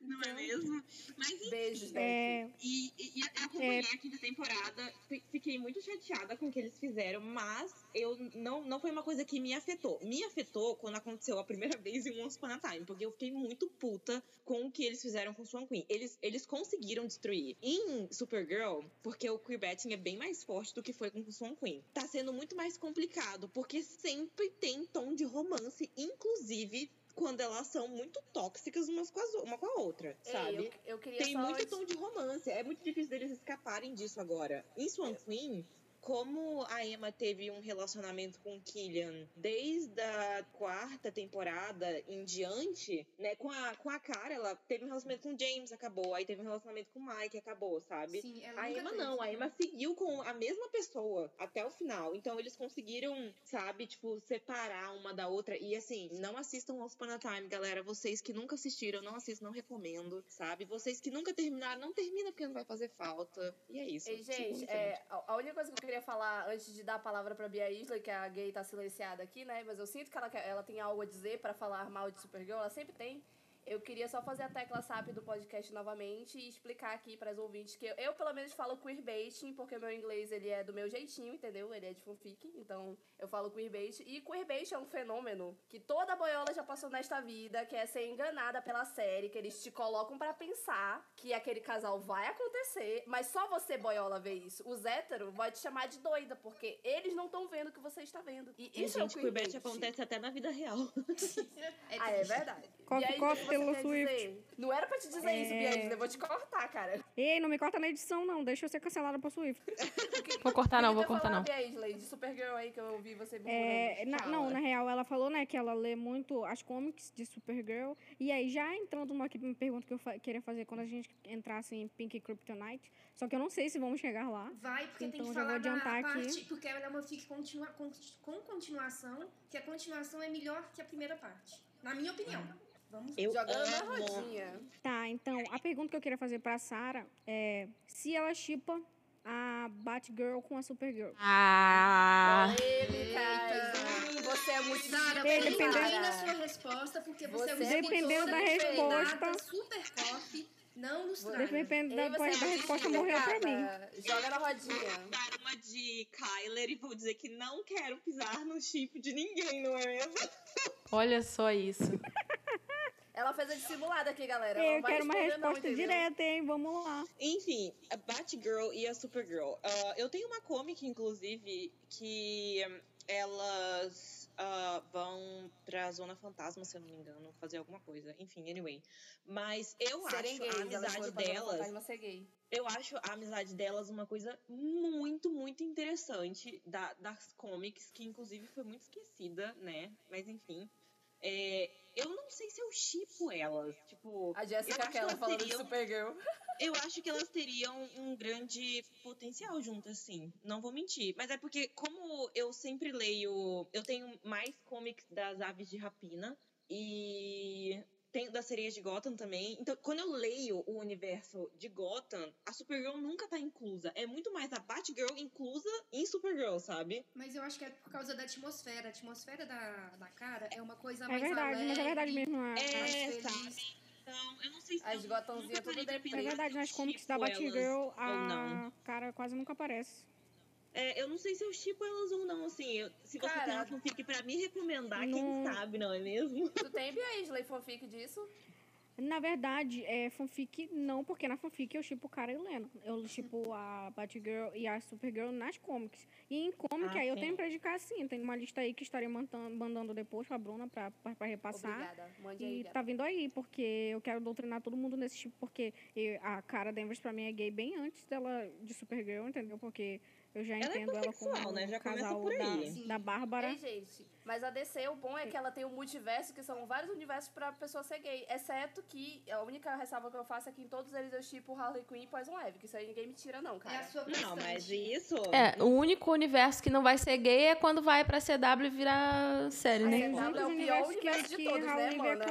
Speaker 3: Não é mesmo? Mas enfim.
Speaker 1: Beijos.
Speaker 4: É,
Speaker 3: E, e, e acompanhei a quinta temporada, fi- fiquei muito chateada com o que eles fizeram, mas eu não, não foi uma coisa que me afetou. Me afetou quando aconteceu a primeira vez em Once Upon a Time, porque eu fiquei muito puta com o que eles fizeram com Swan Queen. Eles, eles conseguiram destruir. Em Supergirl, porque o queerbaiting é bem mais forte do que foi com Swan Queen. Tá sendo muito mais complicado, porque sempre tem tom de romance, inclusive quando elas são muito tóxicas umas com, as, uma com a outra, sabe?
Speaker 1: Ei, eu, eu queria
Speaker 3: Tem muito tom de romance. É muito difícil deles escaparem disso agora. Em Swan Queen, como a Emma teve um relacionamento com o Killian desde a quarta temporada em diante, né? Com a, com a cara, ela teve um relacionamento com o James, acabou. Aí teve um relacionamento com o Mike, acabou, sabe?
Speaker 2: Sim,
Speaker 3: A Emma
Speaker 2: teve.
Speaker 3: não, a Emma seguiu com a mesma pessoa até o final. Então eles conseguiram, sabe, tipo, separar uma da outra. E assim, não assistam Once Upon a Time, galera. Vocês que nunca assistiram, não assistam, não recomendo, sabe? Vocês que nunca terminaram, não termina porque não vai fazer falta. E é isso. Em
Speaker 1: gente, é, a única coisa que eu queria falar antes de dar a palavra pra Bia Isla, que a gay tá silenciada aqui, né? Mas eu sinto que ela, ela tem algo a dizer pra falar mal de Supergirl, ela sempre tem. Eu queria só fazer a tecla SAP do podcast novamente e explicar aqui para as ouvintes que eu, eu, pelo menos, falo queerbaiting, porque meu inglês ele é do meu jeitinho, entendeu? Ele é de fanfic, então eu falo queerbait. E queerbait é um fenômeno que toda boiola já passou nesta vida, que é ser enganada pela série, que eles te colocam pra pensar que aquele casal vai acontecer, mas só você, boiola, vê isso. Os héteros vai te chamar de doida, porque eles não estão vendo o que você está vendo. E
Speaker 3: E,
Speaker 1: isso é o
Speaker 3: gente, queerbait
Speaker 1: queerbait.
Speaker 3: acontece até na vida real.
Speaker 1: Ah, é verdade.
Speaker 4: Coffee,
Speaker 1: E aí,
Speaker 4: coffee, Taylor Swift.
Speaker 1: dizer? Não era pra te dizer isso,
Speaker 4: É.
Speaker 1: Bia Isla, eu vou te cortar, cara.
Speaker 4: Ei, não me corta na edição, não. Deixa eu ser cancelada por Swift.
Speaker 5: Vou cortar não, vou
Speaker 1: Queria
Speaker 5: cortar não.
Speaker 1: Bia Isla, de Supergirl aí que eu ouvi você
Speaker 4: É, na- não, na real, ela falou, né, que ela lê muito as comics de Supergirl. E aí, já entrando numa que- pergunta que eu fa- queria fazer quando a gente entrasse em Pink Kryptonite. Só que eu não sei se vamos chegar lá.
Speaker 2: Vai, porque tem
Speaker 4: Então,
Speaker 2: que
Speaker 4: já vou
Speaker 2: falar da
Speaker 4: adiantar
Speaker 2: parte,
Speaker 4: aqui.
Speaker 2: porque ela é uma fic continua, com, com continuação, que a continuação é melhor que a primeira parte. Na minha opinião. Vamos
Speaker 3: Eu
Speaker 1: Jogando na rodinha.
Speaker 4: Tá, então, a pergunta que eu queria fazer pra Sarah é se ela chipa a Batgirl com a Supergirl.
Speaker 5: Ah.
Speaker 1: Hum, você é muito
Speaker 2: Sara,
Speaker 4: dependendo-
Speaker 2: bem na sua resposta, porque você,
Speaker 1: Você
Speaker 2: é
Speaker 4: Dependendo da resposta.
Speaker 2: super cop, não nos
Speaker 1: Vou-
Speaker 2: traga.
Speaker 4: Depende
Speaker 1: Ei,
Speaker 4: da, da resposta, morreu pra mim.
Speaker 1: Joga na rodinha.
Speaker 3: Vou dar uma de Kyler e vou dizer que não quero pisar no chip de ninguém, não é mesmo?
Speaker 5: olha só isso.
Speaker 1: Ela fez a dissimulada aqui, galera.
Speaker 4: Eu
Speaker 1: não
Speaker 4: quero uma
Speaker 1: não,
Speaker 4: resposta
Speaker 1: entendeu?
Speaker 4: direta, hein? Vamos lá.
Speaker 3: Enfim, a Batgirl e a Supergirl. Ah, eu tenho uma comic, inclusive, que elas ah, vão pra Zona Fantasma, se eu não me engano, fazer alguma coisa. Enfim, anyway. Mas eu
Speaker 1: Serem
Speaker 3: acho
Speaker 1: gays,
Speaker 3: a amizade delas.
Speaker 1: Fantasma ser gay.
Speaker 3: Eu acho a amizade delas uma coisa muito, muito interessante da- das comics, que inclusive foi muito esquecida, né? Mas enfim. É, eu não sei se eu chipo elas. Tipo,
Speaker 1: A Jessica
Speaker 3: elas
Speaker 1: falando de
Speaker 3: teriam-
Speaker 1: Supergirl.
Speaker 3: eu acho que elas teriam um grande potencial juntas, sim. Não vou mentir. Mas é porque, como eu sempre leio. Eu tenho mais comics das aves de rapina. E. Tenho das sereias de Gotham também. Então, quando eu leio o universo de Gotham, a Supergirl nunca tá inclusa. É muito mais a Batgirl inclusa em Supergirl, sabe?
Speaker 2: Mas eu acho que é por causa da atmosfera. A atmosfera da, da cara é uma coisa
Speaker 4: É
Speaker 2: mais
Speaker 4: verdade,
Speaker 2: alegre.
Speaker 4: mas é verdade mesmo. É,
Speaker 3: É,
Speaker 2: mais feliz.
Speaker 3: sabe? Então, eu não sei se.
Speaker 1: As
Speaker 3: eu
Speaker 1: Gothamzinhas
Speaker 3: nunca
Speaker 1: tudo depende.
Speaker 4: é verdade, nas comics da
Speaker 3: elas
Speaker 4: Batgirl, a cara quase nunca aparece.
Speaker 3: É, eu não sei se eu chipo elas ou não, assim. eu- se você
Speaker 1: Cara,
Speaker 3: tem uma fanfic pra me recomendar,
Speaker 4: não-
Speaker 3: quem sabe, não é mesmo?
Speaker 1: Tu tem Beasley fanfic disso?
Speaker 4: Na verdade, é fanfic não, porque na fanfic eu chipo o cara e o Leno. Eu chipo a Batgirl e a Supergirl nas comics. E em comic,
Speaker 3: Ah,
Speaker 4: aí eu
Speaker 3: sim.
Speaker 4: tenho pra indicar sim. Tem uma lista aí que estarei mandando, mandando depois pra Bruna pra, pra, pra repassar.
Speaker 1: Obrigada. Mande aí,
Speaker 4: E tá vindo aí, porque eu quero doutrinar todo mundo nesse tipo, porque eu- a cara Danvers pra mim é gay bem antes dela de Supergirl, entendeu? Porque eu já
Speaker 3: Ela é
Speaker 4: entendo ela
Speaker 3: pansexual,
Speaker 4: como
Speaker 3: né? Já
Speaker 4: casal
Speaker 3: por aí.
Speaker 4: da, da Bárbara.
Speaker 1: Ei, gente, mas a DC, o bom é que ela tem um multiverso, que são vários universos pra pessoa ser gay. Exceto que a única ressalva que eu faço é que em todos eles eu chipo Harley Quinn e Poison Ivy, que isso aí ninguém me tira, não,
Speaker 2: É a
Speaker 1: cara.
Speaker 2: sua
Speaker 3: Não, mas isso.
Speaker 5: É, o único universo que não vai ser gay é quando vai pra CW virar série,
Speaker 1: A
Speaker 5: né?
Speaker 1: CW é o pior
Speaker 4: universos que,
Speaker 1: universo de
Speaker 4: que
Speaker 1: todos, né,
Speaker 4: e
Speaker 1: mano?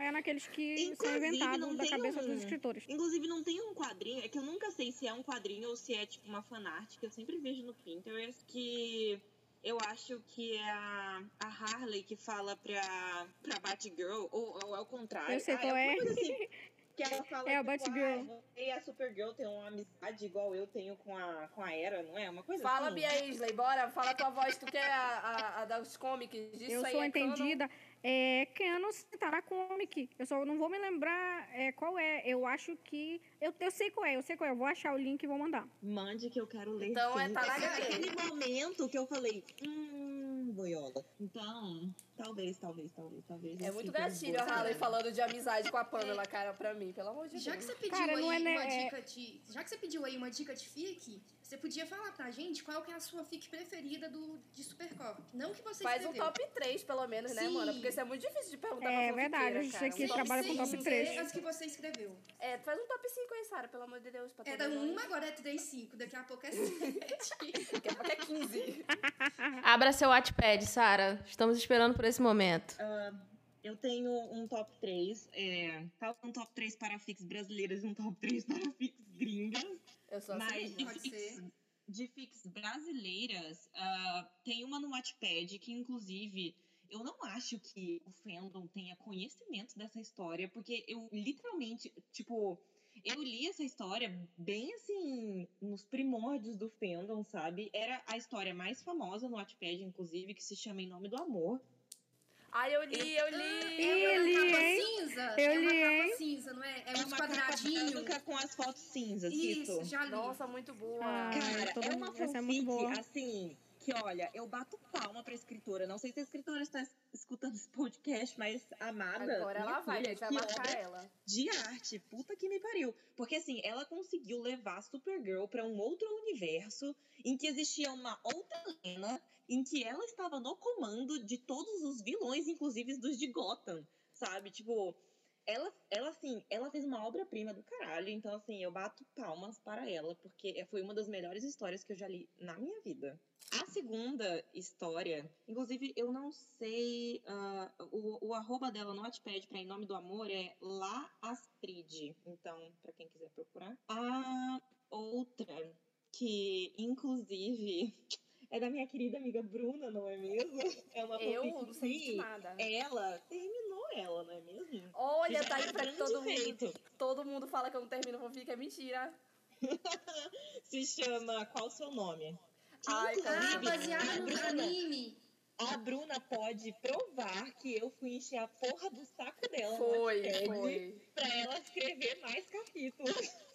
Speaker 4: É naqueles que são
Speaker 3: Inclusive,
Speaker 4: inventados
Speaker 3: não
Speaker 4: da cabeça
Speaker 3: um-
Speaker 4: dos escritores.
Speaker 3: Inclusive, não tem um quadrinho, é que eu nunca sei se é um quadrinho ou se é tipo uma fanart, que eu sempre vejo no Pinterest, que eu acho que é a, a Harley que fala pra, pra Batgirl, ou, ou é o contrário.
Speaker 4: Eu sei
Speaker 3: Ah,
Speaker 4: qual é.
Speaker 3: coisa assim, que ela fala
Speaker 4: É a
Speaker 3: tipo,
Speaker 4: Batgirl.
Speaker 3: "Ah, você e a Supergirl tem uma amizade igual eu tenho com a, com a Era, não é? Uma coisa
Speaker 1: Fala,
Speaker 3: assim.
Speaker 1: Bia Isley, bora, fala tua voz, tu que é a, a, a das comics, disso
Speaker 4: Eu
Speaker 1: aí
Speaker 4: sou
Speaker 1: é canon?
Speaker 4: entendida. É, tá na comic. Eu só não vou me lembrar é, qual é. Eu acho que. Eu, eu sei qual é, eu sei qual é. Eu vou achar o link e vou mandar.
Speaker 3: Mande que eu quero ler.
Speaker 1: Então, é,
Speaker 3: sim.
Speaker 1: tá na
Speaker 3: Foi
Speaker 1: HQ.
Speaker 3: aquele momento que eu falei, hum, boiola. Então, talvez, talvez, talvez, talvez.
Speaker 1: É muito gatilho a Harley
Speaker 3: semana.
Speaker 1: falando de amizade com a Pamela, cara, pra mim, pelo amor de
Speaker 2: Já que
Speaker 1: Deus.
Speaker 2: você pediu
Speaker 4: Cara, não
Speaker 2: aí
Speaker 4: é, né,
Speaker 2: uma
Speaker 4: é-
Speaker 2: dica de. Já que você pediu aí uma dica de fic, você podia falar pra gente qual que é a sua fic preferida do, de Supercorp. Não que você
Speaker 1: Faz um
Speaker 2: escreveu.
Speaker 1: top 3, pelo menos, né,
Speaker 2: Sim.
Speaker 1: mano? Porque isso é muito difícil de perguntar
Speaker 4: É
Speaker 1: pra
Speaker 4: verdade,
Speaker 1: fanfiqueira,
Speaker 4: a gente aqui
Speaker 1: Um
Speaker 4: trabalha com top
Speaker 2: Sem
Speaker 4: três.
Speaker 2: ser as que você escreveu.
Speaker 1: É, faz um top 5 aí, Sara, pelo amor de Deus. Pra
Speaker 2: Era
Speaker 1: mundo.
Speaker 2: uma, agora é 3, 5. Daqui a pouco é 7.
Speaker 1: Daqui a pouco é 15.
Speaker 5: Abra seu Wattpad, Sara. Estamos esperando por esse momento.
Speaker 3: Ah, eu tenho um top 3. É, tá um top 3 para fics brasileiras e um top 3 para fics gringas.
Speaker 1: Eu sou assim.
Speaker 3: Mas de
Speaker 2: ser.
Speaker 3: de fics brasileiras, ah, tem uma no Wattpad que, inclusive, eu não acho que o fandom tenha conhecimento dessa história, porque eu literalmente, tipo, eu li essa história bem assim, nos primórdios do fandom, sabe? Era a história mais famosa no Wattpad, inclusive, que se chama Em Nome do Amor.
Speaker 1: Ai, eu li, eu li.
Speaker 2: É
Speaker 4: li,
Speaker 2: uma capa
Speaker 4: hein?
Speaker 2: cinza.
Speaker 4: Eu
Speaker 2: é uma
Speaker 4: li,
Speaker 2: capa
Speaker 4: hein?
Speaker 2: cinza, não é? É,
Speaker 3: É
Speaker 2: uns
Speaker 3: uma capa
Speaker 2: quadradinhos.
Speaker 3: com as fotos cinzas,
Speaker 2: Isso,
Speaker 3: isso.
Speaker 2: já li.
Speaker 1: Nossa, muito boa.
Speaker 4: Ah,
Speaker 3: Cara, é
Speaker 4: mundo-
Speaker 3: uma
Speaker 4: essa é muito
Speaker 3: fanfic,
Speaker 4: boa.
Speaker 3: assim, que olha, eu bato palma pra escritora. Não sei se a escritora está es- escutando esse podcast, mas amada.
Speaker 1: Agora ela
Speaker 3: minha
Speaker 1: vai,
Speaker 3: filha,
Speaker 1: gente, vai marcar ela.
Speaker 3: De arte, puta que me pariu. Porque assim, ela conseguiu levar a Supergirl pra um outro universo em que existia uma outra Lena, em que ela estava no comando de todos os vilões, inclusive dos de Gotham, sabe? Tipo, ela, ela assim, ela fez uma obra-prima do caralho, então assim, eu bato palmas para ela, porque foi uma das melhores histórias que eu já li na minha vida. A segunda história, inclusive, eu não sei, ah, o, o arroba dela no Wattpad pra Em Nome do Amor é La Astrid, então, pra quem quiser procurar. A outra, que inclusive é da minha querida amiga Bruna, não é mesmo? É uma
Speaker 1: Eu não sei de nada.
Speaker 3: Ela terminou ela, não é mesmo?
Speaker 1: Olha, tá aí pra todo mundo. Todo mundo fala que eu não termino fanfic, é mentira.
Speaker 3: Se chama Qual o seu nome? Que,
Speaker 1: Ai,
Speaker 3: inclusive,
Speaker 2: Ah,
Speaker 3: a
Speaker 2: no
Speaker 3: Bruna-
Speaker 2: anime.
Speaker 3: A Bruna pode provar que eu fui encher a porra do saco dela
Speaker 1: Foi, foi.
Speaker 3: pra ela escrever mais capítulos.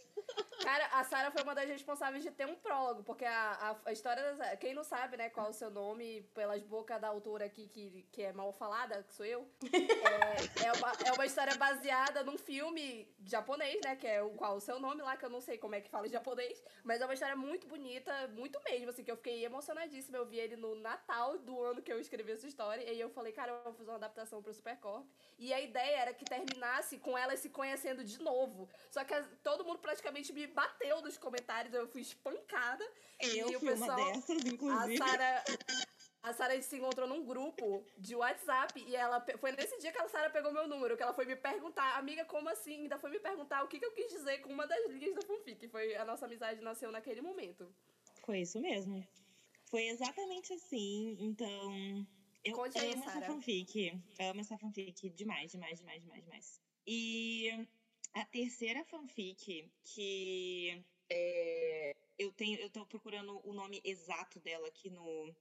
Speaker 1: Cara, a Sarah foi uma das responsáveis de ter um prólogo, porque a, a, a história. da- Quem não sabe, né, qual é o seu nome, pelas bocas da autora aqui que, que é mal falada, que sou eu, é, é, uma, é uma história baseada num filme japonês, né, que é o qual o seu nome lá, que eu não sei como é que fala em japonês, mas é uma história muito bonita, muito mesmo, assim, que eu fiquei emocionadíssima. Eu vi ele no Natal do ano que eu escrevi essa história, e aí eu falei, cara, eu vou fazer uma adaptação pro Supercorp. E a ideia era que terminasse com elas se conhecendo de novo. Só que todo mundo praticamente me bateu nos comentários, eu fui espancada.
Speaker 3: Eu
Speaker 1: E o
Speaker 3: fui uma
Speaker 1: pessoal-
Speaker 3: dessas,
Speaker 1: A
Speaker 3: inclusive.
Speaker 1: Sara. A Sara se encontrou num grupo de WhatsApp e ela foi nesse dia que a Sara pegou meu número, que ela foi me perguntar, amiga, como assim? Ainda foi me perguntar o que, que eu quis dizer com uma das linhas da fanfic. Foi a nossa amizade nasceu naquele momento.
Speaker 3: Foi isso mesmo. Foi exatamente assim, então. Eu
Speaker 1: Conte aí,
Speaker 3: amo essa
Speaker 1: Sara.
Speaker 3: fanfic. Eu amo essa fanfic demais, demais, demais, demais, demais. E a terceira fanfic que é, eu tenho, eu tô procurando o nome exato dela aqui no,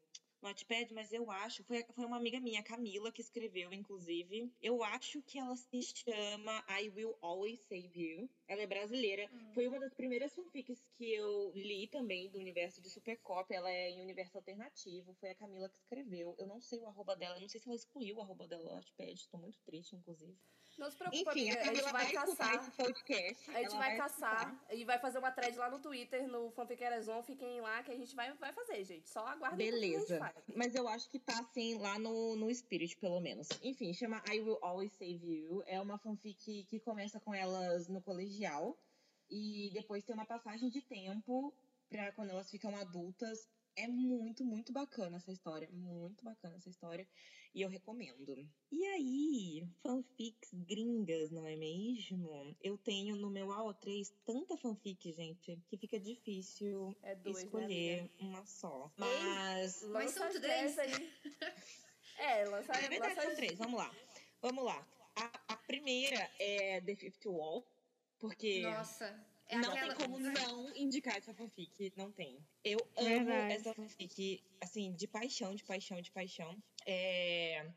Speaker 3: Wattpad, mas eu acho, foi, foi uma amiga minha, Camila, que escreveu, inclusive. Eu acho que ela se chama I Will Always Save You. Ela é brasileira. Foi uma das primeiras fanfics que eu li também do universo de Supercop. Ela é em universo alternativo. Foi a Camila que escreveu. Eu não sei o arroba dela. Eu não sei se ela excluiu o arroba dela no Wattpad. Tô muito triste, inclusive.
Speaker 1: Não se preocupa,
Speaker 3: Enfim,
Speaker 1: amiga,
Speaker 3: a
Speaker 1: a gente
Speaker 3: Camila
Speaker 1: vai
Speaker 3: vai
Speaker 1: caçar.
Speaker 3: esse podcast.
Speaker 1: A gente
Speaker 3: ela
Speaker 1: vai caçar
Speaker 3: escutar.
Speaker 1: e vai fazer uma thread lá no Twitter, no Fanfiqueirazon. Fiquem lá que a gente vai, vai fazer, gente. Só aguardem o que a gente
Speaker 3: Beleza. Mas eu acho que tá assim lá no, no Spirit, pelo menos. Enfim, chama I Will Always Save You. É uma fanfic que começa com elas no colegial. E depois tem uma passagem de tempo pra quando elas ficam adultas. É muito, muito bacana essa história. Muito bacana essa história. E eu recomendo. E aí, fanfics gringas, não é mesmo? Eu tenho no meu AO3 tanta fanfic, gente, que fica difícil
Speaker 1: É dois, né,
Speaker 3: escolher
Speaker 1: amiga?
Speaker 3: uma só. Mas.
Speaker 2: Mas são três.
Speaker 1: aí. É, lança,
Speaker 3: É verdade,
Speaker 1: lança
Speaker 3: são três. Vamos lá. Vamos lá. A, a primeira é The Fifth Wall, porque
Speaker 2: Nossa. É
Speaker 3: não tem como não indicar essa fanfic. Não tem. Eu amo
Speaker 4: Verdade.
Speaker 3: essa fanfic, assim, de paixão, de paixão, de paixão. É...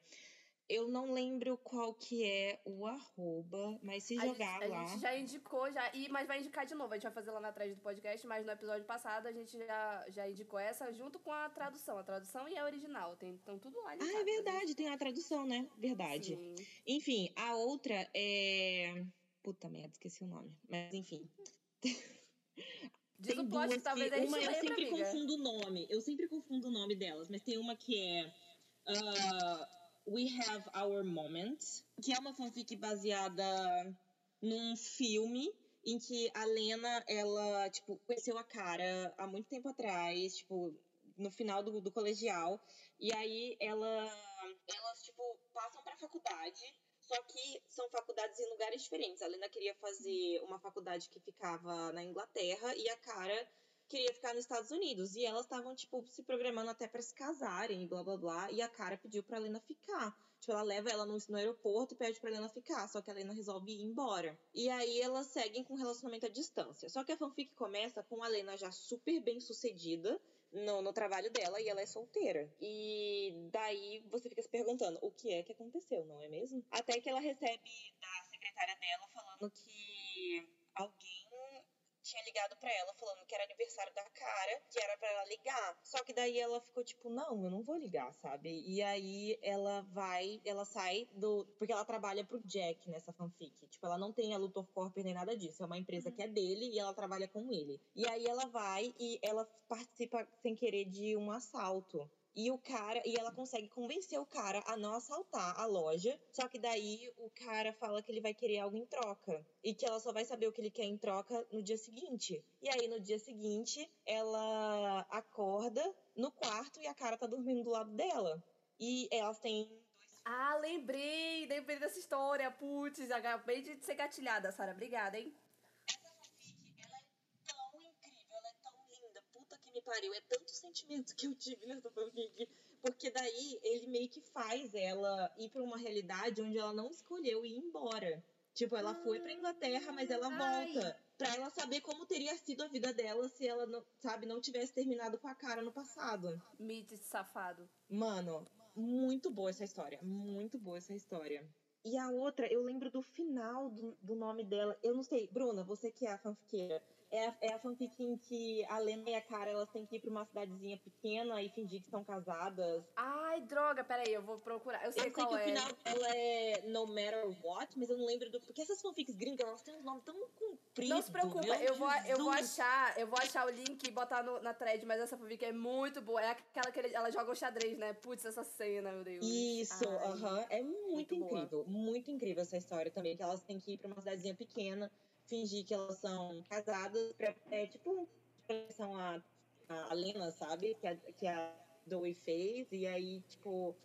Speaker 3: Eu não lembro qual que é o arroba, mas se
Speaker 1: A gente,
Speaker 3: jogar
Speaker 1: a
Speaker 3: lá...
Speaker 1: gente já indicou, já, e, mas vai indicar de novo. A gente vai fazer lá na thread do podcast, mas no episódio passado a gente já, já indicou essa junto com a tradução. A tradução e a original. Tem, estão tudo lá
Speaker 3: Ah, é verdade, tem a tradução, né? Verdade.
Speaker 1: Sim.
Speaker 3: Enfim, a outra é... Puta merda, esqueci o nome. Mas enfim,
Speaker 1: Diz
Speaker 3: Tem
Speaker 1: o plot
Speaker 3: duas
Speaker 1: talvez
Speaker 3: que,
Speaker 1: a gente
Speaker 3: uma eu sempre
Speaker 1: amiga.
Speaker 3: confundo o nome. Eu sempre confundo o nome delas, mas tem uma que é ah, We Have Our Moments, que é uma fanfic baseada num filme em que a Lena, ela, tipo, conheceu a cara há muito tempo atrás, tipo, no final do, do colegial, e aí ela, elas, tipo, passam pra faculdade, só que são faculdades em lugares diferentes. A Lena queria fazer uma faculdade que ficava na Inglaterra e a cara queria ficar nos Estados Unidos. E elas estavam, tipo, se programando até pra se casarem e blá blá blá. E a cara pediu pra Lena ficar. Tipo, ela leva ela no, no aeroporto e pede pra Lena ficar. Só que a Lena resolve ir embora. E aí elas seguem com relacionamento à distância. Só que a fanfic começa com a Lena já super bem sucedida no, no trabalho dela e ela é solteira. E daí você fica se perguntando o que é que aconteceu, não é mesmo? Até que ela recebe da secretária dela falando que alguém tinha ligado pra ela falando que era aniversário da cara, que era pra ela ligar. Só que daí ela ficou tipo, não, eu não vou ligar, sabe? E aí ela vai, ela sai do. Porque ela trabalha pro Jack nessa fanfic. Tipo, ela não tem a Luthor Corp nem nada disso. É uma empresa que é dele e ela trabalha com ele. E aí ela vai e ela participa sem querer de um assalto. E o cara, e ela consegue convencer o cara a não assaltar a loja. Só que daí o cara fala que ele vai querer algo em troca. E que ela só vai saber o que ele quer em troca no dia seguinte. E aí no dia seguinte, ela acorda no quarto e a cara tá dormindo do lado dela. E elas têm
Speaker 1: Ah, lembrei, lembrei dessa história. Putz, acabei de ser gatilhada, Sara. Obrigada, hein?
Speaker 3: Pariu. É tanto sentimento que eu tive nessa fanfic. Porque daí ele meio que faz ela ir pra uma realidade onde ela não escolheu ir embora. Tipo, ela foi pra Inglaterra, mas ela
Speaker 2: Ai.
Speaker 3: volta. Pra ela saber como teria sido a vida dela se ela, não, sabe, não tivesse terminado com a cara no passado.
Speaker 1: Mid safado.
Speaker 3: Mano, muito boa essa história. Muito boa essa história. E a outra, eu lembro do final do, do nome dela. Eu não sei, Bruna, você que é a fanfiqueira. É a, é a fanfic em que a Lena e a Cara elas têm que ir pra uma cidadezinha pequena e fingir que estão casadas.
Speaker 1: Ai, droga, peraí, eu vou procurar. Eu sei
Speaker 3: eu sei
Speaker 1: qual
Speaker 3: que
Speaker 1: é.
Speaker 3: o final dela é No Matter What, mas eu não lembro do. Porque essas fanfics gringas, elas têm um nome tão comprido.
Speaker 1: Não se preocupa, eu vou, eu vou achar, eu vou achar o link e botar no- na thread, mas essa fanfic é muito boa. É aquela que ele- ela joga o xadrez, né? Putz, essa cena, meu Deus.
Speaker 3: Isso, aham. É muito,
Speaker 1: muito boa.
Speaker 3: incrível. Muito incrível essa história também. Que elas têm que ir pra uma cidadezinha pequena, fingir que elas são casadas. Pra, é tipo, são a, a Lena, sabe? Que a, que a Zoe fez. E aí, tipo,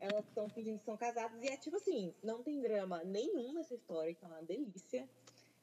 Speaker 3: elas estão fingindo que são casadas. E é tipo assim, não tem drama nenhum nessa história, que é uma delícia.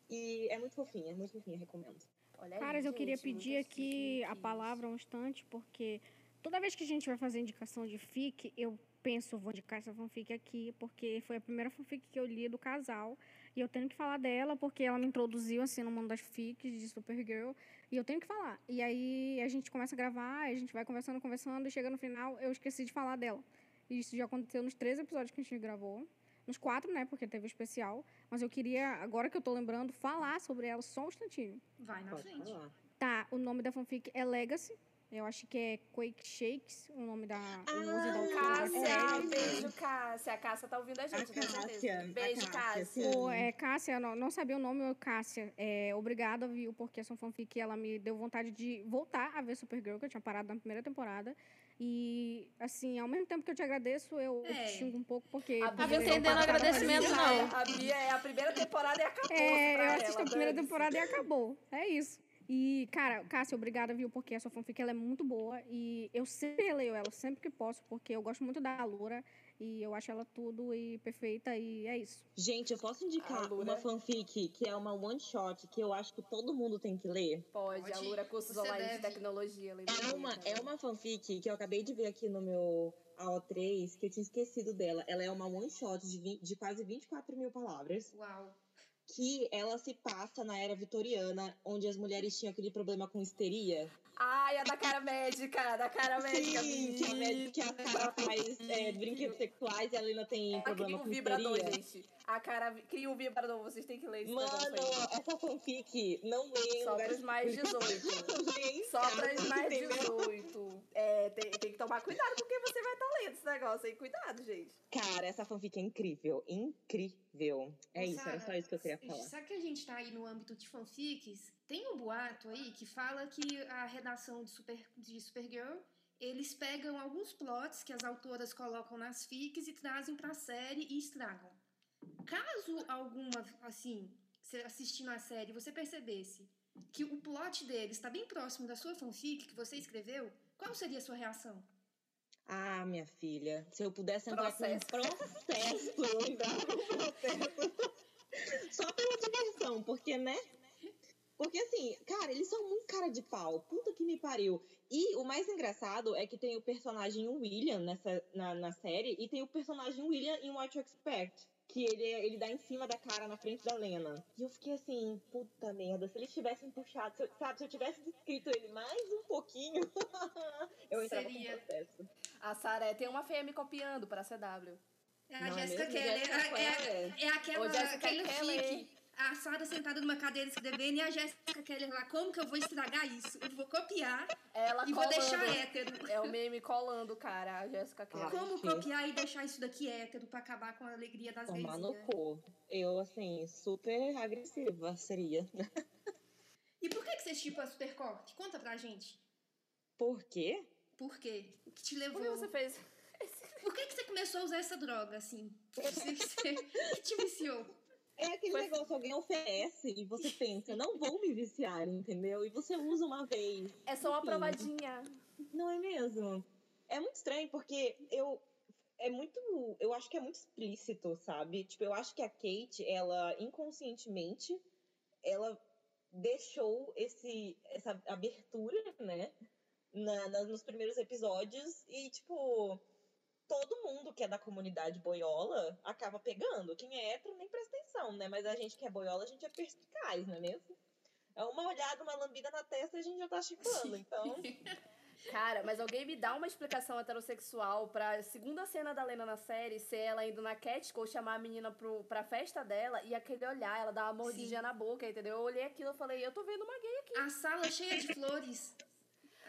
Speaker 3: E é muito fofinha, é muito fofinha, recomendo.
Speaker 1: Olha aí,
Speaker 4: Caras, eu queria
Speaker 1: gente,
Speaker 4: pedir aqui a palavra um instante, porque toda vez que a gente vai fazer indicação de fic, eu penso, vou indicar essa fanfic aqui, porque foi a primeira fanfic que eu li do casal. E eu tenho que falar dela, porque ela me introduziu, assim, no mundo das fics de Supergirl. E eu tenho que falar. E aí a gente começa a gravar, a gente vai conversando, conversando, e chega no final, eu esqueci de falar dela. E isso já aconteceu nos três episódios que a gente gravou. Nos quatro, né? Porque teve o especial. Mas eu queria, agora que eu tô lembrando, falar sobre ela só um instantinho.
Speaker 2: Vai na
Speaker 3: Pode
Speaker 2: frente.
Speaker 3: falar.
Speaker 4: Tá, o nome da fanfic é Legacy. Eu acho que é Quake Shakes, o nome da. o nome da
Speaker 3: Ah.
Speaker 1: Cássia,
Speaker 3: É.
Speaker 1: beijo, Cássia. A Cássia tá ouvindo a gente,
Speaker 3: A
Speaker 1: eu tenho certeza.
Speaker 3: Cássia, a
Speaker 1: Beijo,
Speaker 3: Cássia,
Speaker 1: Cássia.
Speaker 4: Pô, é Cássia, não, não sabia o nome, é Cássia. É, obrigada, viu, porque essa fanfic ela me deu vontade de voltar a ver Supergirl, que eu tinha parado na primeira temporada. E, assim, ao mesmo tempo que eu te agradeço, eu
Speaker 2: É.
Speaker 4: te xingo um pouco, porque.
Speaker 1: A Bia
Speaker 5: entendendo agradecimento, não.
Speaker 1: A Bia é a primeira temporada e acabou.
Speaker 4: É, eu
Speaker 1: ela,
Speaker 4: assisto a primeira
Speaker 1: dane-se.
Speaker 4: temporada e acabou. É isso. E, cara, Cássia, obrigada, viu? Porque a sua fanfic ela é muito boa. E eu sempre leio ela, sempre que posso, porque eu gosto muito da Loura. E eu acho ela tudo e perfeita. E é isso.
Speaker 3: Gente, eu posso indicar
Speaker 1: A Lura.
Speaker 3: uma fanfic que é uma one shot que eu acho que todo mundo tem que ler?
Speaker 1: Pode, a
Speaker 2: Pode.
Speaker 1: Lura cursos
Speaker 2: Você
Speaker 1: online de
Speaker 2: deve.
Speaker 1: tecnologia. lembrei
Speaker 3: É uma, é uma fanfic que eu acabei de ver aqui no meu AO3, que eu tinha esquecido dela. Ela é uma one shot de, vi- de quase 24 mil palavras,
Speaker 2: Uau.
Speaker 3: Que ela se passa na era vitoriana, onde as mulheres tinham aquele problema com histeria.
Speaker 1: Ai, a da cara médica, da cara médica.
Speaker 3: Sim, que a, médica, que a cara faz é, brinquedos sexuais e a Lena tem
Speaker 1: Ela cria
Speaker 3: problema
Speaker 1: um
Speaker 3: com
Speaker 1: vibrador,
Speaker 3: histeria.
Speaker 1: gente. A cara cria um vibrador, vocês têm que ler esse
Speaker 3: Mano, essa fanfic não em
Speaker 1: Só
Speaker 3: lugares
Speaker 1: pros mais 18.
Speaker 3: Leem em
Speaker 1: Só pras mais
Speaker 3: entendeu?
Speaker 1: 18. É, tem, tem que tomar cuidado porque você vai estar lendo esse negócio aí. Cuidado, gente.
Speaker 3: Cara, essa fanfic é incrível. Incrível. É isso, era
Speaker 2: Sara,
Speaker 3: só isso que eu queria falar.
Speaker 2: Sabe que a gente tá aí no âmbito de fanfics? Tem um boato aí que fala que a redação de, Super, de Supergirl, eles pegam alguns plots que as autoras colocam nas fics e trazem pra série e estragam. Caso alguma, assim, você assistindo a série, você percebesse que o plot deles está bem próximo da sua fanfic que você escreveu, qual seria a sua reação?
Speaker 3: Ah, minha filha, se eu pudesse entrar
Speaker 1: Processo.
Speaker 3: com um processo, um processo. Só pela diversão, porque, né? Porque assim, cara, eles são muito cara de pau. Puta que me pariu. E o mais engraçado é que tem o personagem William nessa, na, na série e tem o personagem William em What You Expect. Que ele, ele dá em cima da cara na frente da Lena. E eu fiquei assim, puta merda, se eles tivessem puxado, se eu- sabe, se eu tivesse descrito ele mais um pouquinho, eu entrava
Speaker 2: Seria.
Speaker 3: com processo.
Speaker 1: A Saré tem uma feia me copiando pra CW.
Speaker 2: É a
Speaker 3: é
Speaker 2: Jéssica? Keller. É, é,
Speaker 3: Keller.
Speaker 2: é aquela,
Speaker 1: Ô, Jéssica
Speaker 2: aquele
Speaker 1: Keller.
Speaker 2: A Sara sentada numa cadeira escrevendo e a Jéssica Keller lá. Como que eu vou estragar isso? Eu vou copiar
Speaker 1: Ela
Speaker 2: e vou
Speaker 1: colando.
Speaker 2: deixar hétero.
Speaker 1: É o meme colando, cara, a Jéssica Keller.
Speaker 2: Como copiar e deixar isso daqui hétero pra acabar com a alegria das
Speaker 3: Tomar no cu. Eu, assim, super agressiva seria.
Speaker 2: E por que, que você chipa Supercorp? Conta pra gente.
Speaker 3: Por quê?
Speaker 2: Por quê? O que te
Speaker 1: Por
Speaker 2: levou?
Speaker 1: que você fez?
Speaker 2: Por que, que você começou a usar essa droga, assim? Você- você- que te viciou?
Speaker 3: É aquele
Speaker 1: Foi-
Speaker 3: negócio, alguém oferece e você pensa, não vou me viciar, entendeu? E você usa uma vez.
Speaker 1: É só uma
Speaker 3: Enfim.
Speaker 1: provadinha.
Speaker 3: Não é mesmo? É muito estranho porque eu. É muito. Eu acho que é muito explícito, sabe? Tipo, eu acho que a Kate, ela inconscientemente, ela deixou esse, essa abertura, né? Na, na- nos primeiros episódios e, tipo, todo mundo que é da comunidade boiola acaba pegando. Quem é hétero nem presta atenção, né? Mas a gente que é boiola, a gente é perspicaz, não é mesmo? É uma olhada, uma lambida na testa e a gente já tá chipando. Então,
Speaker 1: Cara, mas alguém me dá uma explicação heterossexual pra segunda cena da Lena na série ser ela indo na Catcall chamar a menina pro, pra festa dela e aquele olhar, ela dá uma mordidinha
Speaker 2: Sim.
Speaker 1: na boca, entendeu? Eu olhei aquilo e falei, eu tô vendo uma gay aqui.
Speaker 2: A sala cheia de flores.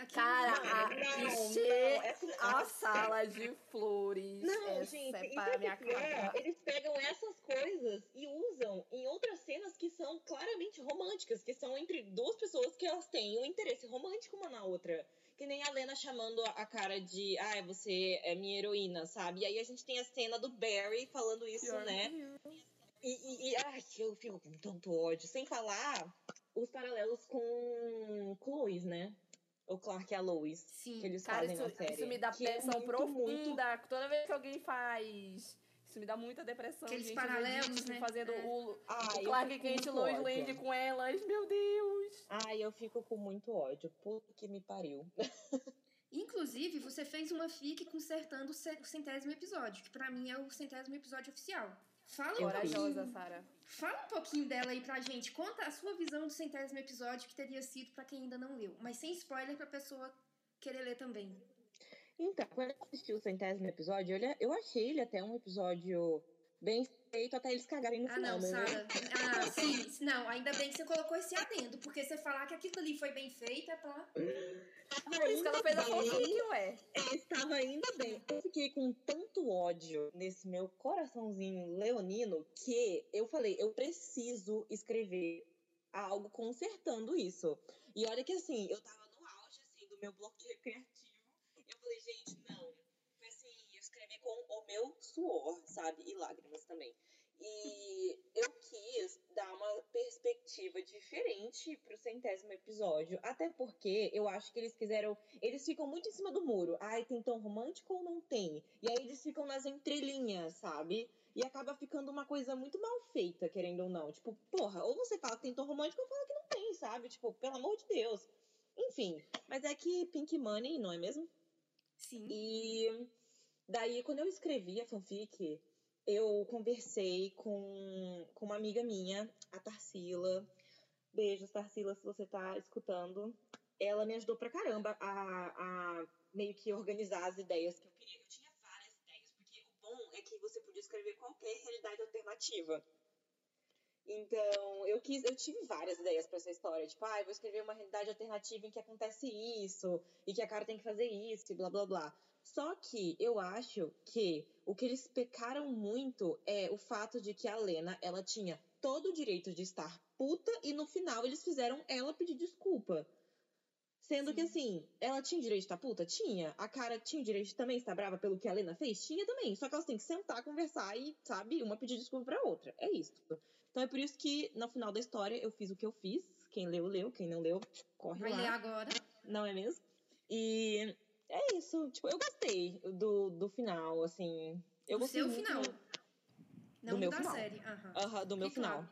Speaker 2: Aqui,
Speaker 1: Cara, a,
Speaker 3: Não,
Speaker 1: encher
Speaker 3: não, essa-
Speaker 1: a sala de flores.
Speaker 3: Não, gente,
Speaker 1: é para
Speaker 3: é
Speaker 1: minha
Speaker 3: que é,
Speaker 1: cara.
Speaker 3: eles pegam essas coisas e usam em outras cenas que são claramente românticas, que são entre duas pessoas que elas têm um interesse romântico uma na outra. Que nem a Lena chamando a cara de, ah, você é minha heroína, sabe? E aí a gente tem a cena do Barry falando isso, né? E, e, e ai, eu fico com tanto ódio. Sem falar os paralelos com Chloe, né? O Clark e a Lois.
Speaker 2: Sim.
Speaker 3: Que eles
Speaker 1: Cara,
Speaker 3: fazem
Speaker 1: isso,
Speaker 3: na série.
Speaker 1: isso me dá
Speaker 3: é
Speaker 1: pressão
Speaker 3: muito,
Speaker 1: profunda.
Speaker 3: muito
Speaker 1: Toda vez que alguém faz. Isso me dá muita depressão,
Speaker 2: Aqueles
Speaker 1: gente.
Speaker 2: paralelos,
Speaker 1: isso
Speaker 2: né?
Speaker 1: fazendo
Speaker 2: É.
Speaker 1: o,
Speaker 3: Ai,
Speaker 1: o Clark
Speaker 3: fico
Speaker 1: Kent e Lois
Speaker 3: ódio.
Speaker 1: Lane com elas. Meu Deus.
Speaker 3: Ai, eu fico com muito ódio. Puta que me pariu.
Speaker 2: Inclusive, você fez uma fic consertando o ce- o centésimo episódio, que pra mim é o centésimo episódio oficial. Fala um
Speaker 1: Corajosa,
Speaker 2: pouquinho.
Speaker 1: Sara.
Speaker 2: Fala um pouquinho dela aí pra gente. Conta a sua visão do centésimo episódio que teria sido pra quem ainda não leu. Mas sem spoiler pra pessoa querer ler também.
Speaker 3: Então, quando eu assisti o centésimo episódio, eu achei ele até um episódio bem feito, até eles cagarem no
Speaker 2: Ah,
Speaker 3: final,
Speaker 2: não,
Speaker 3: né?
Speaker 2: Sara. Ah, sim. Não, ainda bem que você colocou esse adendo, porque você falar que aquilo ali foi bem feito é pra.
Speaker 1: Por isso que ela fez a ué.
Speaker 3: É, estava ainda bem. Eu fiquei com tanto ódio nesse meu coraçãozinho leonino que eu falei, eu preciso escrever algo consertando isso. E olha que assim, eu tava no auge assim do meu bloqueio criativo. Eu falei, gente, não. Foi assim, eu escrevi com o meu suor, sabe? E lágrimas também. E eu quis dar uma perspectiva diferente pro centésimo episódio. Até porque eu acho que eles quiseram eles ficam muito em cima do muro. Ai, tem tom romântico ou não tem? E aí eles ficam nas entrelinhas, sabe? E acaba ficando uma coisa muito mal feita, querendo ou não. Tipo, porra, ou você fala que tem tom romântico ou fala que não tem, sabe? Tipo, pelo amor de Deus. Enfim, mas é que Pink Money, não é mesmo?
Speaker 2: Sim.
Speaker 3: E daí, quando eu escrevi a fanfic, eu conversei com, com uma amiga minha, a Tarsila. Beijos, Tarsila, se você tá escutando. Ela me ajudou pra caramba a, a meio que organizar as ideias que eu queria. Eu tinha várias ideias, porque o bom é que você podia escrever qualquer realidade alternativa. Então, eu quis, eu tive várias ideias pra essa história. Tipo, ah, vou escrever uma realidade alternativa em que acontece isso, e que a cara tem que fazer isso, e blá blá blá. Só que eu acho que o que eles pecaram muito é o fato de que a Lena, ela tinha todo o direito de estar puta e no final eles fizeram ela pedir desculpa. Sendo que assim, ela tinha o direito de estar puta? Tinha. A cara tinha o direito de também estar brava pelo que a Lena fez? Tinha também. Só que elas têm que sentar, conversar e, sabe, uma pedir desculpa pra outra. É isso. Então é por isso que no final da história eu fiz o que eu fiz. Quem leu, leu. Quem não leu, corre
Speaker 2: Vai
Speaker 3: lá
Speaker 2: ler agora.
Speaker 3: não é mesmo? E é isso. Tipo, eu gostei do, do final, assim. Eu
Speaker 2: Do
Speaker 3: gostei
Speaker 2: seu
Speaker 3: muito
Speaker 2: final. Não
Speaker 3: meu
Speaker 2: da
Speaker 3: final.
Speaker 2: série. Aham.
Speaker 3: Do meu
Speaker 2: Fique claro.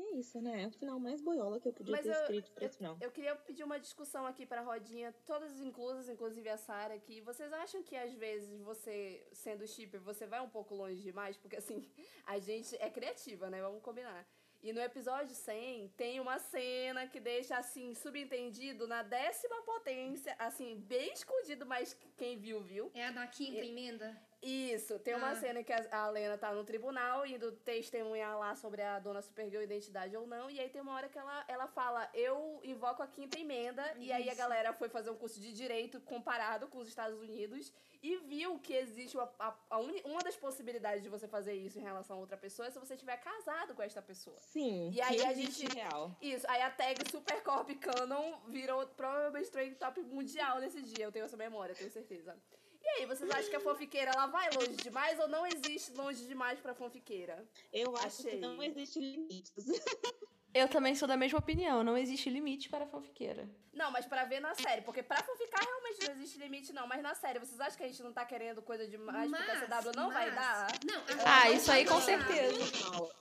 Speaker 3: E é isso, né? É o final mais boiola que eu podia
Speaker 1: Mas
Speaker 3: ter
Speaker 1: eu-
Speaker 3: escrito pra esse final.
Speaker 1: Eu queria pedir uma discussão aqui pra rodinha, todas inclusas, inclusive a Sara aqui. Vocês acham que às vezes você, sendo shipper, você vai um pouco longe demais? Porque assim, a gente é criativa, né? Vamos combinar. E no episódio 100 tem uma cena que deixa assim subentendido na décima potência, assim, bem escondido, mas quem viu, viu.
Speaker 2: É a da quinta emenda?
Speaker 1: Isso, tem uma
Speaker 2: Ah.
Speaker 1: cena que a a Lena tá no tribunal indo testemunhar lá sobre a dona Supergirl identidade ou não, e aí tem uma hora que ela, ela fala, eu invoco a quinta emenda, e aí a
Speaker 2: Isso.
Speaker 1: galera foi fazer um curso de direito comparado com os Estados Unidos e viu que existe uma, a, a uni- uma das possibilidades de você fazer isso em relação a outra pessoa é se você tiver casado com esta pessoa.
Speaker 3: Sim,
Speaker 1: E aí a gente-
Speaker 3: real.
Speaker 1: Isso, aí a tag Supercorp Canon virou provavelmente trending top mundial nesse dia, eu tenho essa memória, tenho certeza. E aí, vocês acham que a fanfiqueira ela vai longe demais ou não existe longe demais pra fanfiqueira?
Speaker 3: Eu acho
Speaker 1: Achei.
Speaker 3: que não existe limites.
Speaker 5: Eu também sou da mesma opinião, não existe limite para a fanfiqueira.
Speaker 1: Não, mas pra ver na série, porque pra fanficar realmente não existe limite não, mas na série, vocês acham que a gente não tá querendo coisa demais porque a CW não vai
Speaker 2: mas-
Speaker 1: dar?
Speaker 2: Não,
Speaker 5: Ah,
Speaker 2: não
Speaker 5: isso aí
Speaker 2: vai
Speaker 5: com certeza.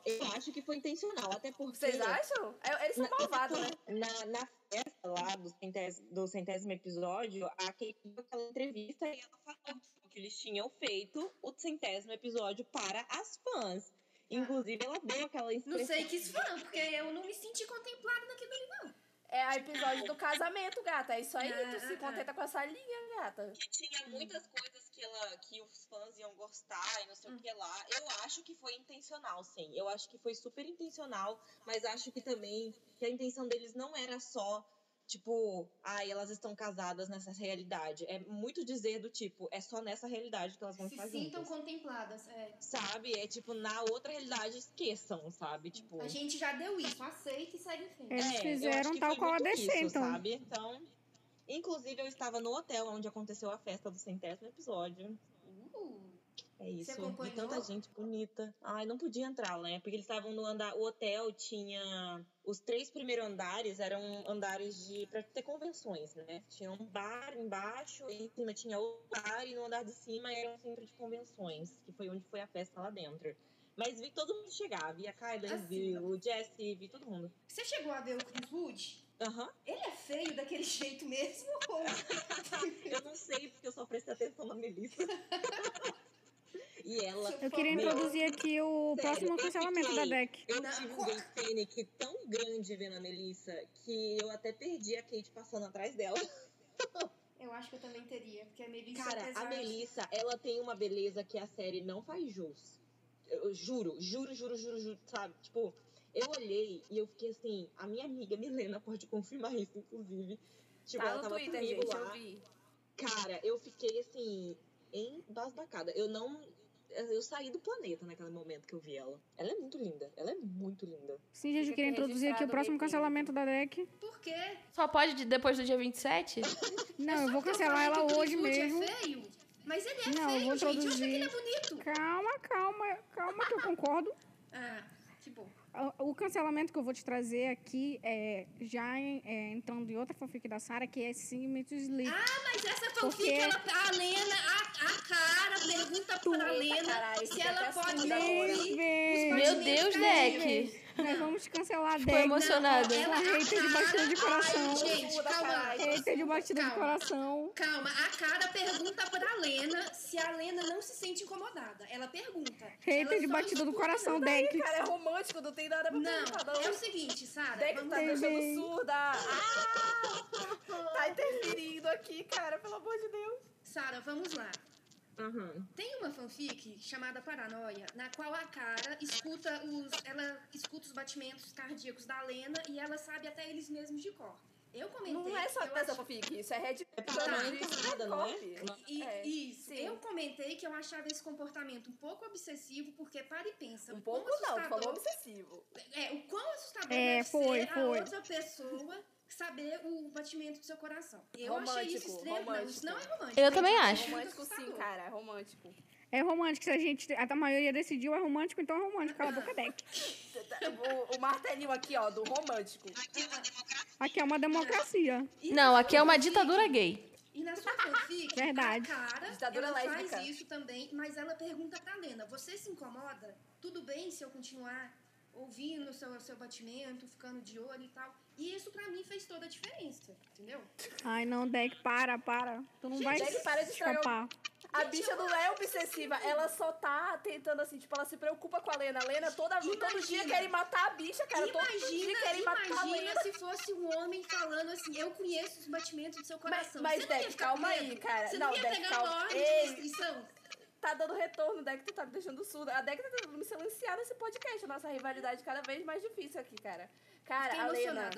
Speaker 3: Eu acho que foi intencional, até porque...
Speaker 1: Vocês acham? É, Eles são malvados, né?
Speaker 3: Na, na festa lá do centésimo, do centésimo episódio, a Kate deu aquela entrevista e ela falou que eles tinham feito o centésimo episódio para as fãs. Inclusive, ela deu aquela
Speaker 2: Não
Speaker 3: expressão.
Speaker 2: sei que fã, porque eu não me senti contemplada naquilo ali, não.
Speaker 1: É o episódio do casamento, gata. É isso aí.
Speaker 2: Ah,
Speaker 1: tu se
Speaker 2: ah,
Speaker 1: contenta com essa linha, gata.
Speaker 3: que tinha muitas coisas que, ela, que os fãs iam gostar e não sei o que lá. Eu acho que foi intencional, sim. Eu acho que foi super intencional, mas acho que também que a intenção deles não era só, tipo, ai, elas estão casadas nessa realidade. É muito dizer do tipo, é só nessa realidade que elas vão
Speaker 2: Se
Speaker 3: estar
Speaker 2: sintam
Speaker 3: juntas.
Speaker 2: contempladas. É.
Speaker 3: Sabe? É tipo, na outra realidade, esqueçam, sabe? Tipo.
Speaker 2: A gente já deu isso, aceita e segue em frente.
Speaker 4: Eles
Speaker 3: É, eu
Speaker 4: fizeram
Speaker 3: acho que
Speaker 4: tal qual a então.
Speaker 3: sabe? Então, inclusive eu estava no hotel onde aconteceu a festa do centésimo episódio.
Speaker 2: Uh,
Speaker 3: É isso.
Speaker 2: Você
Speaker 3: E
Speaker 2: acompanhou?
Speaker 3: tanta gente bonita. Ai, não podia entrar, né? Porque eles estavam no andar. O hotel tinha. Os três primeiros andares eram andares de. pra ter convenções, né? Tinha um bar embaixo, e em cima tinha outro bar, e no andar de cima era um centro de convenções, que foi onde foi a festa lá dentro. Mas vi todo mundo chegar. Vi a Kylie,
Speaker 2: Assim,
Speaker 3: vi o Jesse, vi todo mundo.
Speaker 2: Você chegou a ver o Chris Wood?
Speaker 3: Aham.
Speaker 2: Ele é feio daquele jeito mesmo?
Speaker 3: Eu não sei porque eu só prestei atenção na Melissa. e ela.
Speaker 4: Eu queria introduzir aqui o
Speaker 3: sério,
Speaker 4: próximo cancelamento da deck.
Speaker 3: Eu
Speaker 2: Não,
Speaker 3: tive um game panic tão grande vendo a Melissa que eu até perdi a Kate passando atrás dela.
Speaker 2: Eu acho que eu também teria, porque a Melissa
Speaker 3: Cara,
Speaker 2: apesar
Speaker 3: a Melissa, ela tem uma beleza que a série não faz jus. Eu juro, juro, juro, juro, juro, sabe? Tipo, eu olhei e eu fiquei assim, a minha amiga Milena pode confirmar isso, inclusive. Tipo,
Speaker 1: Tá
Speaker 3: ela
Speaker 1: no
Speaker 3: tava
Speaker 1: Twitter,
Speaker 3: comigo
Speaker 1: gente,
Speaker 3: lá.
Speaker 1: eu vi.
Speaker 3: Cara, eu fiquei assim, embasbacada. Eu não. Eu saí do planeta naquele momento que eu vi ela. Ela é muito linda. Ela é muito linda.
Speaker 4: Sim, gente, eu queria introduzir aqui o próximo cancelamento da deck.
Speaker 2: Por quê?
Speaker 5: Só pode de- depois do dia 27?
Speaker 4: Não, eu vou cancelar ela hoje
Speaker 2: Wood
Speaker 4: mesmo.
Speaker 2: É feio, mas ele é
Speaker 4: Não, eu
Speaker 2: feio,
Speaker 4: vou
Speaker 2: gente. Eu achei que ele é
Speaker 4: introduzir.
Speaker 2: bonito.
Speaker 4: Calma, calma, calma que eu concordo.
Speaker 2: Ah, que bom.
Speaker 4: O- cancelamento que eu vou te trazer aqui é já em- é, entrando em outra fanfic da Sarah, que é Sigmund Sleep.
Speaker 2: Mas essa fanfic,
Speaker 4: Porque-
Speaker 2: ela, a Lena, a, a cara pergunta pra Lena se
Speaker 1: fica
Speaker 2: ela pode ouvir
Speaker 5: Meu Deus. Deck.
Speaker 4: Nós vamos cancelar a
Speaker 5: Ficou
Speaker 4: deck.
Speaker 5: emocionada.
Speaker 2: Não,
Speaker 4: Uma hater de batida de coração.
Speaker 2: Gente,
Speaker 1: Surda,
Speaker 2: calma.
Speaker 4: Hater de batida de
Speaker 2: Calma.
Speaker 4: coração.
Speaker 2: Calma, a cara pergunta pra Lena se a Lena não se sente incomodada. Ela pergunta.
Speaker 4: Hater
Speaker 2: Ela
Speaker 4: de batida do coração, deck.
Speaker 1: Cara, é romântico, não tem nada pra perguntar,
Speaker 2: Não, é o seguinte, Sara.
Speaker 1: Deck
Speaker 2: vamos
Speaker 1: tá
Speaker 2: lá.
Speaker 1: deixando
Speaker 4: bem.
Speaker 1: surda. Ah! Tá interferindo aqui, cara, pelo amor de Deus.
Speaker 2: Sara, vamos lá.
Speaker 3: Aham.
Speaker 2: Tem uma fanfic chamada Paranoia, na qual a cara escuta os, ela escuta os batimentos cardíacos da Lena e ela sabe até eles mesmos de cor. Eu comentei.
Speaker 1: Não é só
Speaker 2: que eu
Speaker 1: dessa
Speaker 2: ach-
Speaker 1: fanfic, isso é Red
Speaker 3: É
Speaker 2: Tá,
Speaker 3: encarnada, não é?
Speaker 2: E,
Speaker 1: É,
Speaker 2: isso.
Speaker 1: sim.
Speaker 2: Eu comentei que eu achava esse comportamento um pouco obsessivo, porque para e pensa.
Speaker 1: Um pouco não, tu falou obsessivo.
Speaker 2: É, o quão assustador
Speaker 4: É,
Speaker 2: deve
Speaker 4: foi,
Speaker 2: ser a
Speaker 4: foi.
Speaker 2: outra pessoa saber o batimento do seu coração. Eu achei isso
Speaker 1: Romântico,
Speaker 2: extremo. Não,
Speaker 1: romântico.
Speaker 2: isso não é romântico.
Speaker 5: Eu também
Speaker 2: gente,
Speaker 5: acho.
Speaker 2: é
Speaker 1: Romântico sim, cara, é romântico.
Speaker 4: É romântico. Se a gente. A maioria decidiu é romântico, então é romântico. Cala a boca, deck.
Speaker 1: O, o martelinho aqui, ó, do romântico.
Speaker 4: Aqui é uma democracia.
Speaker 2: E
Speaker 5: Não,
Speaker 2: na
Speaker 5: aqui é uma ditadura gay.
Speaker 2: E na sua fanfic,
Speaker 4: Verdade.
Speaker 2: a cara,
Speaker 1: Ditadura
Speaker 2: ela
Speaker 1: lésbica.
Speaker 2: faz isso também, mas ela pergunta pra Lena, você se incomoda? Tudo bem se eu continuar ouvindo o seu, seu batimento, ficando de olho e tal? E isso pra mim fez toda a diferença, entendeu?
Speaker 4: Ai, não, deck, para, para. Tu não vai
Speaker 1: Deck, para de
Speaker 4: escapar.
Speaker 1: A bicha não é obsessiva, ela só tá tentando assim, tipo, ela se preocupa com a Lena. A Lena toda, todo dia
Speaker 2: Imagina.
Speaker 1: querem matar a bicha, cara. todo dia
Speaker 2: Imagina,
Speaker 1: querem matar a Lena.
Speaker 2: imagina se fosse um homem falando assim, eu conheço os batimentos do seu
Speaker 1: Mas,
Speaker 2: coração.
Speaker 1: mas
Speaker 2: ia
Speaker 1: Deck, calma aí, cara.
Speaker 2: Você
Speaker 1: não,
Speaker 2: não ia
Speaker 1: Deck,
Speaker 2: pegar
Speaker 1: calma. Ei? Tá dando retorno, Deck, tu tá me deixando surda. A Deck tá tentando me silenciar nesse podcast. A nossa rivalidade cada vez mais difícil aqui, cara. Cara,
Speaker 2: Fiquei
Speaker 1: a Lena.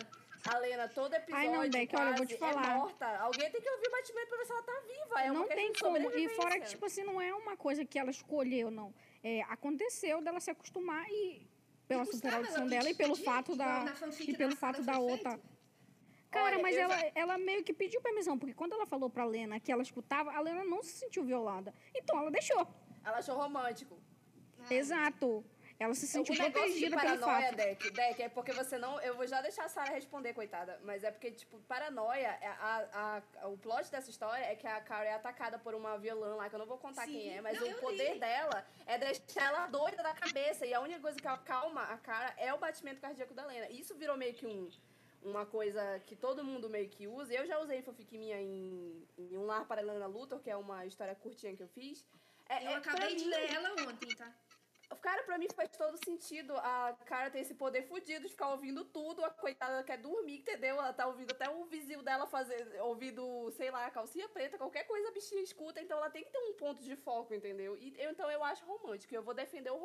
Speaker 1: A Lena, todo episódio.
Speaker 4: Ai, não, Deck, olha, eu vou te
Speaker 1: quase,
Speaker 4: falar.
Speaker 1: É morta. Alguém tem que ouvir o batimento pra ver se ela tá viva. É
Speaker 4: não tem como. E fora que, tipo assim, não é uma coisa que ela escolheu, não. É, aconteceu dela se acostumar e pela superaudição
Speaker 2: ela
Speaker 4: dela e pelo fato da e pelo fato da outra. Cara,
Speaker 1: Olha,
Speaker 4: mas ela,
Speaker 1: já-
Speaker 4: ela meio que pediu permissão, porque quando ela falou pra Lena que ela escutava, a Lena não se sentiu violada. Então ela deixou.
Speaker 1: Ela achou romântico.
Speaker 4: Exato. Ela se sentiu
Speaker 1: o negócio de
Speaker 4: protegida pelo
Speaker 1: paranoia,
Speaker 4: fato.
Speaker 1: Deck, Deck, é porque você não. Eu vou já deixar a Sarah responder, coitada. Mas é porque, tipo, paranoia, é a, a- o plot dessa história é que a Carrie é atacada por uma vilã lá, que eu não vou contar
Speaker 2: Sim.
Speaker 1: quem é, mas
Speaker 2: Não,
Speaker 1: o poder
Speaker 2: li.
Speaker 1: dela é deixar ela doida da cabeça. E a única coisa que acalma a cara é o batimento cardíaco da Lena. Isso virou meio que um. Uma coisa que todo mundo meio que usa. Eu já usei fanfic minha em, em Um Lar para Helena Luthor, que é uma história curtinha que eu fiz. É,
Speaker 2: Eu
Speaker 1: é,
Speaker 2: acabei de
Speaker 1: mim-
Speaker 2: ler ela ontem, tá?
Speaker 1: Cara, pra mim faz todo sentido. A cara tem esse poder fudido de ficar ouvindo tudo. A coitada quer dormir, entendeu? Ela tá ouvindo até o vizinho dela fazer, ouvindo, sei lá, calcinha preta, qualquer coisa a bichinha escuta. Então ela tem que ter um ponto de foco, entendeu? E eu, então eu acho romântico. Eu vou defender o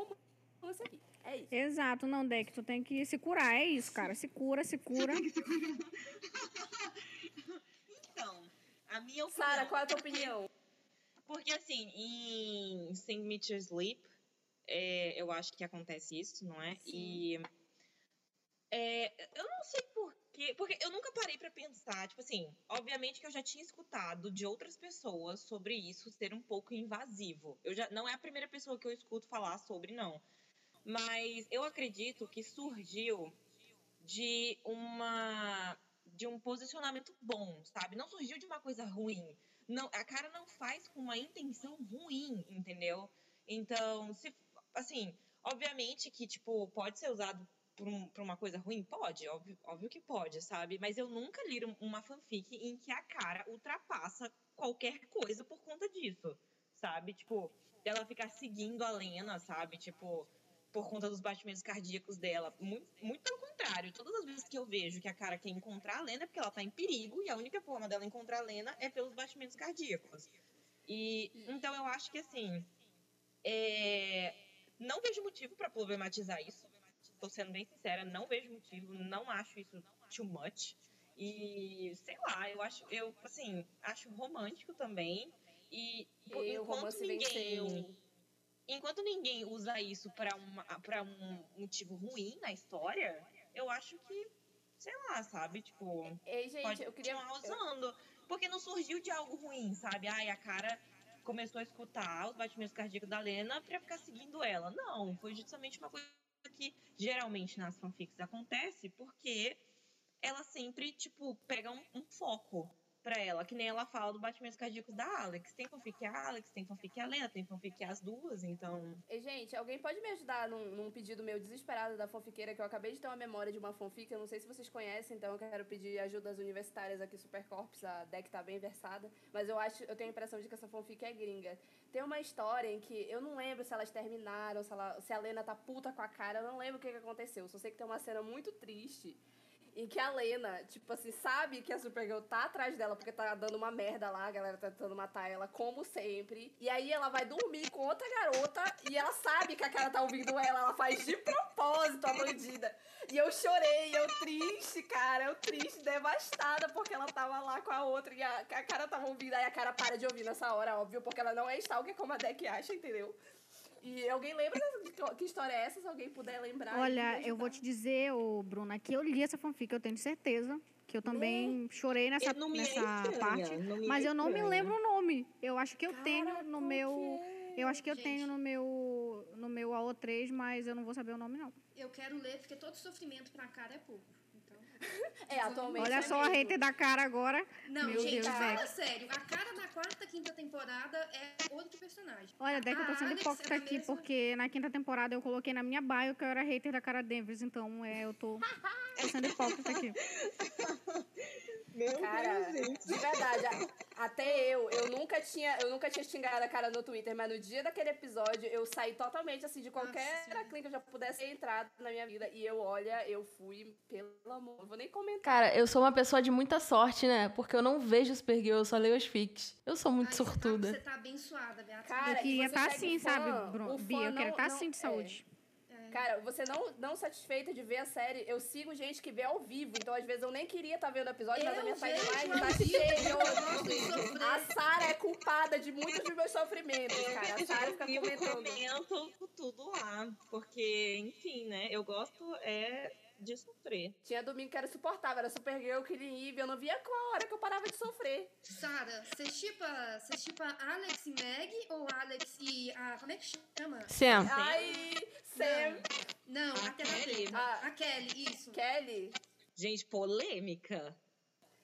Speaker 1: romance aqui. É isso.
Speaker 4: Exato, não, Deck, tu tem que se curar, é isso, cara. Se cura, se cura.
Speaker 3: Então, a minha opinião.
Speaker 1: Sara, qual é a tua opinião?
Speaker 3: Porque assim, em Sing Me to Sleep, é, eu acho que acontece isso, não é?
Speaker 1: Sim.
Speaker 3: E é, eu não sei porquê, porque eu nunca parei pra pensar, tipo assim, obviamente que eu já tinha escutado de outras pessoas sobre isso ser um pouco invasivo. Eu já não é a primeira pessoa que eu escuto falar sobre, não. Mas eu acredito que surgiu de uma de um posicionamento bom, sabe? Não surgiu de uma coisa ruim. Não, a cara não faz com uma intenção ruim, entendeu? Então, se assim, obviamente que tipo pode ser usado por, um, por uma coisa ruim, pode, óbvio, óbvio que pode, sabe? Mas eu nunca li um- uma fanfic em que a cara ultrapassa qualquer coisa por conta disso, sabe? Tipo, dela ficar seguindo a Lena, sabe? Tipo, por conta dos batimentos cardíacos dela. Muito, muito pelo contrário. Todas as vezes que eu vejo que a cara quer encontrar a Lena é porque ela tá em perigo e a única forma dela encontrar a Lena é pelos batimentos cardíacos. E então eu acho que assim, é, não vejo motivo pra problematizar isso. Tô sendo bem sincera, não vejo motivo, não acho isso too much. E sei lá, eu acho, eu assim, acho romântico também. E
Speaker 1: E
Speaker 3: enquanto ninguém
Speaker 1: venceu.
Speaker 3: Enquanto ninguém usa isso para um motivo ruim na história, eu acho que sei lá, sabe, tipo,
Speaker 1: Ei, gente,
Speaker 3: pode
Speaker 1: eu queria.
Speaker 3: continuar usando, porque não surgiu de algo ruim, sabe? Ai, a cara começou a escutar os batimentos cardíacos da Lena pra ficar seguindo ela. Não, foi justamente uma coisa que geralmente nas fanfics acontece, porque ela sempre, tipo, pega um, um foco pra ela, que nem ela fala do batimentos cardíacos da Alex. Tem fanfic a Alex, tem fanfic a Lena, tem fanfic as duas, então...
Speaker 1: Ei, gente, alguém pode me ajudar num, num pedido meu desesperado da fanfiqueira, que eu acabei de ter uma memória de uma fanfic, eu não sei se vocês conhecem, então eu quero pedir ajuda às universitárias aqui, Supercorps, a deck tá bem versada, mas eu acho, eu tenho a impressão de que essa fanfic é gringa. Tem uma história em que, eu não lembro se elas terminaram, se, ela, se a Lena tá puta com a cara, eu não lembro o que, que aconteceu, só sei que tem uma cena muito triste, em que a Lena, tipo assim, sabe que a Supergirl tá atrás dela porque tá dando uma merda lá, a galera tá tentando matar ela, como sempre. E aí ela vai dormir com outra garota e ela sabe que a cara tá ouvindo ela, ela faz de propósito a bandida. E eu chorei, eu triste, cara, eu triste, devastada, porque ela tava lá com a outra e a, a cara tava ouvindo, aí a cara para de ouvir nessa hora, óbvio, porque ela não é stalker como a Deck acha, entendeu? E alguém lembra dessa- que história é essa? Se alguém puder lembrar.
Speaker 4: Olha, eu vou te dizer, ô, Bruna, que eu li essa fanfic, eu tenho certeza. Que eu também chorei nessa, nessa
Speaker 3: estranha,
Speaker 4: parte. Mas eu não me lembro o nome. Eu acho que eu tenho no meu.
Speaker 1: que é?
Speaker 4: Eu acho que eu
Speaker 2: Gente.
Speaker 4: tenho no meu. No meu AO3, mas eu não vou saber o nome, não.
Speaker 2: Eu quero ler porque todo sofrimento pra cara é pouco.
Speaker 1: É, atualmente.
Speaker 4: Olha
Speaker 1: é
Speaker 4: só a hater da cara agora.
Speaker 2: não,
Speaker 4: Meu
Speaker 2: gente,
Speaker 4: Deus,
Speaker 2: fala sério. A cara da quarta, quinta temporada é outro personagem.
Speaker 4: Olha, Deck, eu tô sendo hipócrita
Speaker 2: é
Speaker 4: aqui,
Speaker 2: mesma-
Speaker 4: porque na quinta temporada eu coloquei na minha bio que eu era hater da cara Denver, então é, eu tô, tô sendo hipócrita aqui.
Speaker 3: Meu
Speaker 1: Cara,
Speaker 3: Deus, gente.
Speaker 1: de verdade, até eu, eu nunca tinha, eu nunca tinha xingado a cara no Twitter, mas no dia daquele episódio eu saí totalmente assim de qualquer
Speaker 2: Nossa,
Speaker 1: clínica que eu já pudesse ter entrado na minha vida. E eu, olha, eu fui, pelo amor, não vou nem comentar.
Speaker 5: Cara, eu sou uma pessoa de muita sorte, né? Porque eu não vejo Supergirl, eu só leio as fics. Eu sou muito
Speaker 2: Ai, você tá-
Speaker 5: sortuda.
Speaker 2: Você tá abençoada, Beatriz.
Speaker 1: Cara,
Speaker 4: Eu queria
Speaker 1: você
Speaker 4: estar
Speaker 1: segue
Speaker 4: assim,
Speaker 1: fã,
Speaker 4: sabe, Bruno?
Speaker 1: o
Speaker 4: Bia? Eu quero
Speaker 1: não-
Speaker 4: estar
Speaker 1: não-
Speaker 4: assim de
Speaker 1: é.
Speaker 4: saúde.
Speaker 1: Cara, você não, não satisfeita de ver a série, eu sigo gente que vê ao vivo. Então, às vezes, eu nem queria estar vendo o episódio, mas a
Speaker 2: Eu
Speaker 1: minha timeline tá cheia.
Speaker 2: eu gosto de sofrer.
Speaker 1: A Sara é culpada de muitos dos meus sofrimentos, cara. A Sara fica
Speaker 3: eu
Speaker 1: comentando.
Speaker 3: comento tudo lá, porque, enfim, né, eu gosto é de sofrer.
Speaker 1: Tinha domingo que era insuportável, era Supergirl, Killing Eve, eu não via qual hora que eu parava de sofrer.
Speaker 2: Sara, você chipa, você chipa Alex e Meg ou Alex e a. Como é que chama?
Speaker 5: Sam,
Speaker 1: Ai, Sam,
Speaker 2: Não,
Speaker 3: A
Speaker 2: a terapeuta.
Speaker 3: Kelly.
Speaker 1: Ah.
Speaker 2: A Kelly, isso.
Speaker 1: Kelly.
Speaker 3: Gente, polêmica.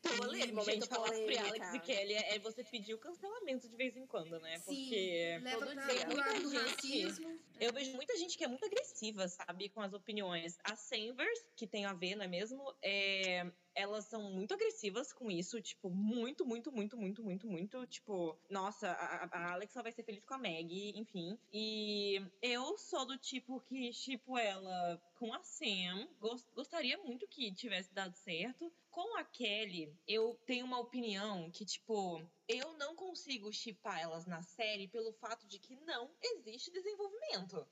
Speaker 3: Polêmica,
Speaker 1: momento polêmica.
Speaker 3: Alex e Kelly é é você pedir o cancelamento de vez em quando, né?
Speaker 2: Sim,
Speaker 3: Porque
Speaker 2: leva
Speaker 1: todo
Speaker 2: pra, do
Speaker 3: Muita gente-
Speaker 2: racismo.
Speaker 3: eu vejo muita gente que é muito agressiva, sabe, com as opiniões. A Sanvers, que tem a ver, não é mesmo? É, elas são muito agressivas com isso, tipo, muito, muito, muito, muito, muito, muito, tipo, nossa, a, a Alexa vai ser feliz com a Maggie, enfim. E eu sou do tipo que, tipo, ela com a Sam, gost, gostaria muito que tivesse dado certo. Com a Kelly, eu tenho uma opinião que, tipo, eu não consigo chipar elas na série pelo fato de que não existe desenvolvimento.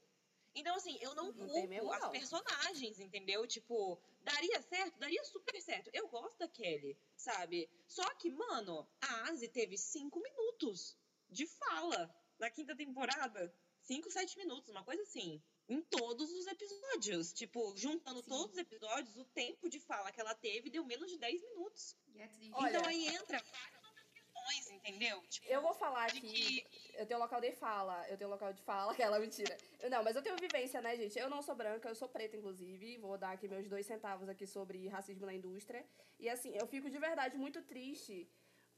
Speaker 3: Então, assim, eu não, culpo as personagens, entendeu? Tipo, daria certo? Daria super certo. Eu gosto da Kelly, sabe? Só que, mano, a Asi teve cinco minutos de fala na quinta temporada. Cinco, sete minutos, uma coisa assim. Em todos os episódios. Tipo, juntando
Speaker 1: Sim.
Speaker 3: todos os episódios, o tempo de fala que ela teve deu menos de 10 minutos.
Speaker 2: E é.
Speaker 1: Olha-
Speaker 3: então aí entra várias outras questões, entendeu? Tipo,
Speaker 1: Eu vou falar
Speaker 3: de
Speaker 1: aqui.
Speaker 3: que
Speaker 1: Eu tenho local de fala, eu tenho local de fala, aquela mentira. Não, mas eu tenho vivência, né, gente? Eu não sou branca, eu sou preta, inclusive. Vou dar aqui meus dois centavos aqui sobre racismo na indústria. E assim, eu fico de verdade muito triste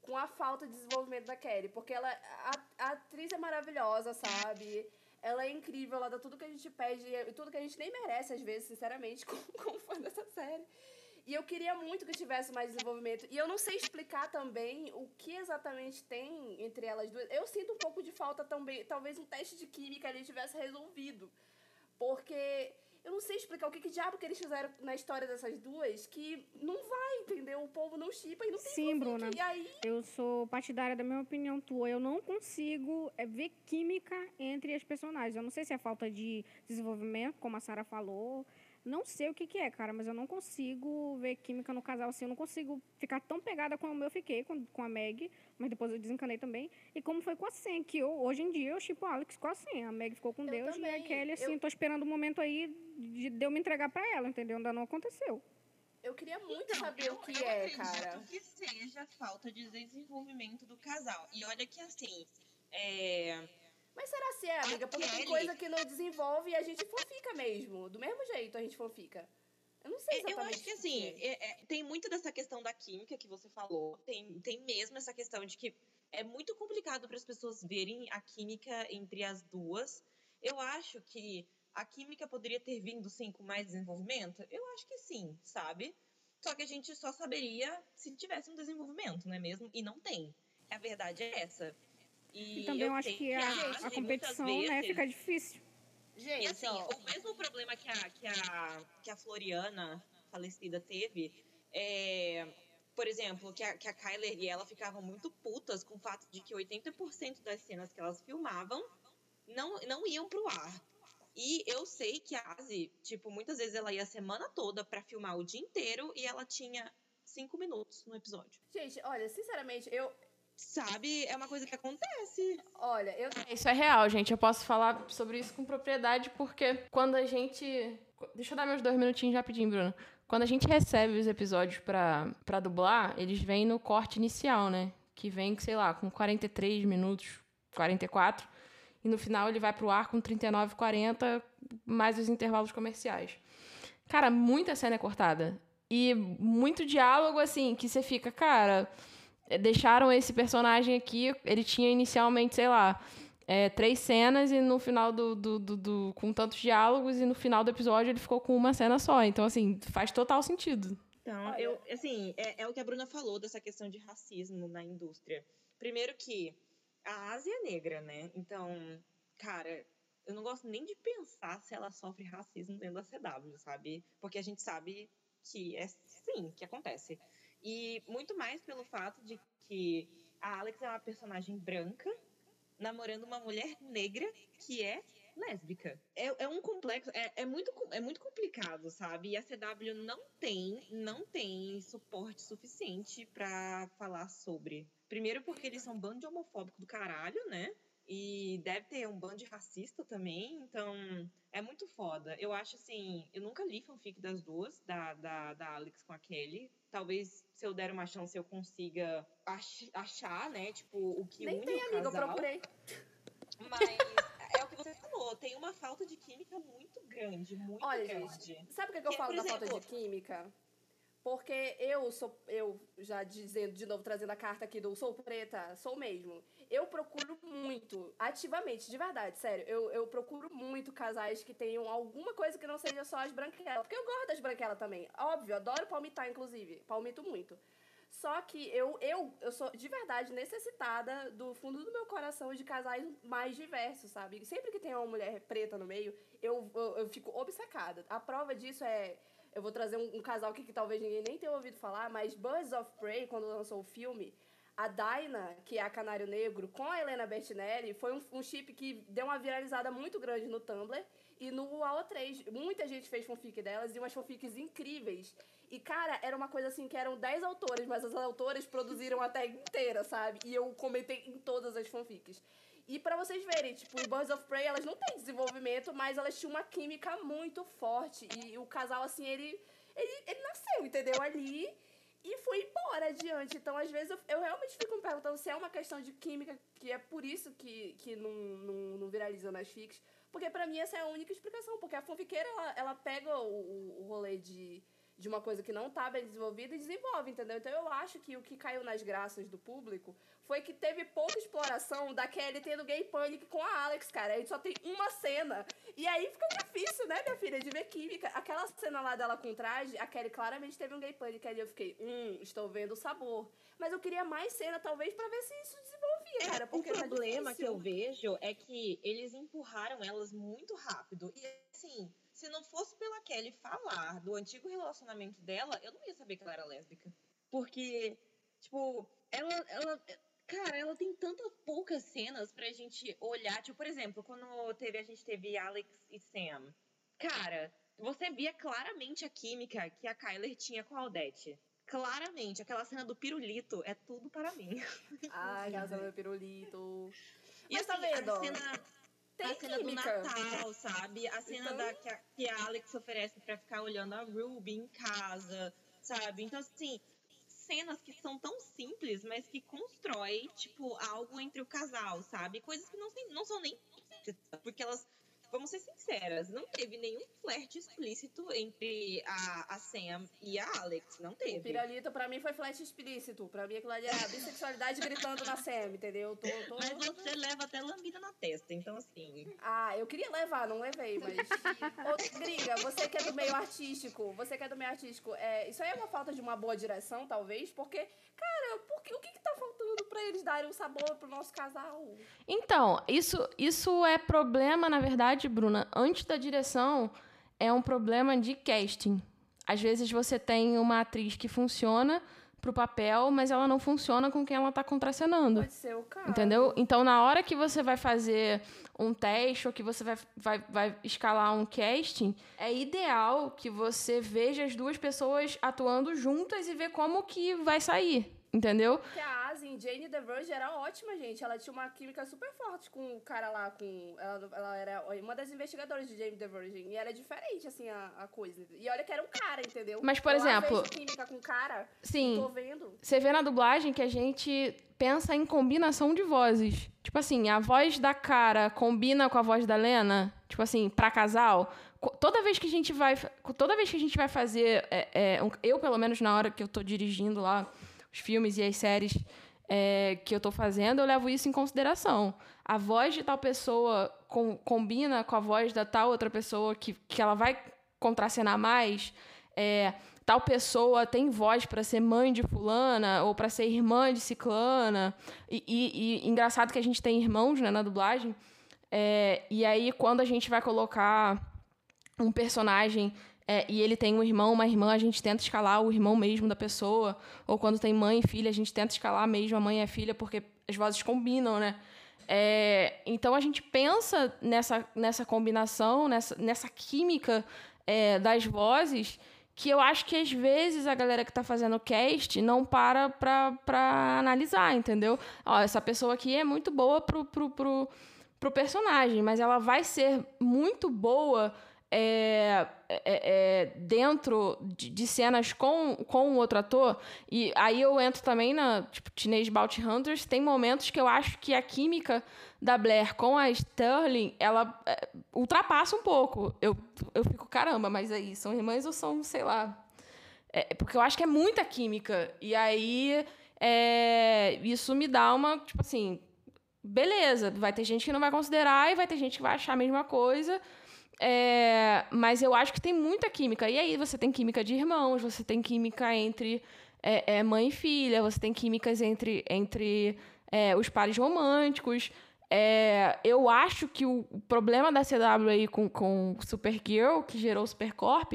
Speaker 1: com a falta de desenvolvimento da Kelly. Porque ela. A, a atriz é maravilhosa, sabe? Ela é incrível, ela dá tudo que a gente pede e tudo que a gente nem merece, às vezes, sinceramente, como, como fã dessa série. E eu queria muito que tivesse mais desenvolvimento. E eu não sei explicar também o que exatamente tem entre elas duas. Eu sinto um pouco de falta também. Talvez um teste de química ali tivesse resolvido. Porque eu não sei explicar o que, que diabo que eles fizeram na história dessas duas que não vai, entendeu? O povo não chipa e não tem
Speaker 4: Sim. Bruna.
Speaker 1: E aí,
Speaker 4: Eu sou partidária da mesma opinião tua. Eu não consigo é, ver química entre as personagens. Eu não sei se é falta de desenvolvimento, como a Sara falou. Não sei o que, que é, cara, mas eu não consigo ver química no casal assim. Eu não consigo ficar tão pegada como eu fiquei com, com a Meg, mas depois eu desencanei também. E como foi com a Sen, que eu, hoje em dia eu chipo a Alex com a Sen. A Meg ficou com
Speaker 1: Eu
Speaker 4: Deus e a
Speaker 1: também.
Speaker 4: Kelly, assim,
Speaker 1: Eu-
Speaker 4: tô esperando o momento aí de, de eu me entregar pra ela, entendeu? Ainda não aconteceu.
Speaker 1: eu queria muito
Speaker 3: Então,
Speaker 1: saber
Speaker 3: eu,
Speaker 1: o que
Speaker 3: eu
Speaker 1: é,
Speaker 3: acredito
Speaker 1: cara.
Speaker 3: que seja falta de desenvolvimento do casal. E olha que assim, é,
Speaker 1: Mas será se é, amiga? Porque tem coisa que não desenvolve e a gente fanfica mesmo. Do mesmo jeito a gente fanfica. Eu não sei
Speaker 3: É,
Speaker 1: exatamente.
Speaker 3: Eu acho que assim,
Speaker 1: é-
Speaker 3: é, tem muito dessa questão da química que você falou. Tem, tem mesmo essa questão de que é muito complicado para as pessoas verem a química entre as duas. Eu acho que a química poderia ter vindo sim com mais desenvolvimento. Eu acho que sim, sabe? Só que a gente só saberia se tivesse um desenvolvimento, não é mesmo? E não tem. A verdade é essa. E,
Speaker 4: E também eu, acho
Speaker 3: sei
Speaker 4: que a, a competição, né,
Speaker 3: vezes,
Speaker 4: fica difícil.
Speaker 1: Gente,
Speaker 3: e assim,
Speaker 1: ó,
Speaker 3: o mesmo problema que a, que a, que a Floriana falecida teve, é, por exemplo, que a, que a Kyler e ela ficavam muito putas com o fato de que 80% das cenas que elas filmavam não, não iam pro ar. E eu sei que a Asi, tipo, muitas vezes ela ia a semana toda pra filmar o dia inteiro e ela tinha cinco minutos no episódio.
Speaker 1: gente, olha, sinceramente, eu.
Speaker 3: Sabe? É uma coisa que acontece.
Speaker 1: Olha, eu.
Speaker 5: Isso é real, gente. Eu posso falar sobre isso com propriedade porque quando a gente. Deixa eu dar meus dois minutinhos rapidinho, Bruno. Quando a gente recebe os episódios pra, pra dublar, eles vêm no corte inicial, né? Que vem, sei lá, com 43 minutos, 44. E no final ele vai pro ar com 39, 40, mais os intervalos comerciais. Cara, muita cena é cortada. E muito diálogo, assim, que você fica, cara. Eh, Deixaram esse personagem aqui, ele tinha inicialmente, sei lá, é, três cenas e no final do, do, do, do- com tantos diálogos e no final do episódio ele ficou com uma cena só. Então, assim, faz total sentido.
Speaker 3: Então, eu, assim, é, é o que a Bruna falou dessa questão de racismo na indústria. Primeiro que a Ásia é negra, né? Então, cara, eu não gosto nem de pensar se ela sofre racismo dentro da CW, sabe? Porque a gente sabe que é sim, que acontece. E muito mais pelo fato de que a Alex é uma personagem branca namorando uma mulher negra que é lésbica. É, é um complexo, é, é, muito, é muito complicado, sabe? E a CW não tem, não tem suporte suficiente pra falar sobre. Primeiro porque eles são um bando de homofóbico do caralho, né? E deve ter um bando de racista também, então é muito foda. Eu acho assim, eu nunca li fanfic das duas, da, da, da Alex com a Kelly. Talvez se eu der uma chance eu consiga ach- achar, né, tipo, o que
Speaker 1: Nem
Speaker 3: une
Speaker 1: tem,
Speaker 3: o
Speaker 1: amiga, eu
Speaker 3: casal.
Speaker 1: procurei.
Speaker 3: Mas é o que você falou, tem uma falta de química muito grande, muito
Speaker 1: Olha,
Speaker 3: grande.
Speaker 1: gente, sabe o que, que eu falo da falta de química? Porque eu sou, eu já dizendo de novo, trazendo a carta aqui do sou preta, sou mesmo. Eu procuro muito, ativamente, de verdade, sério. Eu, eu procuro muito casais que tenham alguma coisa que não seja só as branquelas. Porque eu gosto das branquelas também. Óbvio, adoro palmitar, inclusive. Palmito muito. Só que eu, eu, eu sou de verdade necessitada do fundo do meu coração de casais mais diversos, sabe? Sempre que tem uma mulher preta no meio, eu, eu, eu fico obcecada. A prova disso é eu vou trazer um, um, casal que, que talvez ninguém nem tenha ouvido falar, mas Birds of Prey, quando lançou o filme, a Dinah, que é a Canário Negro, com a Helena Bertinelli, foi um, um chip que deu uma viralizada muito grande no Tumblr. E no AO3, muita gente fez fanfic delas e umas fanfics incríveis. E, cara, era uma coisa assim que eram 10 autores, mas as autoras produziram até inteira, sabe? E eu comentei em todas as fanfics. E para vocês verem, tipo, o Birds of Prey, elas não têm desenvolvimento, mas elas tinham uma química muito forte. E o casal, assim, ele, ele, ele nasceu, entendeu? Ali e foi embora adiante. Então, às vezes, eu, eu, realmente fico me perguntando se é uma questão de química, que é por isso que, que não, não, não viraliza nas fics. Porque para mim essa é a única explicação. Porque a fanfiqueira, ela, ela pega o, o rolê de de uma coisa que não está bem desenvolvida e desenvolve, entendeu? Então eu acho que o que caiu nas graças do público foi que teve pouca exploração da Kelly tendo gay panic com a Alex, cara. A gente só tem uma cena. E aí fica difícil, né, minha filha, de ver química. Aquela cena lá dela com traje, a Kelly claramente teve um gay panic ali. Eu fiquei, hum, estou vendo o sabor. Mas eu queria mais cena, talvez, para ver se isso desenvolvia,
Speaker 3: é,
Speaker 1: cara. Porque
Speaker 3: o tá problema tá que eu vejo é que eles empurraram elas muito rápido. E assim se não fosse pela Kelly falar do antigo relacionamento dela, eu não ia saber que ela era lésbica. Porque, tipo, ela, ela cara, ela tem tantas poucas cenas pra gente olhar. Tipo, por exemplo, quando teve, a gente teve Alex e Sam. Cara, você via claramente a química que a Kyler tinha com a Aldete. Claramente, aquela cena do pirulito é tudo para mim.
Speaker 1: Ai, aquela cena do pirulito.
Speaker 3: E Mas tá assim, vendo? A cena, tem a cena química. do Natal, sabe? A cena então... da, que, a, que a Alex oferece para ficar olhando a Ruby em casa, sabe? Então, assim, cenas que são tão simples, mas que constrói, tipo, algo entre o casal, sabe? Coisas que não, não são nem porque elas vamos ser sinceras, não teve nenhum flerte explícito entre a, a Sam e a Alex. Não teve. O
Speaker 1: Piralito, pra mim, foi flerte explícito. Pra mim, aquilo ali era bissexualidade gritando na Sam, entendeu? Tô, tô...
Speaker 3: Mas você leva até lambida na testa, então assim.
Speaker 1: Ah, eu queria levar, não levei, mas. Ô, Gringa, você que é do meio artístico, você que é do meio artístico, é, isso aí é uma falta de uma boa direção, talvez, porque, cara, porque, o que, que tá faltando pra eles darem um sabor pro nosso casal?
Speaker 5: Então, isso, isso é problema, na verdade verdade, Bruna, antes da direção, é um problema de casting. Às vezes você tem uma atriz que funciona pro papel, mas ela não funciona com quem ela tá contracenando.
Speaker 1: Pode ser o caso.
Speaker 5: Entendeu? Então, na hora que você vai fazer um teste ou que você vai, vai, vai escalar um casting, é ideal que você veja as duas pessoas atuando juntas e ver como que vai sair. Entendeu?
Speaker 1: Porque a Asin, Jane the Verge, era ótima, gente. Ela tinha uma química super forte com o cara lá, com. Ela, ela era uma das investigadoras de Jane the Virgin. E era diferente, assim, a, a coisa. E olha que era um cara, entendeu?
Speaker 5: Mas, por então, exemplo.
Speaker 1: química com cara.
Speaker 5: Sim.
Speaker 1: Tô vendo.
Speaker 5: Você vê na dublagem que a gente pensa em combinação de vozes. Tipo assim, a voz da cara combina com a voz da Lena, tipo assim, pra casal. Toda vez que a gente vai. Toda vez que a gente vai fazer. É, é, eu, pelo menos, na hora que eu tô dirigindo lá os filmes e as séries é, que eu estou fazendo, eu levo isso em consideração. A voz de tal pessoa com, combina com a voz da tal outra pessoa que, que ela vai contracenar mais. É, tal pessoa tem voz para ser mãe de fulana ou para ser irmã de ciclana. E, e, e, engraçado que a gente tem irmãos né, na dublagem. É, e aí, quando a gente vai colocar um personagem é, e ele tem um irmão, uma irmã, a gente tenta escalar o irmão mesmo da pessoa. Ou quando tem mãe e filha, a gente tenta escalar mesmo a mãe e a filha, porque as vozes combinam, né? É, então a gente pensa nessa, nessa combinação, nessa, nessa química é, das vozes, que eu acho que às vezes a galera que está fazendo cast não para para analisar, entendeu? Ó, essa pessoa aqui é muito boa pro, pro, pro, pro personagem, mas ela vai ser muito boa é, é, é, dentro de, de, cenas com, com outro ator, e aí eu entro também na tipo, Teenage Bounty Hunters, tem momentos que eu acho que a química da Blair com a Sterling, ela é, ultrapassa um pouco. Eu, eu fico, caramba, mas aí, são irmãs ou são, sei lá... É, porque eu acho que é muita química. E aí, é, isso me dá uma, tipo assim, beleza, vai ter gente que não vai considerar e vai ter gente que vai achar a mesma coisa. É, mas eu acho que tem muita química. E aí você tem química de irmãos, você tem química entre é, é, mãe e filha, você tem químicas entre, entre é, os pares românticos. É, eu acho que o problema da CW aí com, com Supergirl, que gerou o Supercorp,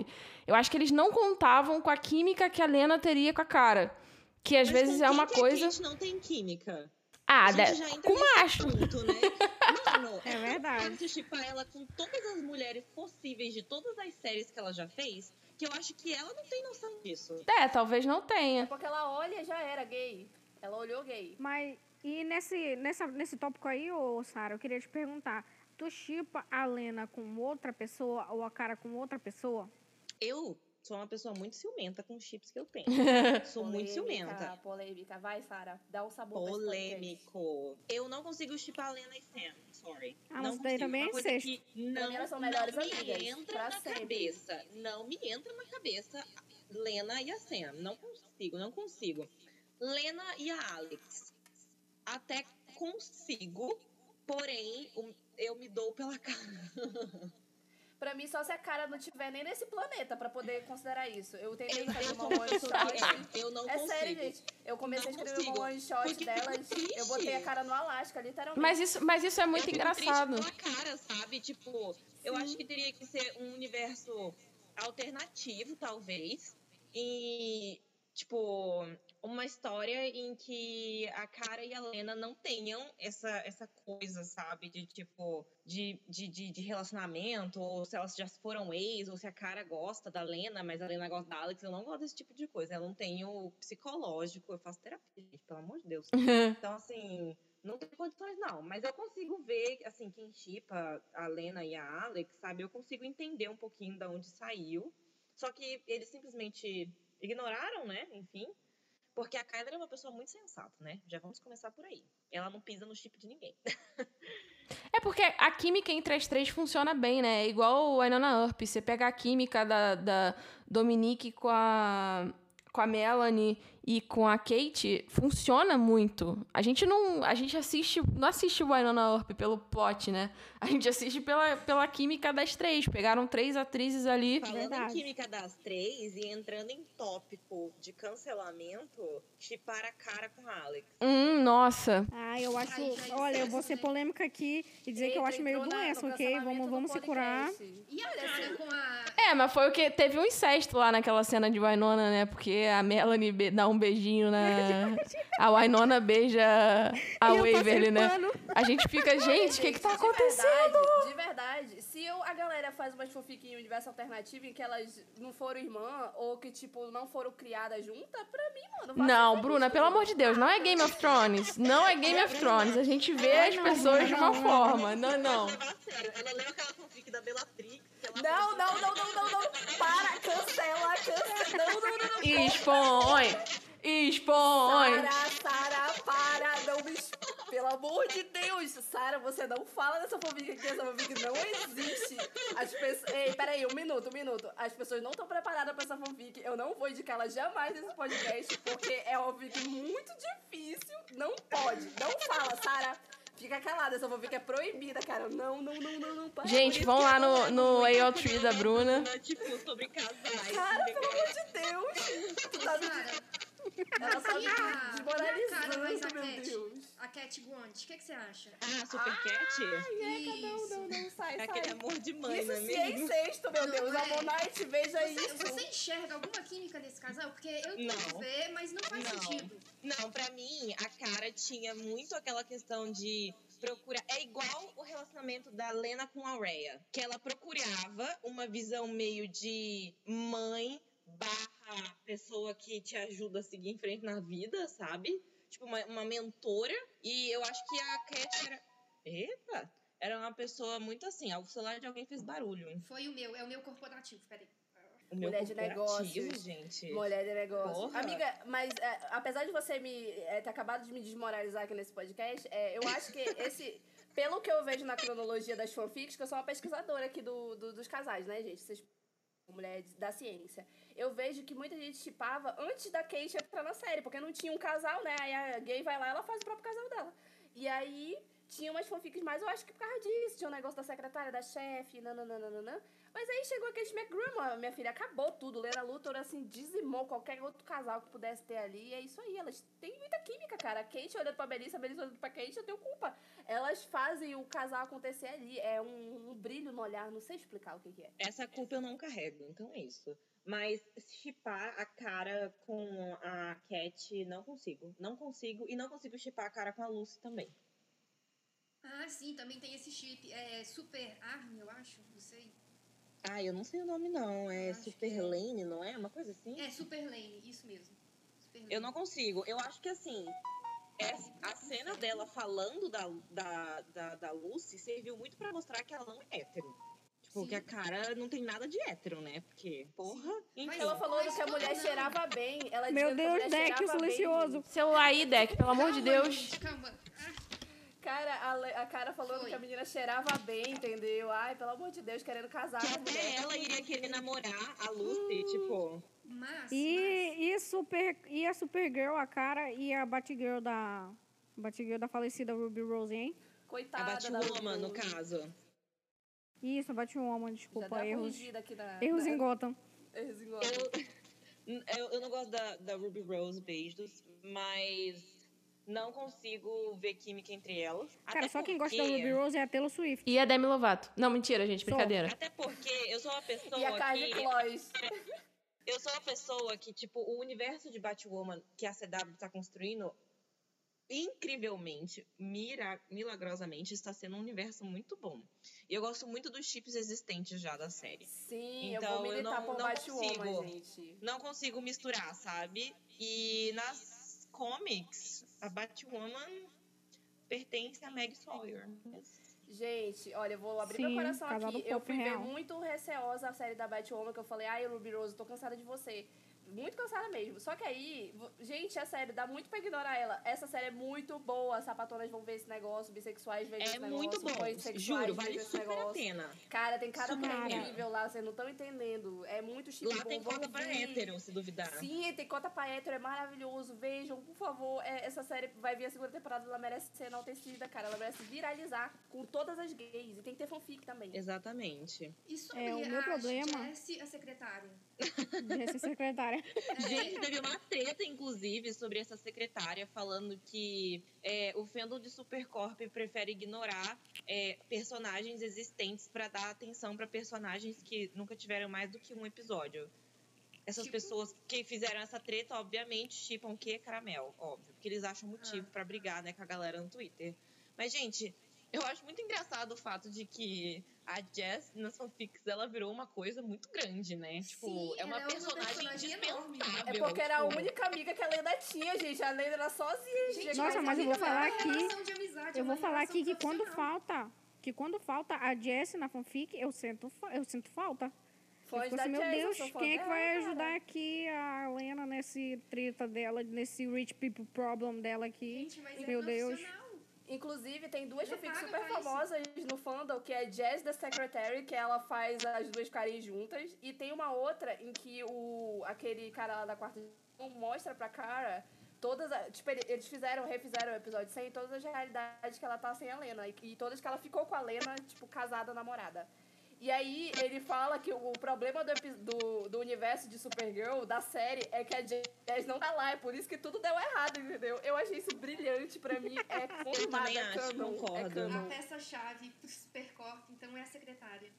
Speaker 5: eu acho que eles não contavam com a química que a Lena teria com a cara. Que às
Speaker 3: Mas
Speaker 5: vezes é uma
Speaker 3: que
Speaker 5: coisa.
Speaker 3: A gente não tem química.
Speaker 5: Ah,
Speaker 3: a gente
Speaker 5: de-
Speaker 3: já entra
Speaker 5: com
Speaker 3: nesse
Speaker 5: macho.
Speaker 3: Ponto, né? Mano,
Speaker 4: É verdade.
Speaker 3: chipar ela com todas as mulheres possíveis de todas as séries que ela já fez, que eu acho que ela não tem noção disso.
Speaker 5: É, talvez não
Speaker 1: É
Speaker 5: tenha.
Speaker 1: porque ela olha e já era gay. Ela olhou gay.
Speaker 4: Mas, e nesse, nessa, nesse tópico aí, ô Sara, eu queria te perguntar. Tu chipa a Lena com outra pessoa ou a cara com outra pessoa?
Speaker 3: Eu sou uma pessoa muito ciumenta com os chips que eu tenho. sou muito
Speaker 1: Polêmica,
Speaker 3: ciumenta.
Speaker 1: Polêmica. Vai, Sara. Dá um sabor.
Speaker 3: Polêmico. Eu não consigo chipar a Lena e Sam. Sorry.
Speaker 4: Ah,
Speaker 3: não
Speaker 4: mas daí
Speaker 3: consigo.
Speaker 4: também
Speaker 3: Uma
Speaker 4: é
Speaker 3: que não,
Speaker 1: elas são melhores
Speaker 3: não
Speaker 1: amigas,
Speaker 3: me entra na
Speaker 1: sempre.
Speaker 3: cabeça. Não me entra na cabeça Lena e a Sam. Não consigo, não consigo. Lena e a Alex. Até consigo, porém, o- eu me dou pela cara.
Speaker 1: Pra mim, só se a cara não tiver nem nesse planeta pra poder considerar isso. Eu tentei escrever
Speaker 3: eu
Speaker 1: uma one shot.
Speaker 3: é, eu não
Speaker 1: É
Speaker 3: consigo.
Speaker 1: sério, gente. Eu comecei
Speaker 3: Não
Speaker 1: a escrever
Speaker 3: consigo.
Speaker 1: uma one shot
Speaker 3: Porque
Speaker 1: delas.
Speaker 3: fico
Speaker 1: Eu botei a cara no Alasca, literalmente.
Speaker 5: Mas isso, mas isso é muito
Speaker 3: eu fico
Speaker 5: engraçado.
Speaker 3: Cara, sabe? Tipo, eu acho que teria que ser um universo alternativo, talvez. E, tipo, uma história em que a Cara e a Lena não tenham essa, essa coisa, sabe? De, tipo, de, de, de, de relacionamento, ou se elas já foram ex, ou se a Cara gosta da Lena, mas a Lena gosta da Alex. Eu não gosto desse tipo de coisa. Eu não tenho psicológico, eu faço terapia, gente, pelo amor de Deus. Então, assim, não tem condições, não. Mas eu consigo ver, assim, quem chipa a Lena e a Alex, sabe? Eu consigo entender um pouquinho da onde saiu. Só que eles simplesmente ignoraram, né? Enfim. Porque a Kyler é uma pessoa muito sensata, né? Já vamos começar por aí. Ela não pisa no chip de ninguém.
Speaker 5: É porque a química entre as três funciona bem, né? É igual o Ainona Earp. Você pega a química da, da Dominique com a, com a Melanie e com a Kate, funciona muito. A gente não. A gente assiste. Não assiste o Ainona Earp pelo plot, né? A gente assiste pela, pela química das três. Pegaram três atrizes ali.
Speaker 3: Falando
Speaker 4: Verdade.
Speaker 3: em química das três e entrando em tópico de cancelamento, chipar a cara com a Alex.
Speaker 5: Hum, nossa.
Speaker 4: Ah, eu acho.
Speaker 2: É
Speaker 4: Olha, eu vou ser polêmica aqui e dizer que eu
Speaker 1: Eita,
Speaker 4: acho meio doença, ok? Vamos, vamos se curar.
Speaker 2: E a
Speaker 1: Olha,
Speaker 2: cara
Speaker 1: assim,
Speaker 2: com a.
Speaker 5: É, mas foi o que teve um incesto lá naquela cena de Wynonna, né? Porque a Melanie dá um beijinho na. A Wynonna beija a
Speaker 4: E eu
Speaker 5: Waverly, né?
Speaker 4: pano.
Speaker 5: A gente fica, gente, o que que tá
Speaker 1: de
Speaker 5: acontecendo?
Speaker 1: Verdade, de verdade, se eu, a galera faz umas fanfic em universo alternativo em que elas não foram irmã ou que, tipo, não foram criadas juntas, pra mim, mano.
Speaker 5: Não,
Speaker 1: ser
Speaker 5: Bruna, pelo amor de Deus, não é Game of Thrones. Não é Game of Thrones. A gente vê as
Speaker 4: não,
Speaker 5: pessoas de
Speaker 4: não,
Speaker 5: uma
Speaker 4: não,
Speaker 5: forma. Não, não.
Speaker 3: Ela leu aquela fanfic da Bellatrix.
Speaker 1: Não, não, não, não, não, não. Para, cancela, cancela. Não, não, não, não.
Speaker 5: Expõe! Expõe!
Speaker 1: Sara, Sara, para, não me. Pelo amor de Deus, Sara, você não fala dessa fanfic aqui, essa fanfic não existe. As pessoas. Ei, peraí, um minuto, um minuto. As pessoas não estão preparadas pra essa fanfic. Eu não vou indicar ela jamais nesse podcast, porque é uma fanfic muito difícil. Não pode, não fala, Sara. Fica calada, essa fanfic é proibida, cara. Não, não, não, não, não. Para.
Speaker 5: Gente, vão lá no, no AO3 da Bruna.
Speaker 3: Tipo, sobre casais.
Speaker 1: Cara, pelo amor de Deus. Tu tá Ela tá desmoralizando, meu
Speaker 2: Cat?
Speaker 1: Deus.
Speaker 2: A Cat Guant, o que, que você acha?
Speaker 3: Ah, Super Cat?
Speaker 1: Eca, não,
Speaker 2: Isso.
Speaker 1: não, não, sai,
Speaker 3: É
Speaker 1: sai.
Speaker 3: aquele amor de mãe,
Speaker 1: Isso
Speaker 3: não é
Speaker 1: se é incesto, meu
Speaker 2: Não
Speaker 1: Deus.
Speaker 2: é.
Speaker 1: Amor Night, veja
Speaker 2: Você,
Speaker 1: isso.
Speaker 2: você enxerga alguma química nesse casal? Porque eu
Speaker 3: Não.
Speaker 2: ver, mas não faz
Speaker 3: Não.
Speaker 2: sentido.
Speaker 3: Não, pra mim, a cara tinha muito aquela questão de procurar. É igual o relacionamento da Lena com a Rhea. Que ela procurava uma visão meio de mãe barra pessoa que te ajuda a seguir em frente na vida, sabe? Tipo, uma, uma mentora. E eu acho que a Cat era. Eita! Era uma pessoa muito assim. O celular de alguém fez barulho.
Speaker 2: Foi o meu, é o meu corporativo, peraí.
Speaker 3: O meu
Speaker 1: Mulher de negócios.
Speaker 3: gente.
Speaker 1: Mulher de negócio.
Speaker 3: Porra.
Speaker 1: Amiga, mas é, apesar de você me é, ter acabado de me desmoralizar aqui nesse podcast, é, eu acho que esse. Pelo que eu vejo na cronologia das fanfics, que eu sou uma pesquisadora aqui do, do- dos casais, né, gente? Vocês mulher da ciência. Eu vejo que muita gente chipava antes da Kate entrar na série, porque não tinha um casal, né? Aí a gay vai lá ela faz o próprio casal dela. E aí tinha umas fanfics mais, eu acho que por causa disso. Tinha um negócio da secretária, da chefe, nananana. Mas aí chegou a Kate McGrum, minha filha, acabou tudo. Lena Luthor, assim, dizimou qualquer outro casal que pudesse ter ali. E é isso aí, elas têm muita química, cara. A Kate olhando pra Melissa, a Melissa olhando pra Kate, eu tenho culpa. Elas fazem o casal acontecer ali. É um, um brilho no olhar, não sei explicar o que, que é.
Speaker 3: Essa culpa eu não carrego, então é isso. Mas chipar a cara com a Cat, não consigo. Não consigo. E não consigo chipar a cara com a Lucy também.
Speaker 2: Ah, sim, também tem esse chip. É Super Arm, eu acho, não sei.
Speaker 3: Ah, eu não sei o nome não. É
Speaker 2: Acho
Speaker 3: Super
Speaker 2: que é.
Speaker 3: Lane, não é? Uma coisa assim?
Speaker 2: É Super Lane, isso mesmo.
Speaker 3: Eu não consigo. Eu acho que assim. essa- a cena dela falando da, da, da, da Lucy serviu muito pra mostrar que ela não é hétero. Tipo,
Speaker 2: Sim.
Speaker 3: que a cara não tem nada de hétero, né? Porque, porra.
Speaker 2: Mas
Speaker 1: Ela falou que a
Speaker 2: não,
Speaker 1: mulher
Speaker 2: não.
Speaker 1: cheirava bem. Ela
Speaker 4: Meu Deus, Deck,
Speaker 1: bem,
Speaker 4: silencioso.
Speaker 1: gente.
Speaker 5: Celular aí, Deck, pelo amor de Deus.
Speaker 2: gente, Calma.
Speaker 1: Cara, a, a cara falando
Speaker 2: Foi.
Speaker 1: que a menina cheirava bem, entendeu? Ai, pelo amor de Deus, querendo casar
Speaker 3: Que
Speaker 1: com a
Speaker 3: até
Speaker 1: mulher.
Speaker 3: ela iria querer namorar a Lucy, tipo.
Speaker 2: mas, mas...
Speaker 4: E, e, super, e a Supergirl, a cara, e a Batgirl da. Batgirl da falecida Ruby Rose, hein?
Speaker 3: A
Speaker 1: Coitada da
Speaker 3: Batwoman, no caso.
Speaker 4: Isso, a Batwoman, desculpa. Erros,
Speaker 1: na...
Speaker 4: erros
Speaker 1: na-
Speaker 4: em Gotham.
Speaker 1: Erros em
Speaker 3: Eu, eu, eu não gosto da, da Ruby Rose, beijos, mas não consigo ver química entre elas.
Speaker 4: Cara,
Speaker 3: Até
Speaker 4: só quem gosta da
Speaker 3: porque-
Speaker 4: Ruby Rose é a Taylor Swift.
Speaker 5: E a Demi Lovato. Não, mentira, gente, brincadeira.
Speaker 3: Até porque eu sou uma pessoa
Speaker 1: E a Carly
Speaker 3: que. Eu sou uma pessoa que, tipo, o universo de Batwoman que a CW tá construindo, incrivelmente, mira, milagrosamente, está sendo um universo muito bom. E eu gosto muito dos chips existentes já da série.
Speaker 1: Sim, eu
Speaker 3: Então,
Speaker 1: vou
Speaker 3: eu
Speaker 1: militar
Speaker 3: não-
Speaker 1: por
Speaker 3: não
Speaker 1: Batwoman,
Speaker 3: consigo.
Speaker 1: gente.
Speaker 3: Não consigo misturar, sabe? E nas comics, a Batwoman pertence a Meg Sawyer.
Speaker 1: Gente, olha, eu vou abrir
Speaker 4: Sim,
Speaker 1: meu coração aqui. Eu fui ver
Speaker 4: real.
Speaker 1: muito receosa a série da Batwoman, que eu falei, ai, Ruby Rose, tô cansada de você. Muito cansada mesmo. Só que aí, gente, é sério, dá muito pra ignorar ela. Essa série é muito boa. Sapatonas vão ver esse negócio, bissexuais vejam
Speaker 3: É
Speaker 1: esse negócio,
Speaker 3: muito bom. Juro, vale super a
Speaker 1: negócio.
Speaker 3: pena.
Speaker 1: Cara, tem cada
Speaker 3: Super
Speaker 1: mulher
Speaker 4: a
Speaker 1: incrível lá, vocês não estão entendendo. É muito chip
Speaker 3: Lá
Speaker 1: bom.
Speaker 3: tem cota pra hétero, se duvidar.
Speaker 1: Sim, tem cota pra hétero, é maravilhoso. Vejam, por favor. É, essa série vai vir a segunda temporada, ela merece ser enaltecida, cara. Ela merece viralizar com todas as gays. E tem que ter fanfic também.
Speaker 3: Exatamente.
Speaker 2: Sobre
Speaker 4: É, o meu
Speaker 2: a
Speaker 4: problema-
Speaker 2: Jessie, a secretária?
Speaker 4: De ser secretária.
Speaker 3: Gente, teve uma treta, inclusive, sobre essa secretária falando que é, o fandom de Supercorp prefere ignorar é, personagens existentes pra dar atenção pra personagens que nunca tiveram mais do que um episódio. Essas
Speaker 2: Tipo?
Speaker 3: pessoas que fizeram essa treta, obviamente, chipam o que? Caramel, óbvio. Porque eles acham motivo pra brigar né, com a galera no Twitter. Mas, gente, eu acho muito engraçado o fato de que a Jess, nas fanfics, ela virou uma coisa muito grande, né? Tipo,
Speaker 2: Sim,
Speaker 3: é uma
Speaker 2: é
Speaker 3: personagem indispensável.
Speaker 1: É porque era a
Speaker 3: tipo,
Speaker 1: única amiga que a Lenda tinha, gente. A Lenda era sozinha, gente.
Speaker 4: Nossa, mas eu vou falar
Speaker 2: é
Speaker 4: aqui-
Speaker 2: amizade, é
Speaker 4: Eu vou falar aqui que quando falta. Que quando falta a Jessie na fanfic, eu sinto, eu sinto falta. Eu
Speaker 1: da
Speaker 4: assim, meu
Speaker 1: Jess, eu
Speaker 4: Deus, quem é que
Speaker 1: dela,
Speaker 4: vai
Speaker 1: cara.
Speaker 4: ajudar aqui a Lena nesse treta dela, nesse rich people problem dela aqui?
Speaker 2: Gente, mas
Speaker 4: Meu
Speaker 2: é
Speaker 4: Deus.
Speaker 1: Inclusive, tem duas fanfics super
Speaker 2: pra isso.
Speaker 1: famosas no fandom, que é Jazz the Secretary, que ela faz as duas ficarem juntas. E tem uma outra em que o aquele cara lá da quarta mostra pra cara todas as... Tipo, ele- eles fizeram, refizeram o episódio 100, todas as realidades que ela tá sem a Lena. E, e todas que ela ficou com a Lena, tipo, casada, namorada. E aí ele fala que o problema do, do, do universo de Supergirl, da série, é que a Jazz não tá lá. É por isso que tudo deu errado, entendeu? Eu achei isso brilhante pra mim. É confirmado,
Speaker 3: também
Speaker 1: é
Speaker 3: acho,
Speaker 1: canon, É
Speaker 3: concordo.
Speaker 1: canon.
Speaker 2: A peça-chave pro Supercorp, então, é a secretária.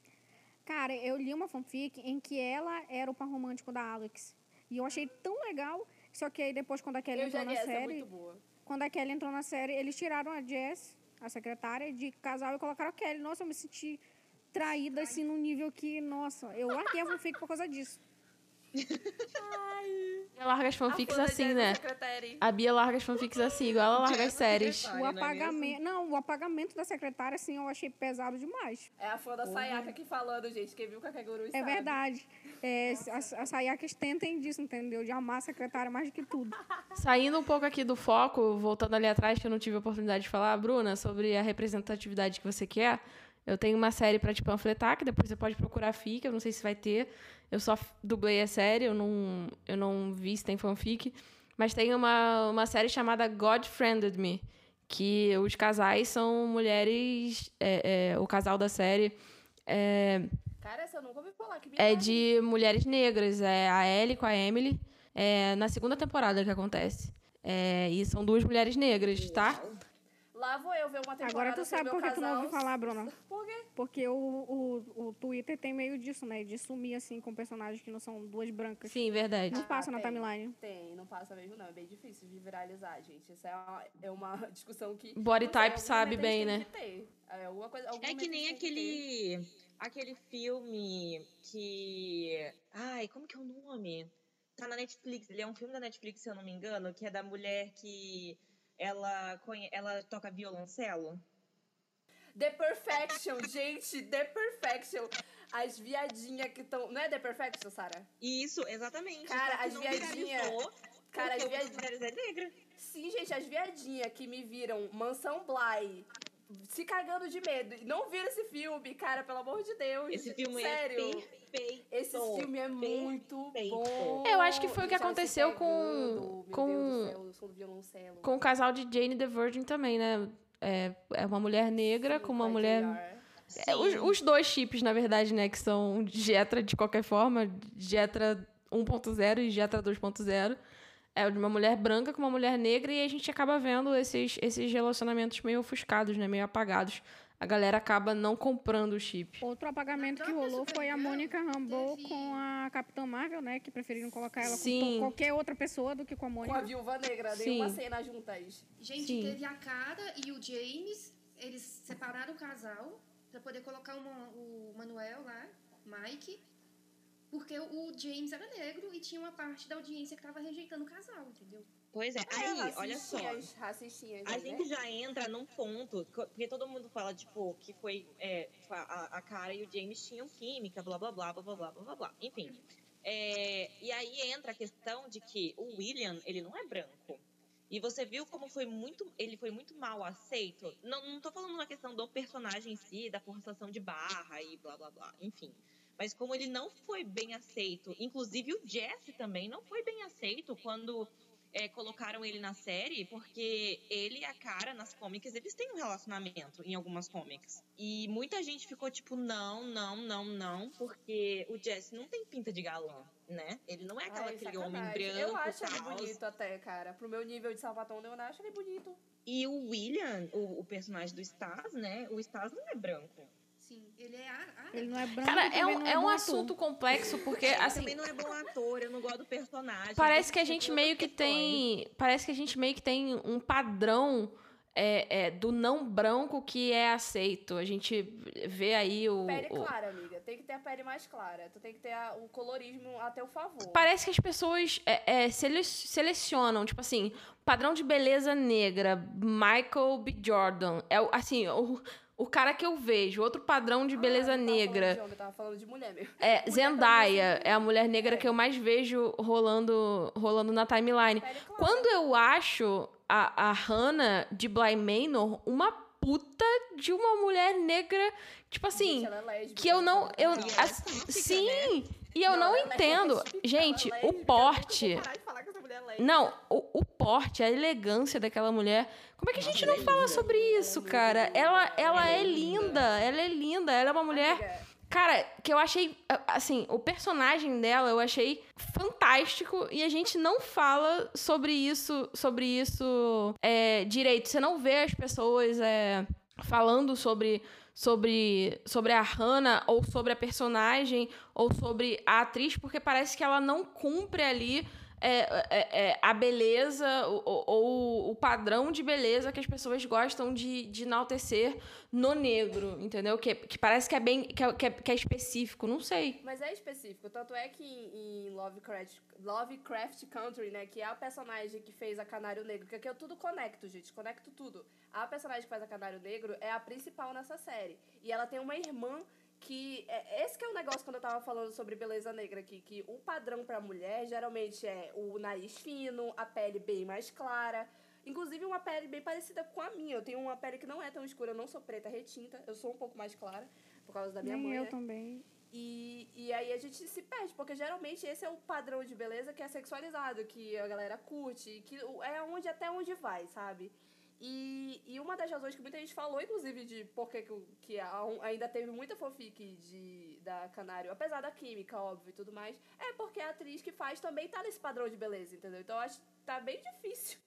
Speaker 4: Cara, eu li uma fanfic em que ela era o par romântico da Alex. E eu achei tão legal. Só que aí depois, quando a Kelly
Speaker 1: Eu
Speaker 4: entrou na
Speaker 1: é
Speaker 4: série.
Speaker 1: muito boa.
Speaker 4: Quando a Kelly entrou na série, eles tiraram a Jess, a secretária, de casal e colocaram a Kelly. Nossa, eu me senti traída, assim, num nível que, nossa, eu larguei a fanfic por causa disso.
Speaker 5: Ela larga as fanfics assim, né?
Speaker 1: Secretary.
Speaker 5: A Bia larga as fanfics assim, igual ela larga as séries.
Speaker 3: secretária.
Speaker 4: O
Speaker 3: Ai, não é
Speaker 4: apagamento. Não, o apagamento da secretária, assim, eu achei pesado demais.
Speaker 1: É a fã da Sayaka aqui falando, gente. Quem viu Kakeguru
Speaker 4: É
Speaker 1: sabe.
Speaker 4: verdade. É, as, as Sayakas tentem disso, entendeu? De amar a secretária mais do que tudo.
Speaker 5: Saindo um pouco aqui do foco, voltando ali atrás, que eu não tive a oportunidade de falar, Bruna, sobre a representatividade que você quer, Eu tenho uma série pra te panfletar, que depois você pode procurar fic, eu não sei se vai ter. Eu só dublei a série, eu não, eu não vi se tem fanfic. Mas tem uma, uma série chamada God Friended Me, que os casais são mulheres. é, é, o casal da série é,
Speaker 1: Cara, essa eu nunca ouvi falar. Que
Speaker 5: é de mulheres negras. É a Ellie com a Emily. É na segunda temporada que acontece. É, e são duas mulheres negras, tá?
Speaker 1: Lá vou eu ver uma temporada
Speaker 4: Agora tu sabe por que tu não
Speaker 1: casal.
Speaker 4: ouviu falar, Bruna.
Speaker 1: Por quê?
Speaker 4: Porque o, o, o Twitter tem meio disso, né? De sumir, assim, com personagens que não são duas brancas.
Speaker 5: Sim, verdade.
Speaker 4: Não passa na
Speaker 1: tem.
Speaker 4: timeline.
Speaker 1: Tem, não passa mesmo não. É bem difícil de viralizar, gente. Isso é uma, é uma discussão que...
Speaker 5: Body
Speaker 1: sei,
Speaker 5: type sabe bem,
Speaker 1: ter. É, alguma coisa, algum
Speaker 3: É que nem
Speaker 1: que
Speaker 3: aquele. Aquele filme que. Ai, como que é o nome? Tá na Netflix. Ele é um filme da Netflix, se eu não me engano, que é da mulher que ela, ela toca violoncelo.
Speaker 1: The Perfection, gente, The Perfection. As viadinhas que estão. Não é The Perfection, Sara?
Speaker 3: Isso, exatamente.
Speaker 1: Cara, as
Speaker 3: não
Speaker 1: viadinha-
Speaker 3: viralizou,
Speaker 1: Cara, as viadinhas.
Speaker 3: é negra.
Speaker 1: Sim, gente, as viadinhas que me viram Mansão Bly se cagando de medo. E Não viram esse filme, cara, pelo amor de Deus.
Speaker 3: Esse filme
Speaker 1: Sério.
Speaker 3: é perfeito.
Speaker 1: Esse filme é muito
Speaker 3: perfeito.
Speaker 1: bom.
Speaker 5: Eu acho que foi o que aconteceu com- com-
Speaker 1: céu.
Speaker 5: Com o casal de Jane the Virgin também, né? É, é uma mulher negra
Speaker 1: Sim,
Speaker 5: com uma mulher. É, os, os dois chips, na verdade, né? Que são Jetra de qualquer forma, Jetra 1.0 e Jetra 2.0. É de uma mulher branca com uma mulher negra e a gente acaba vendo esses, esses relacionamentos meio ofuscados, né? Meio apagados. A galera acaba não comprando o chip.
Speaker 4: Outro apagamento que rolou foi a Mônica Rambeau com a Capitã Marvel, né? Que preferiram colocar ela
Speaker 5: Sim.
Speaker 4: com qualquer outra pessoa do que com a
Speaker 1: Com a
Speaker 4: Mônica.
Speaker 1: viúva negra,
Speaker 5: Sim.
Speaker 1: nenhuma cena juntas.
Speaker 2: Gente,
Speaker 5: Sim.
Speaker 2: teve a Cara e o James, eles separaram o casal pra poder colocar o, o Manuel lá, Mike, porque o James era negro e tinha uma parte da audiência que tava rejeitando o casal, entendeu?
Speaker 3: Pois é. Aí, olha só.
Speaker 1: Racistinhas,
Speaker 3: A
Speaker 1: né?
Speaker 3: gente já entra num ponto, porque todo mundo fala, tipo, que foi é, a, a Cara e o James tinham química, blá blá blá blá blá blá blá blá blá. Enfim. É, e aí entra a questão de que o William, ele não é branco. E você viu como foi muito. Ele foi muito mal aceito. Não, não tô falando na questão do personagem em si, da forçação de barra e blá blá blá. Enfim. Mas como ele não foi bem aceito. Inclusive o Jesse também não foi bem aceito quando é, colocaram ele na série, porque ele e a cara nas comics, eles têm um relacionamento em algumas comics. E muita gente ficou tipo, não, não, não, não, porque o Jesse não tem pinta de galã, né? Ele não é aquela,
Speaker 1: Ai,
Speaker 3: aquele homem branco
Speaker 1: Eu acho ele
Speaker 3: tals.
Speaker 1: bonito até, cara. Pro meu nível de Salvatão, eu acho ele bonito.
Speaker 3: E o William, o, o personagem do Stas, né? O Stas não é branco.
Speaker 2: Sim, ele é a-
Speaker 4: Ele não é branco
Speaker 5: Cara, é um,
Speaker 4: não
Speaker 5: é um assunto complexo, porque,
Speaker 3: Ele
Speaker 5: assim,
Speaker 3: também não é bom ator, eu não gosto do personagem.
Speaker 5: Parece que a gente meio que tem. Parece que a gente meio que tem um padrão é, é, do não branco que é aceito. A gente vê aí o.
Speaker 1: Pele
Speaker 5: o-
Speaker 1: clara, amiga. Tem que ter a pele mais clara. Tu tem que ter a- o colorismo a teu favor.
Speaker 5: Parece que as pessoas é, é, sele- selecionam, tipo assim, padrão de beleza negra, Michael B. Jordan. É o- assim, o, o cara que eu vejo. Outro padrão de beleza
Speaker 1: Ah, eu não
Speaker 5: negra.
Speaker 1: falando de homem, eu tava falando de mulher mesmo.
Speaker 5: É,
Speaker 1: Mulher
Speaker 5: Zendaya
Speaker 1: também,
Speaker 5: é a mulher negra
Speaker 1: É.
Speaker 5: que eu mais vejo rolando, rolando na timeline. Quando eu acho a, a Hannah de Bly Manor uma puta de uma mulher negra, tipo assim,
Speaker 1: Gente, é lésbica,
Speaker 5: que eu não.
Speaker 1: ela
Speaker 5: Eu,
Speaker 1: é
Speaker 3: é
Speaker 5: as-
Speaker 3: sáfica,
Speaker 5: sim, e eu não,
Speaker 1: ela é
Speaker 5: entendo.
Speaker 1: lésbica,
Speaker 5: Gente, o porte.
Speaker 1: É.
Speaker 5: Não, o, o porte, a elegância daquela mulher. Como é que a gente
Speaker 3: Nossa,
Speaker 5: não
Speaker 3: é
Speaker 5: fala
Speaker 3: linda.
Speaker 5: sobre isso,
Speaker 1: é
Speaker 5: cara?
Speaker 1: muito
Speaker 5: Ela, ela é
Speaker 3: é linda.
Speaker 5: linda, ela é linda, ela é uma mulher.
Speaker 1: Amiga,
Speaker 5: Cara, que eu achei. Assim, o personagem dela eu achei fantástico e a gente não fala sobre isso, sobre isso é, direito. Você não vê as pessoas é, falando sobre. Sobre, sobre a Hannah, ou sobre a personagem, ou sobre a atriz, porque parece que ela não cumpre ali é, é, é, a beleza ou, ou- o padrão de beleza que as pessoas gostam de, de enaltecer no negro, entendeu? Que, que parece que é bem que é, que é- é específico, não sei.
Speaker 1: Mas é específico. Tanto é que em em Lovecraft, Lovecraft Country, né? Que é a personagem que fez a Canário Negro. Que aqui eu tudo conecto, gente. Conecto tudo. A personagem que faz a Canário Negro é a principal nessa série. E ela tem uma irmã que... É, esse que é o negócio quando eu tava falando sobre beleza negra aqui. Que o padrão pra mulher, geralmente, é o nariz fino, a pele bem mais clara... Inclusive uma pele bem parecida com a minha. Eu tenho uma pele que não é tão escura, eu não sou preta, retinta. Eu sou um pouco mais clara, por causa da minha
Speaker 4: Nem
Speaker 1: mãe.
Speaker 4: eu
Speaker 1: né?
Speaker 4: também.
Speaker 1: E, e aí a gente se perde, porque geralmente esse é o padrão de beleza que é sexualizado, que a galera curte, que é onde até onde vai, sabe? E, e uma das razões que muita gente falou, inclusive, de por que, que, ainda teve muita fanfic de, da Canário, apesar da química, óbvio, e tudo mais, é porque a atriz que faz também tá nesse padrão de beleza, entendeu? Então eu acho que tá bem difícil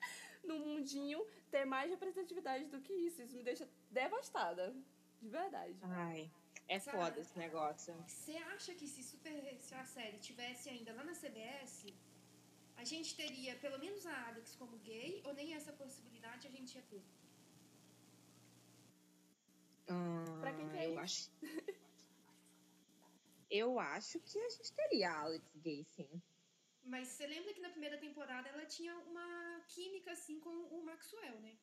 Speaker 1: no mundinho ter mais representatividade do que isso. Isso me deixa devastada. De verdade.
Speaker 3: Ai, é
Speaker 2: Sabe?
Speaker 3: foda esse negócio.
Speaker 2: Você acha que se, super, se a série tivesse ainda lá na CBS, a gente teria pelo menos a Alex como gay, ou nem essa possibilidade a gente ia ter?
Speaker 1: Pra quem que é
Speaker 3: Ah, eu acho. Eu acho que a gente teria a Alex gay, sim.
Speaker 2: Mas você lembra que na primeira temporada ela tinha uma química assim com o Maxwell, né?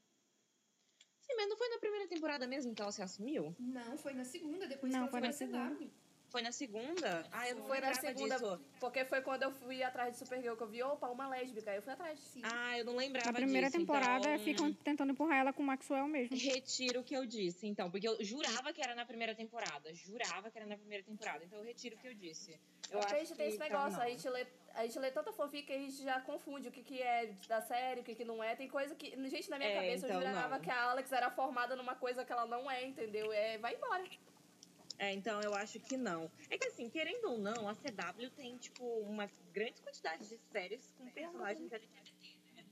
Speaker 3: Sim, mas não foi na primeira temporada mesmo que ela se assumiu?
Speaker 2: Não, foi na segunda, depois
Speaker 4: Não,
Speaker 2: que ela
Speaker 4: foi
Speaker 2: foi
Speaker 4: na segunda.
Speaker 3: Foi na segunda? Ah, eu não
Speaker 1: Foi na segunda,
Speaker 3: disso.
Speaker 1: porque foi quando eu fui atrás de Supergirl que eu vi, opa, uma lésbica. Aí eu fui atrás.
Speaker 2: Sim.
Speaker 3: Ah, eu não lembrava
Speaker 4: Na primeira
Speaker 3: disso,
Speaker 4: temporada
Speaker 3: então...
Speaker 4: ficam tentando empurrar ela com o Maxwell mesmo.
Speaker 3: Retiro o que eu disse, então, porque eu jurava que era na primeira temporada. Jurava que era na primeira temporada, então eu retiro o que eu disse. Eu
Speaker 1: Porque
Speaker 3: acho
Speaker 1: a gente tem esse
Speaker 3: que,
Speaker 1: negócio,
Speaker 3: então,
Speaker 1: a gente, lê, a gente lê tanta fanfic que a gente já confunde o que, que é da série, o que, que não é. Tem coisa que. Gente, na minha
Speaker 3: É,
Speaker 1: cabeça
Speaker 3: então
Speaker 1: eu jurava
Speaker 3: não.
Speaker 1: que a Alex era formada numa coisa que ela não é, entendeu? É, vai embora.
Speaker 3: É, então eu acho que não. É que assim, querendo ou não, a CW tem, tipo, uma grande quantidade de séries com personagens LGBT, né?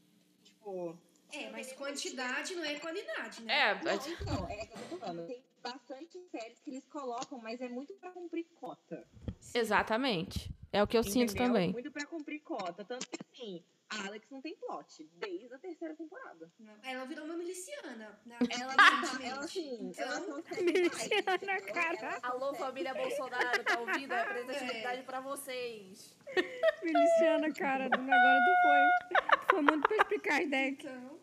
Speaker 3: Tipo.
Speaker 2: É, mas quantidade não é qualidade, né?
Speaker 5: É,
Speaker 3: Não, então, é o que eu tô falando. Tem bastante séries que eles colocam, mas é muito pra cumprir cota.
Speaker 5: exatamente. É o que eu sinto
Speaker 3: entendeu?
Speaker 5: também.
Speaker 3: Muito pra cumprir cota. Tanto que assim, a Alex não tem plot desde a terceira temporada.
Speaker 2: Não, Ela virou uma miliciana. Né?
Speaker 3: Ela, ela assim,
Speaker 2: Então,
Speaker 3: ela não consegue
Speaker 4: Miliciana,
Speaker 3: mais,
Speaker 4: cara.
Speaker 3: Ela
Speaker 1: Alô,
Speaker 3: consegue-
Speaker 1: família Bolsonaro, tá ouvindo? É representatividade pra vocês.
Speaker 4: Miliciana, cara, agora tu foi. Foi muito pra explicar a ideia aqui.
Speaker 2: Então,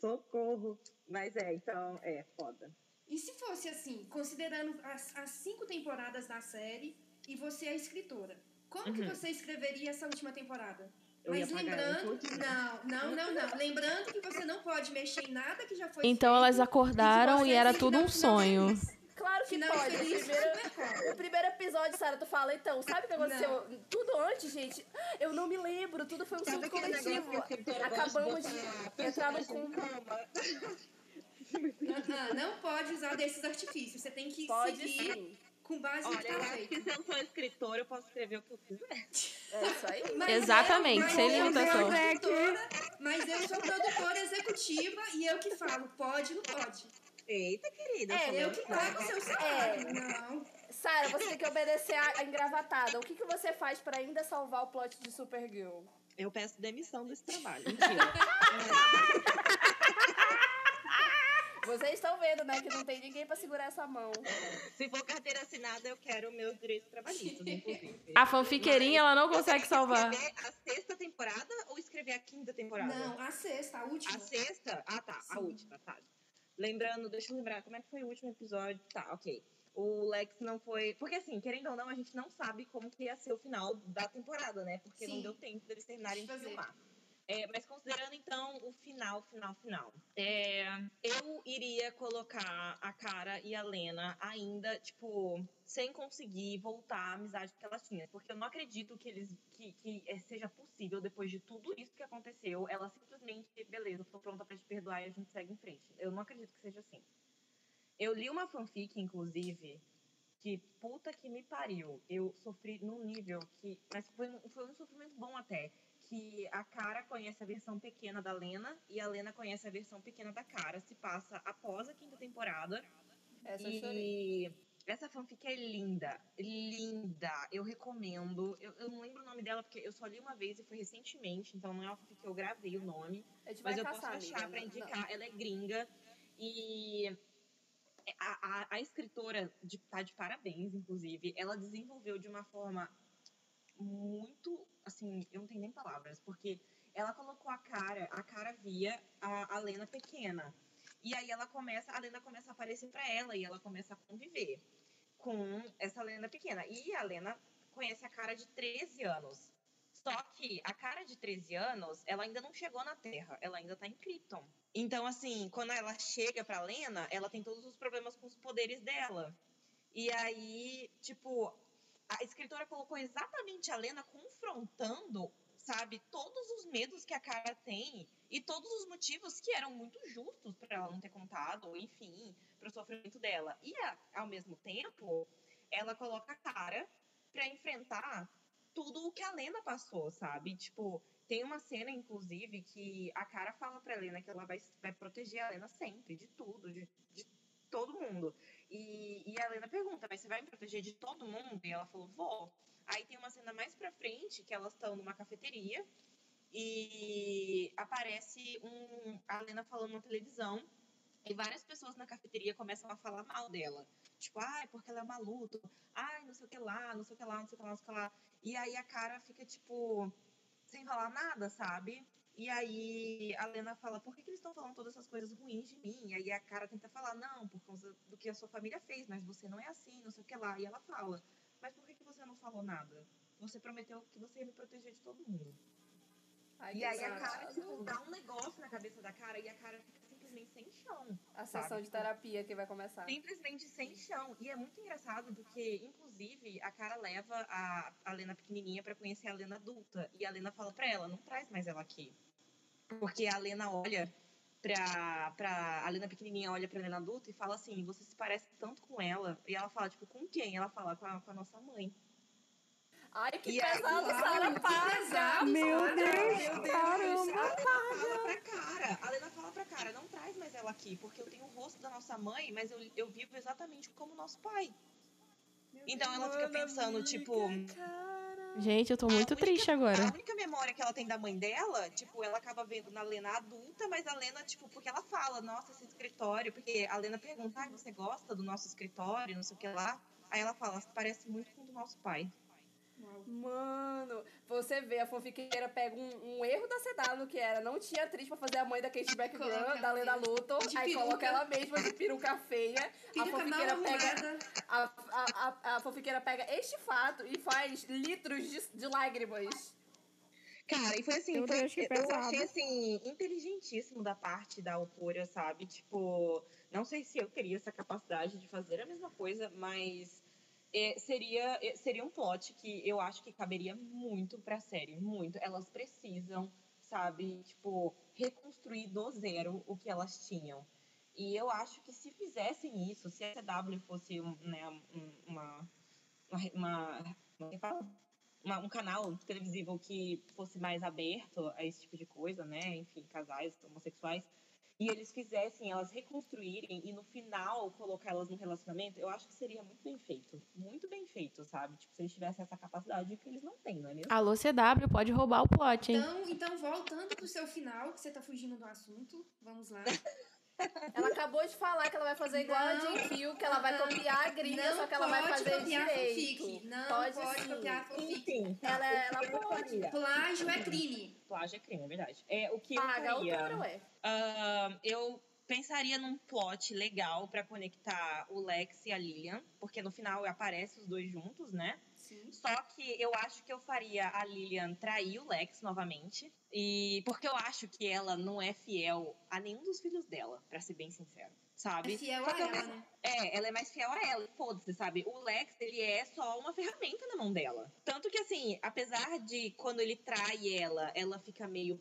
Speaker 3: Socorro. Mas é, então, é foda.
Speaker 2: e se fosse assim, considerando as, as cinco temporadas da série e você é a escritora, como que
Speaker 3: Uhum.
Speaker 2: você escreveria essa última temporada?
Speaker 3: Eu
Speaker 2: Mas lembrando,
Speaker 3: todinha.
Speaker 2: não, não, não, não. Lembrando que você não pode mexer em nada que já foi
Speaker 5: Então
Speaker 2: feito,
Speaker 5: elas acordaram e era tudo um
Speaker 2: final
Speaker 5: sonho.
Speaker 2: feliz.
Speaker 1: Claro que
Speaker 2: Final
Speaker 1: pode. O
Speaker 2: feliz
Speaker 1: primeiro, o primeiro episódio, Sara, tu fala, então, sabe o que aconteceu? Tudo antes, gente. Eu não me lembro, tudo foi um
Speaker 3: Sabe
Speaker 1: surto
Speaker 3: aquele
Speaker 1: coletivo. Acabamos de entrar no coma.
Speaker 2: Ah, não pode usar desses artifícios. Você tem que
Speaker 1: Pode
Speaker 2: seguir
Speaker 1: sim.
Speaker 2: Com base no
Speaker 3: Olha,
Speaker 2: que
Speaker 3: eu
Speaker 2: tá
Speaker 3: que
Speaker 2: feito.
Speaker 3: se eu sou escritora, eu posso escrever o que eu quiser.
Speaker 1: É isso aí.
Speaker 2: Mas
Speaker 5: Exatamente,
Speaker 2: eu-
Speaker 5: sem
Speaker 2: mas eu
Speaker 5: limitação.
Speaker 2: sou produtora, Mas eu sou produtora executiva e eu que falo, pode, não pode.
Speaker 3: Eita, querida.
Speaker 1: É,
Speaker 2: Eu
Speaker 3: eu
Speaker 2: que
Speaker 3: que
Speaker 2: pago o seu salário. Não.
Speaker 1: Sara, você tem que obedecer a engravatada. O que, que você faz pra ainda salvar o plot de Supergirl?
Speaker 3: Eu peço demissão desse trabalho. Mentira.
Speaker 1: Vocês estão vendo, né, que não tem ninguém pra segurar essa mão.
Speaker 3: Se for carteira assinada, eu quero meus direitos trabalhistas, inclusive.
Speaker 5: A fanfiqueirinha, ela não consegue salvar.
Speaker 3: Escrever a sexta temporada ou escrever a quinta temporada?
Speaker 2: Não, a sexta, a última.
Speaker 3: A sexta? Ah, tá. A
Speaker 2: Sim.
Speaker 3: última, tá. Lembrando, deixa eu lembrar, como é que foi o último episódio? Tá, ok. O Lex não foi. Porque assim, querendo ou não, a gente não sabe como que ia ser o final da temporada, né? Porque não
Speaker 2: Sim.
Speaker 3: deu tempo deles terminarem de filmar. É, mas considerando então o final, final, final. é, eu iria colocar a Cara e a Lena ainda, tipo, sem conseguir voltar à amizade que elas tinham. Porque eu não acredito que eles que, que é, seja possível, depois de tudo isso que aconteceu, ela simplesmente, beleza, tô pronta pra te perdoar e a gente segue em frente. Eu não acredito que seja assim. Eu li uma fanfic, inclusive, que puta que me pariu. Eu sofri num nível que. Mas foi, foi um sofrimento bom até. Que a Cara conhece a versão pequena da Lena e a Lena conhece a versão pequena da Cara. Se passa após a quinta temporada.
Speaker 1: Essa eu chorei.
Speaker 3: E essa fanfic é linda. Linda. Eu recomendo. Eu, eu não lembro o nome dela porque eu só li uma vez e foi recentemente. Então não é uma fanfic que eu gravei o nome. Mas eu posso achar
Speaker 1: amiga.
Speaker 3: pra
Speaker 1: Não-
Speaker 3: indicar. Ela é gringa. E a, a, a escritora de, tá de parabéns, inclusive. Ela desenvolveu de uma forma muito. Assim, eu não tenho nem palavras, porque ela colocou a cara, a cara via a, a Lena pequena. E aí ela começa, a Lena começa a aparecer pra ela e ela começa a conviver com essa Lena pequena. E a Lena conhece a cara de 13 anos. Só que a cara de 13 anos, ela ainda não chegou na Terra, ela ainda tá em Krypton. Então, assim, quando ela chega pra Lena, ela tem todos os problemas com os poderes dela. E aí, tipo, a escritora colocou exatamente a Lena confrontando, sabe, todos os medos que a cara tem e todos os motivos que eram muito justos para ela não ter contado, ou enfim, pro sofrimento dela. E ao mesmo tempo, ela coloca a cara para enfrentar tudo o que a Lena passou, sabe? Tipo, tem uma cena, inclusive, que a cara fala pra Lena que ela vai, vai proteger a Lena sempre, de tudo, de, de todo mundo. E, e a Lena pergunta, mas você vai me proteger de todo mundo? E ela falou, vou. Aí tem uma cena mais pra frente, que elas estão numa cafeteria, e aparece um, a Lena falando na televisão, e várias pessoas na cafeteria começam a falar mal dela. Tipo, ai, porque ela é maluca. Ai, não sei o que lá, não sei o que lá, não sei o que lá, não sei o que lá. E aí a cara fica, tipo, sem falar nada, sabe? E aí a Lena fala, por que, que eles estão falando todas essas coisas ruins de mim? E aí a cara tenta falar, não, por causa do que a sua família fez, mas você não é assim, não sei o que lá. E ela fala, mas por que, que você não falou nada? Você prometeu que você ia me proteger de todo mundo. Ai, e aí a cara, tipo, dá um negócio na cabeça da cara e a cara fica simplesmente sem chão.
Speaker 1: A sabe? sessão de terapia que vai começar.
Speaker 3: Simplesmente sem chão. E é muito engraçado porque, inclusive, a cara leva a, a Lena pequenininha para conhecer a Lena adulta. E a Lena fala pra ela, não traz mais ela aqui. Porque a Lena olha pra, pra. A Lena pequenininha olha pra Lena adulta e fala assim: você se parece tanto com ela. E ela fala, tipo, com quem? Ela fala, com a, com a nossa mãe.
Speaker 1: Ai, que e pesado, Sara Paga!
Speaker 5: Meu Deus, Meu Deus caramba!
Speaker 3: A Lena fala pra cara, a Lena fala pra cara, não traz mais ela aqui, porque eu tenho o rosto da nossa mãe, mas eu, eu vivo exatamente como nosso pai. Meu então Deus, ela fica pensando, amiga, tipo...
Speaker 5: Cara. Gente, eu tô muito única, triste agora.
Speaker 3: A única memória que ela tem da mãe dela, tipo, ela acaba vendo na Lena adulta, mas a Lena, tipo, porque ela fala, nossa, esse escritório, porque a Lena pergunta, ah, você gosta do nosso escritório, não sei o que lá. Aí ela fala, parece muito com o do nosso pai.
Speaker 1: Mano, você vê, a fanfiqueira pega um, um, erro da CW, que era, não tinha atriz pra fazer a mãe da Kate Background, da Lena Luthor, aí peruca. coloca ela mesma de peruca feia. Peruca a fanfiqueira pega. A, a, a, a fanfiqueira pega este fato e faz litros de, de lágrimas.
Speaker 3: Cara, e foi assim, eu, foi, eu achei assim, inteligentíssimo da parte da autora, sabe? Tipo, não sei se eu teria essa capacidade de fazer a mesma coisa, mas é, seria, é, seria um plot que eu acho que caberia muito pra série, muito. Elas precisam, sabe, tipo, reconstruir do zero o que elas tinham. E eu acho que se fizessem isso, se a CW fosse né, uma, uma, uma, uma, um canal televisivo que fosse mais aberto a esse tipo de coisa, né? Enfim, casais homossexuais, e eles fizessem elas reconstruírem e no final colocar elas no relacionamento, eu acho que seria muito bem feito. Muito bem feito, sabe? Tipo, se eles tivessem essa capacidade que eles não têm, não é mesmo?
Speaker 5: Alô, CW, pode roubar o plot, hein?
Speaker 2: Então, então voltando pro seu final, que você tá fugindo do assunto, vamos lá.
Speaker 1: Ela acabou de falar que ela vai fazer igual não, a Jane que ela vai copiar a gringa, só que ela vai fazer direito.
Speaker 2: Fanfic. Não pode, pode copiar fanfic.
Speaker 3: Enfim,
Speaker 1: ela, ela pode.
Speaker 2: Plágio é crime.
Speaker 3: Plágio é crime, é verdade. É, o que Paga eu faria... Autora, uh, eu pensaria num plot legal para conectar o Lex e a Lilian, porque no final aparece os dois juntos, né?
Speaker 2: Sim.
Speaker 3: Só que eu acho que eu faria a Lilian trair o Lex novamente. E porque eu acho que ela não é fiel a nenhum dos filhos dela, para ser bem sincero sabe?
Speaker 2: É fiel a ela, né?
Speaker 3: É, ela é mais fiel a ela, foda-se, sabe? O Lex, ele é só uma ferramenta na mão dela. Tanto que, assim, apesar de quando ele trai ela, ela fica meio,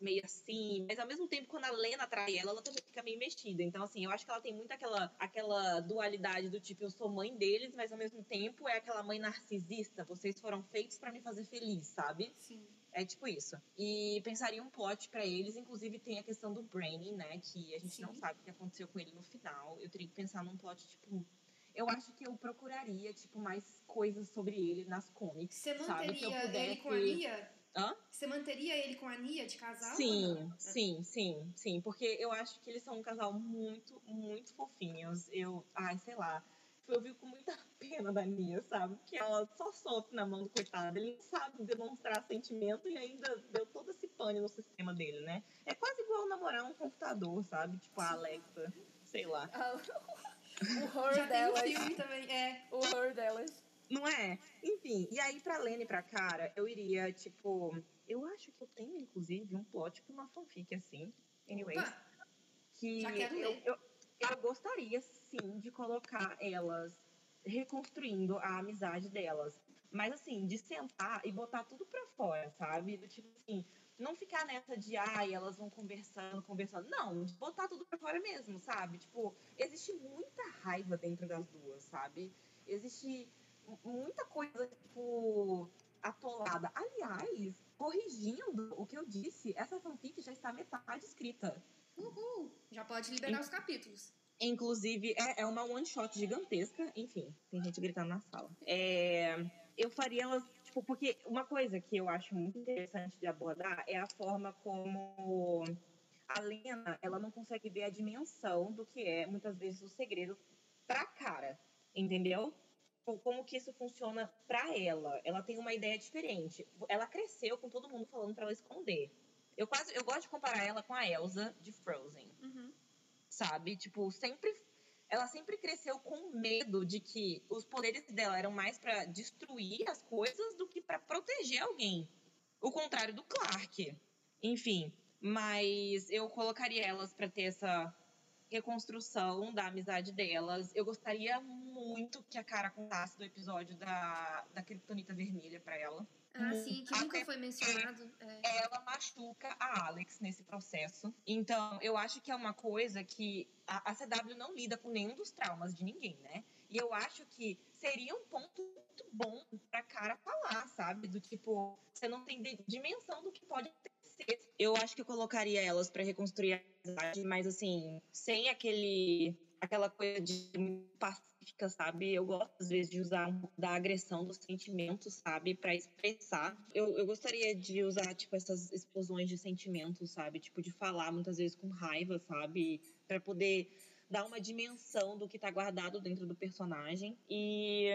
Speaker 3: meio assim, mas ao mesmo tempo, quando a Lena trai ela, ela também fica meio mexida. Então, assim, eu acho que ela tem muito aquela, aquela dualidade do tipo, eu sou mãe deles, mas ao mesmo tempo é aquela mãe narcisista. Vocês foram feitos para me fazer feliz, sabe?
Speaker 2: Sim.
Speaker 3: É tipo isso. E pensaria um plot para eles, inclusive tem a questão do Brainy, né? Que a gente Sim. não sabe o que aconteceu com ele no final. Eu teria que pensar num plot, tipo. Eu acho que eu procuraria, tipo, mais coisas sobre ele nas comics.
Speaker 2: Você manteria
Speaker 3: sabe?
Speaker 2: ele com a Nia?
Speaker 3: Hã?
Speaker 2: Você manteria ele com a Nia de casal?
Speaker 3: Sim, sim, sim, sim. Porque eu acho que eles são um casal muito, muito fofinhos. Eu, ai, sei lá eu vi com muita pena da Nia, sabe? Porque ela só sofre na mão do coitado. Ele não sabe demonstrar sentimento e ainda deu todo esse pane no sistema dele, né? É quase igual namorar um computador, sabe? Tipo a Alexa, sei lá.
Speaker 1: o horror
Speaker 2: Já
Speaker 1: delas.
Speaker 2: Tem um filme também, é.
Speaker 1: O horror delas.
Speaker 3: Não é? Enfim, e aí pra Lene e pra Cara, eu iria, tipo. Eu acho que eu tenho, inclusive, um plot pra uma fanfic assim. Anyways.
Speaker 2: Opa,
Speaker 3: que
Speaker 2: Já quero
Speaker 3: eu,
Speaker 2: ler.
Speaker 3: eu, eu gostaria, sim, de colocar elas reconstruindo a amizade delas. Mas, assim, de sentar e botar tudo pra fora, sabe? Do tipo assim, não ficar nessa de, ai, elas vão conversando, conversando. Não, botar tudo pra fora mesmo, sabe? Tipo, existe muita raiva dentro das duas, sabe? Existe mu- muita coisa, tipo, atolada. Aliás, corrigindo o que eu disse, essa fanfic já está metade escrita.
Speaker 2: Uhul. Já pode liberar os capítulos.
Speaker 3: Inclusive, é, é uma one shot gigantesca. Enfim, tem gente gritando na sala. É, eu faria elas. Tipo, porque uma coisa que eu acho muito interessante de abordar é a forma como a Lena ela não consegue ver a dimensão do que é, muitas vezes, o segredo pra cara. Entendeu? Como que isso funciona pra ela. Ela tem uma ideia diferente. Ela cresceu com todo mundo falando pra ela esconder. Eu quase eu gosto de comparar ela com a Elsa de Frozen
Speaker 2: Uhum.
Speaker 3: Sabe? Tipo, sempre. Ela sempre cresceu com medo de que os poderes dela eram mais pra destruir as coisas do que pra proteger alguém. O contrário do Clark. Enfim, mas eu colocaria elas pra ter essa reconstrução da amizade delas. Eu gostaria muito que a cara contasse do episódio da, da Kryptonita Vermelha pra ela
Speaker 2: Ah, sim, que
Speaker 3: Até
Speaker 2: nunca foi mencionado. É.
Speaker 3: ela machuca a Alex nesse processo. Então, eu acho que é uma coisa que a, a CW não lida com nenhum dos traumas de ninguém, né? E eu acho que seria um ponto muito bom pra cara falar, sabe? Do tipo, você não tem dimensão do que pode acontecer. Eu acho que eu colocaria elas pra reconstruir a amizade, mas assim, sem aquele aquela coisa de pacífica, sabe? Eu gosto às vezes de usar da agressão dos sentimentos, sabe, Pra expressar. Eu, eu gostaria de usar tipo essas explosões de sentimentos, sabe? Tipo de falar muitas vezes com raiva, sabe? Pra poder dar uma dimensão do que tá guardado dentro do personagem e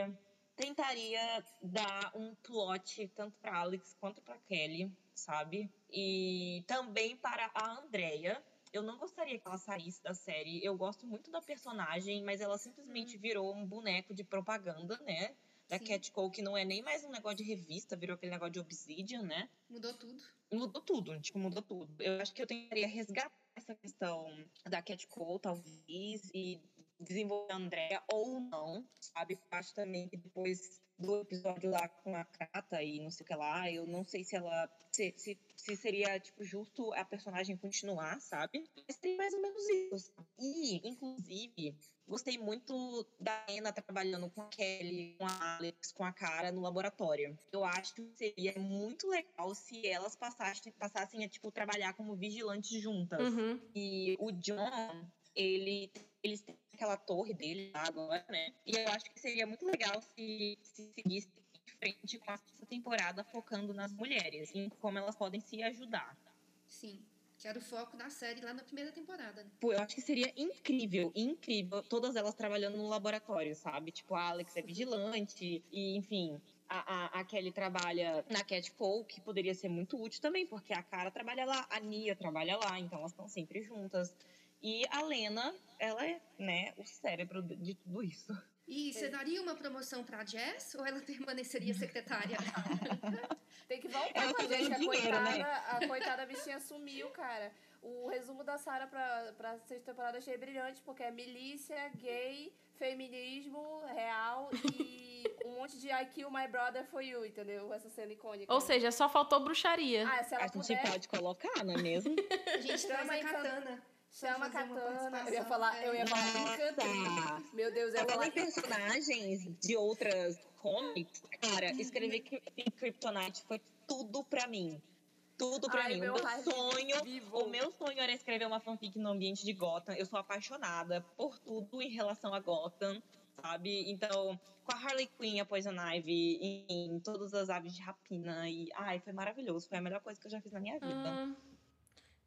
Speaker 3: tentaria dar um plot tanto para Alex quanto para Kelly, sabe? E também para a Andrea. Eu não gostaria que ela saísse da série. Eu gosto muito da personagem, mas ela simplesmente virou um boneco de propaganda, né? Da
Speaker 2: Sim.
Speaker 3: Cat Cole, que não é nem mais um negócio de revista, virou aquele negócio de Obsidian, né?
Speaker 2: Mudou tudo.
Speaker 3: mudou tudo, tipo, mudou tudo. Eu acho que eu tentaria resgatar essa questão da Cat Cole, talvez, e desenvolver a Andrea ou não, sabe? Eu acho também que depois do episódio lá com a Kata e não sei o que lá, eu não sei se ela. Se, se, se seria, tipo, justo a personagem continuar, sabe? Mas tem mais ou menos isso. E, inclusive, gostei muito da Ana trabalhando com a Kelly, com a Alex, com a Cara no laboratório. Eu acho que seria muito legal se elas passassem, passassem a, tipo, trabalhar como vigilantes juntas.
Speaker 5: Uhum.
Speaker 3: E o John, ele, eles têm aquela torre dele lá agora, né? E eu acho que seria muito legal se, se seguisse em frente com essa temporada focando nas mulheres, em como elas podem se ajudar.
Speaker 2: Sim. Que era o foco da série lá na primeira temporada, né?
Speaker 3: Pô, eu acho que seria incrível, incrível, todas elas trabalhando no laboratório, sabe? Tipo, a Alex é vigilante, e enfim, a, a, a Kelly trabalha na Cat Cole, que poderia ser muito útil também, porque a Cara trabalha lá, a Nia trabalha lá, então elas estão sempre juntas. E a Lena, ela é, né, o cérebro de tudo isso.
Speaker 2: E você daria uma promoção pra Jess ou ela permaneceria secretária?
Speaker 1: Tem que voltar
Speaker 3: Ela
Speaker 1: com a
Speaker 3: tá
Speaker 1: gente, que a
Speaker 3: dinheiro,
Speaker 1: coitada,
Speaker 3: né?
Speaker 1: a coitada bichinha sumiu, cara. O resumo da Sarah pra, pra sexta temporada eu achei brilhante, porque é milícia, gay, feminismo real e um monte de I kill my brother for you, entendeu? Essa cena icônica.
Speaker 5: Ou seja, só faltou bruxaria.
Speaker 1: ah, se ela
Speaker 3: A gente
Speaker 1: puder,
Speaker 3: pode colocar, não é mesmo?
Speaker 2: A gente traz
Speaker 1: Chama
Speaker 2: a katana.
Speaker 1: Chama a katana. Eu ia falar, eu ia falar
Speaker 3: Nossa!
Speaker 1: encantriz. Meu Deus, eu ia falar
Speaker 3: em personagens de outras comics, cara, escrever Cry- em Kryptonite foi tudo pra mim. Tudo pra
Speaker 1: Ai,
Speaker 3: mim.
Speaker 1: meu
Speaker 3: o meu sonho,
Speaker 1: vivo.
Speaker 3: o meu sonho era escrever uma fanfic no ambiente de Gotham. Eu sou apaixonada por tudo em relação a Gotham, sabe? Então, com a Harley Quinn, a Poison Ivy, em, em todas as aves de rapina e ai, foi maravilhoso. Foi a melhor coisa que eu já fiz na minha vida.
Speaker 5: Hum.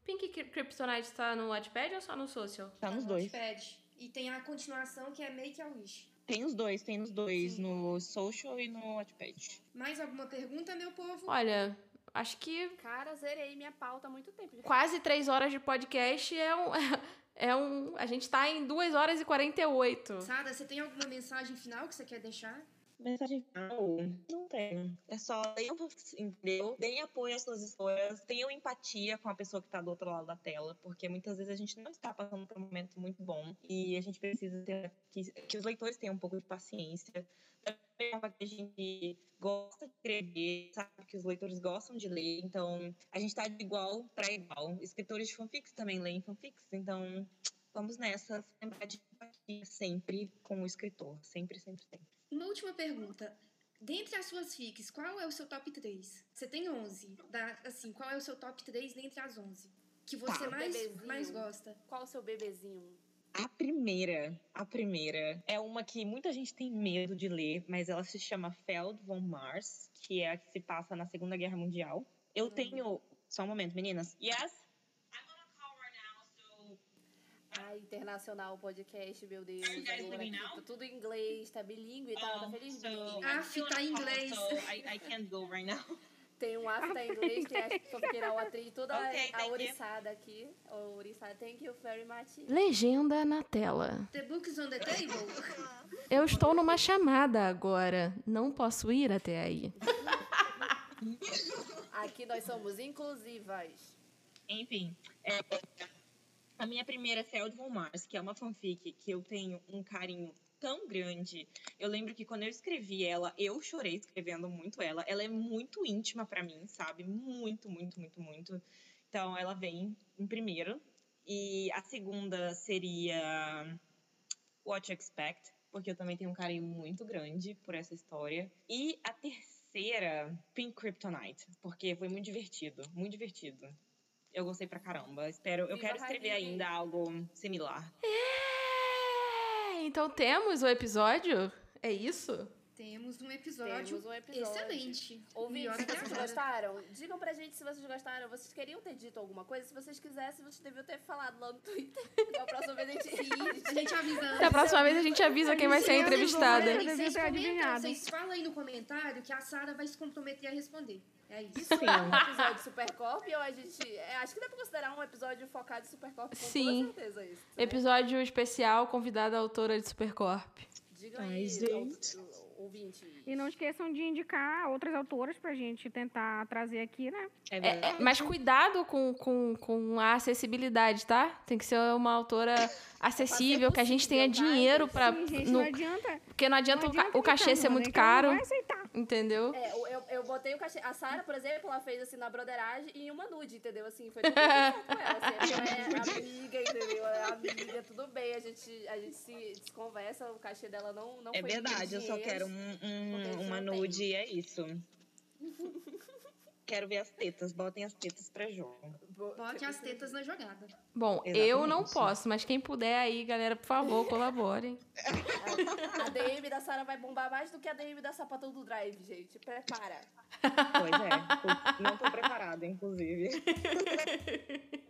Speaker 5: Pink Kryptonite tá no Wattpad ou só no Social?
Speaker 3: Tá nos
Speaker 2: no
Speaker 3: dois.
Speaker 2: Wattpad. E tem a continuação que é Make a Wish.
Speaker 3: Tem os dois, tem os dois,
Speaker 2: Sim.
Speaker 3: no social e no Wattpad.
Speaker 2: Mais alguma pergunta, meu povo?
Speaker 5: Olha, acho que
Speaker 1: Cara, zerei minha pauta há muito tempo.
Speaker 5: quase três horas de podcast é um. É um. A gente tá em 2 horas e 48.
Speaker 2: Sada, você tem alguma mensagem final que você quer deixar?
Speaker 3: Mensagem final? Não tem. É só leiam, entendeu? Deem apoio às suas histórias, tenham empatia com a pessoa que tá do outro lado da tela, porque muitas vezes a gente não está passando por um momento muito bom e a gente precisa ter que, que os leitores tenham um pouco de paciência. Também que a gente gosta de escrever, sabe que os leitores gostam de ler, então a gente tá de igual para igual. Escritores de fanfics também leem fanfics, então vamos nessa, lembrar de empatia sempre com o escritor, sempre, sempre, sempre.
Speaker 2: Uma última pergunta. Dentre as suas fics, qual é o seu top 3? Você tem 11. Da, assim, qual é o seu top 3 dentre as 11? Que você
Speaker 3: Tá.
Speaker 2: mais,
Speaker 1: Bebezinho.
Speaker 2: mais gosta?
Speaker 1: Qual o seu bebezinho?
Speaker 3: A primeira, a primeira é uma que muita gente tem medo de ler, mas ela se chama Feld von Mars, que é a que se passa na Segunda Guerra Mundial. Eu tenho. Só um momento, meninas. Yes?
Speaker 1: Ai, internacional podcast, meu Deus. Agora aqui
Speaker 3: now?
Speaker 1: tá tudo em inglês, tá bilíngue, tá, tá feliz bilíngue.
Speaker 2: Ah, tá em inglês.
Speaker 3: I, I can't go right now.
Speaker 1: Tem um afta em inglês, tem a fanfiqueira o atriz, toda
Speaker 3: Ok,
Speaker 1: a
Speaker 3: thank you.
Speaker 1: ouriçada aqui. O ouriçada, thank you very much.
Speaker 5: Legenda na tela.
Speaker 2: The Books on the Table?
Speaker 5: Eu estou numa chamada agora. Não posso ir até aí.
Speaker 1: Aqui nós somos inclusivas.
Speaker 3: Enfim, é, a minha primeira é Feld von Mars, que é uma fanfic que eu tenho um carinho tão grande. Eu lembro que quando eu escrevi ela, eu chorei escrevendo muito ela. Ela é muito íntima pra mim, sabe? Muito, muito, muito, muito. Então ela vem em primeiro. E a segunda seria What You Expect, porque eu também tenho um carinho muito grande por essa história. E a terceira, Pink Kryptonite, porque foi muito divertido, muito divertido. Eu gostei pra caramba. Espero, eu
Speaker 1: Viva
Speaker 3: quero escrever
Speaker 1: Rainha.
Speaker 3: ainda algo similar.
Speaker 5: É, então temos o episódio? É isso?
Speaker 2: Temos um episódio,
Speaker 1: Temos um episódio.
Speaker 2: excelente.
Speaker 1: Ouvintes, vocês gostaram, digam pra gente se vocês gostaram. Vocês queriam ter dito alguma coisa? Se vocês quisessem, vocês deviam ter falado lá no Twitter. Na próxima vez a gente
Speaker 2: A gente avisa
Speaker 5: Até a próxima vez a gente avisa quem vai ser
Speaker 2: Se vocês
Speaker 5: entrevistada.
Speaker 4: Devia
Speaker 2: Vocês comentam, vocês falam aí no comentário que a Sara vai se comprometer a responder. É isso.
Speaker 1: Isso é um episódio de Supercorp ou a gente. é, acho que dá pra considerar um episódio focado em Supercorp com
Speaker 5: Sim.
Speaker 1: toda certeza isso. né?
Speaker 5: Episódio especial, convidada autora de Supercorp.
Speaker 1: Digam
Speaker 3: Ai,
Speaker 1: aí,
Speaker 3: gente.
Speaker 1: Ou- ouvinte.
Speaker 4: E não esqueçam de indicar outras autoras pra gente tentar trazer aqui, né?
Speaker 3: É
Speaker 5: É, é, mas cuidado com, com, com a acessibilidade, tá? Tem que ser uma autora acessível, que a gente tenha
Speaker 1: possível,
Speaker 5: dinheiro pra.
Speaker 4: Sim, gente,
Speaker 5: no-
Speaker 4: não adianta.
Speaker 5: porque não adianta,
Speaker 4: não
Speaker 5: o ca- o cachê ser muito caro,
Speaker 4: não vai aceitar.
Speaker 5: Entendeu?
Speaker 1: É, eu, eu, eu botei o cachê. A Sara, por exemplo, ela fez assim na broderagem e uma nude, entendeu? Assim, foi tudo com ela. Assim, ela é amiga, entendeu? Ela é amiga, tudo bem. A gente, a gente se, se conversa, o cachê dela não, não
Speaker 3: É
Speaker 1: foi em
Speaker 3: verdade, eu só quero um, um- uma nude e é isso. quero ver as tetas, botem as tetas pra jogo.
Speaker 1: Bo-
Speaker 2: Bote as tetas na jogada.
Speaker 5: Bom, eu não
Speaker 3: Exatamente.
Speaker 5: posso, mas quem puder aí, galera, por favor, colaborem.
Speaker 1: A DM da Sara vai bombar mais do que a DM da Sapatão do Drive, gente. Prepara.
Speaker 3: Pois é, não tô preparada, inclusive.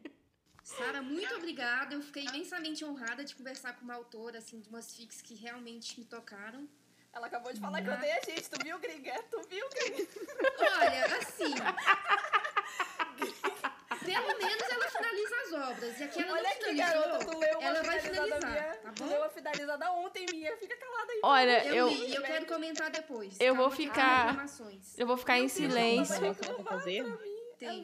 Speaker 2: Sara, muito obrigada. Eu fiquei imensamente honrada de conversar com uma autora, assim, de umas fics que realmente me tocaram.
Speaker 1: Ela acabou de falar que eu odeio a gente. Tu viu, gringa? Tu viu, gringa?
Speaker 2: Olha, assim. Pelo menos ela finaliza as obras. E aqui ela
Speaker 1: Olha
Speaker 2: não
Speaker 1: aqui,
Speaker 2: finalizou.
Speaker 1: garota. Tu leu uma
Speaker 2: ela vai
Speaker 1: finalizada
Speaker 2: finalizar,
Speaker 1: minha.
Speaker 2: tá
Speaker 1: Tu
Speaker 2: bom?
Speaker 1: leu uma finalizada ontem minha. Fica calada aí.
Speaker 5: Olha,
Speaker 2: Eu,
Speaker 5: eu,
Speaker 2: li e eu quero comentar depois.
Speaker 5: Eu vou
Speaker 2: Calma que tem
Speaker 5: ficar- eu vou ficar em
Speaker 1: Deus, ela
Speaker 5: silêncio.
Speaker 2: Tem.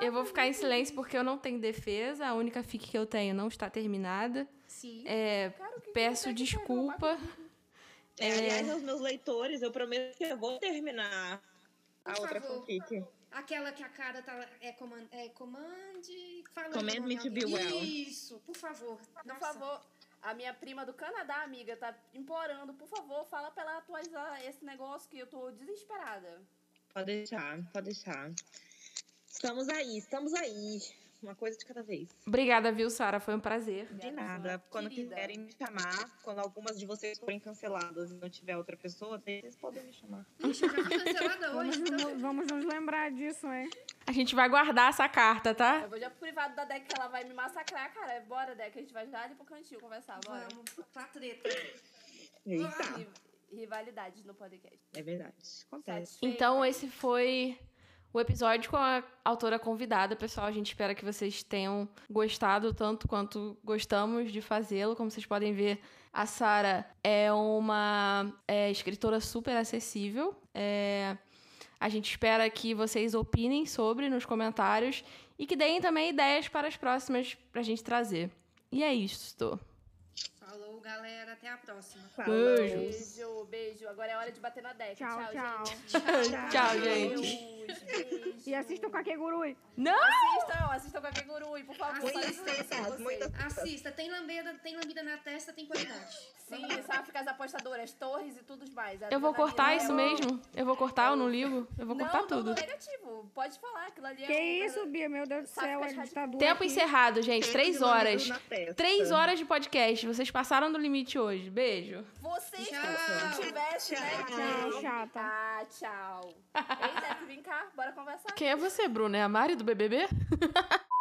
Speaker 5: Eu vou ficar em silêncio porque eu não tenho defesa. A única fic que eu tenho não está terminada.
Speaker 2: Sim.
Speaker 5: É,
Speaker 1: Cara, que que
Speaker 5: peço
Speaker 1: quer
Speaker 5: desculpa.
Speaker 3: É, aliás, aos meus leitores, eu prometo que eu vou terminar a
Speaker 2: Por
Speaker 3: outra
Speaker 2: favor.
Speaker 3: fanfic.
Speaker 2: Aquela que a cara tá. É command. É command. Fala
Speaker 3: Command me to be well.
Speaker 2: Isso, por favor.
Speaker 1: Por
Speaker 2: Nossa.
Speaker 1: favor, a minha prima do Canadá, amiga, tá implorando. Por favor, fala pra ela atualizar esse negócio que eu tô desesperada.
Speaker 3: Pode deixar, pode deixar. Estamos aí, estamos aí. Uma coisa de cada vez.
Speaker 5: Obrigada, viu, Sara? Foi um prazer.
Speaker 3: De nada. Quando
Speaker 1: querida.
Speaker 3: quiserem me chamar, quando algumas de vocês forem canceladas e não tiver outra pessoa, vocês podem me chamar.
Speaker 2: Cancelada
Speaker 4: Vamos,
Speaker 2: hoje. Então...
Speaker 4: no- vamos nos lembrar disso, hein?
Speaker 5: A gente vai guardar essa carta, tá?
Speaker 1: Eu vou já pro privado da Deck que ela vai me massacrar, cara. Bora, Deck, a gente vai já ali pro cantinho conversar, bora.
Speaker 2: Vamos pra treta.
Speaker 3: Eita,
Speaker 1: Ri- Rivalidades no podcast.
Speaker 3: é verdade. Acontece.
Speaker 1: Satisfeita?
Speaker 5: Então, esse foi o episódio com a autora convidada, pessoal. A gente espera que vocês tenham gostado tanto quanto gostamos de fazê-lo. Como vocês podem ver, a Sara é uma é, escritora super acessível. É, a gente espera que vocês opinem sobre nos comentários e que deem também ideias para as próximas pra gente trazer. E é isso.
Speaker 2: Falou, galera. Até a próxima.
Speaker 5: Beijo.
Speaker 1: Beijo, beijo. Agora é hora de bater na deck.
Speaker 4: Tchau, tchau.
Speaker 1: gente.
Speaker 5: Tchau, gente.
Speaker 1: Beijos, beijo.
Speaker 4: E assistam com a Kegurui.
Speaker 5: Não!
Speaker 1: Assistam, assistam com a Kegurui, por favor.
Speaker 3: Muita-
Speaker 2: Assista. Tem lambida, tem lambida na testa, tem qualidade.
Speaker 1: Sim, sabe ficar as apostadoras, torres e tudo mais. A
Speaker 5: Eu vou cortar
Speaker 1: é
Speaker 5: isso mesmo? Eu vou cortar, eu não ligo? Eu vou
Speaker 1: não,
Speaker 5: cortar tudo.
Speaker 1: Não, negativo. Pode falar, aquilo ali
Speaker 4: Que
Speaker 1: é um-
Speaker 4: isso, Bia? Meu Deus do céu, é
Speaker 1: de
Speaker 4: ditadura.
Speaker 5: Tempo
Speaker 4: aqui.
Speaker 5: encerrado, gente. Três horas. Três horas de podcast. Vocês passaram do limite hoje. Beijo.
Speaker 1: Vocês
Speaker 2: Tchau.
Speaker 1: se tivessem, né?
Speaker 4: Tchau, chata.
Speaker 1: Ah, tchau. Ei, Def, vem cá, bora conversar.
Speaker 5: Quem é você, Bruna? É a Mari do BBB?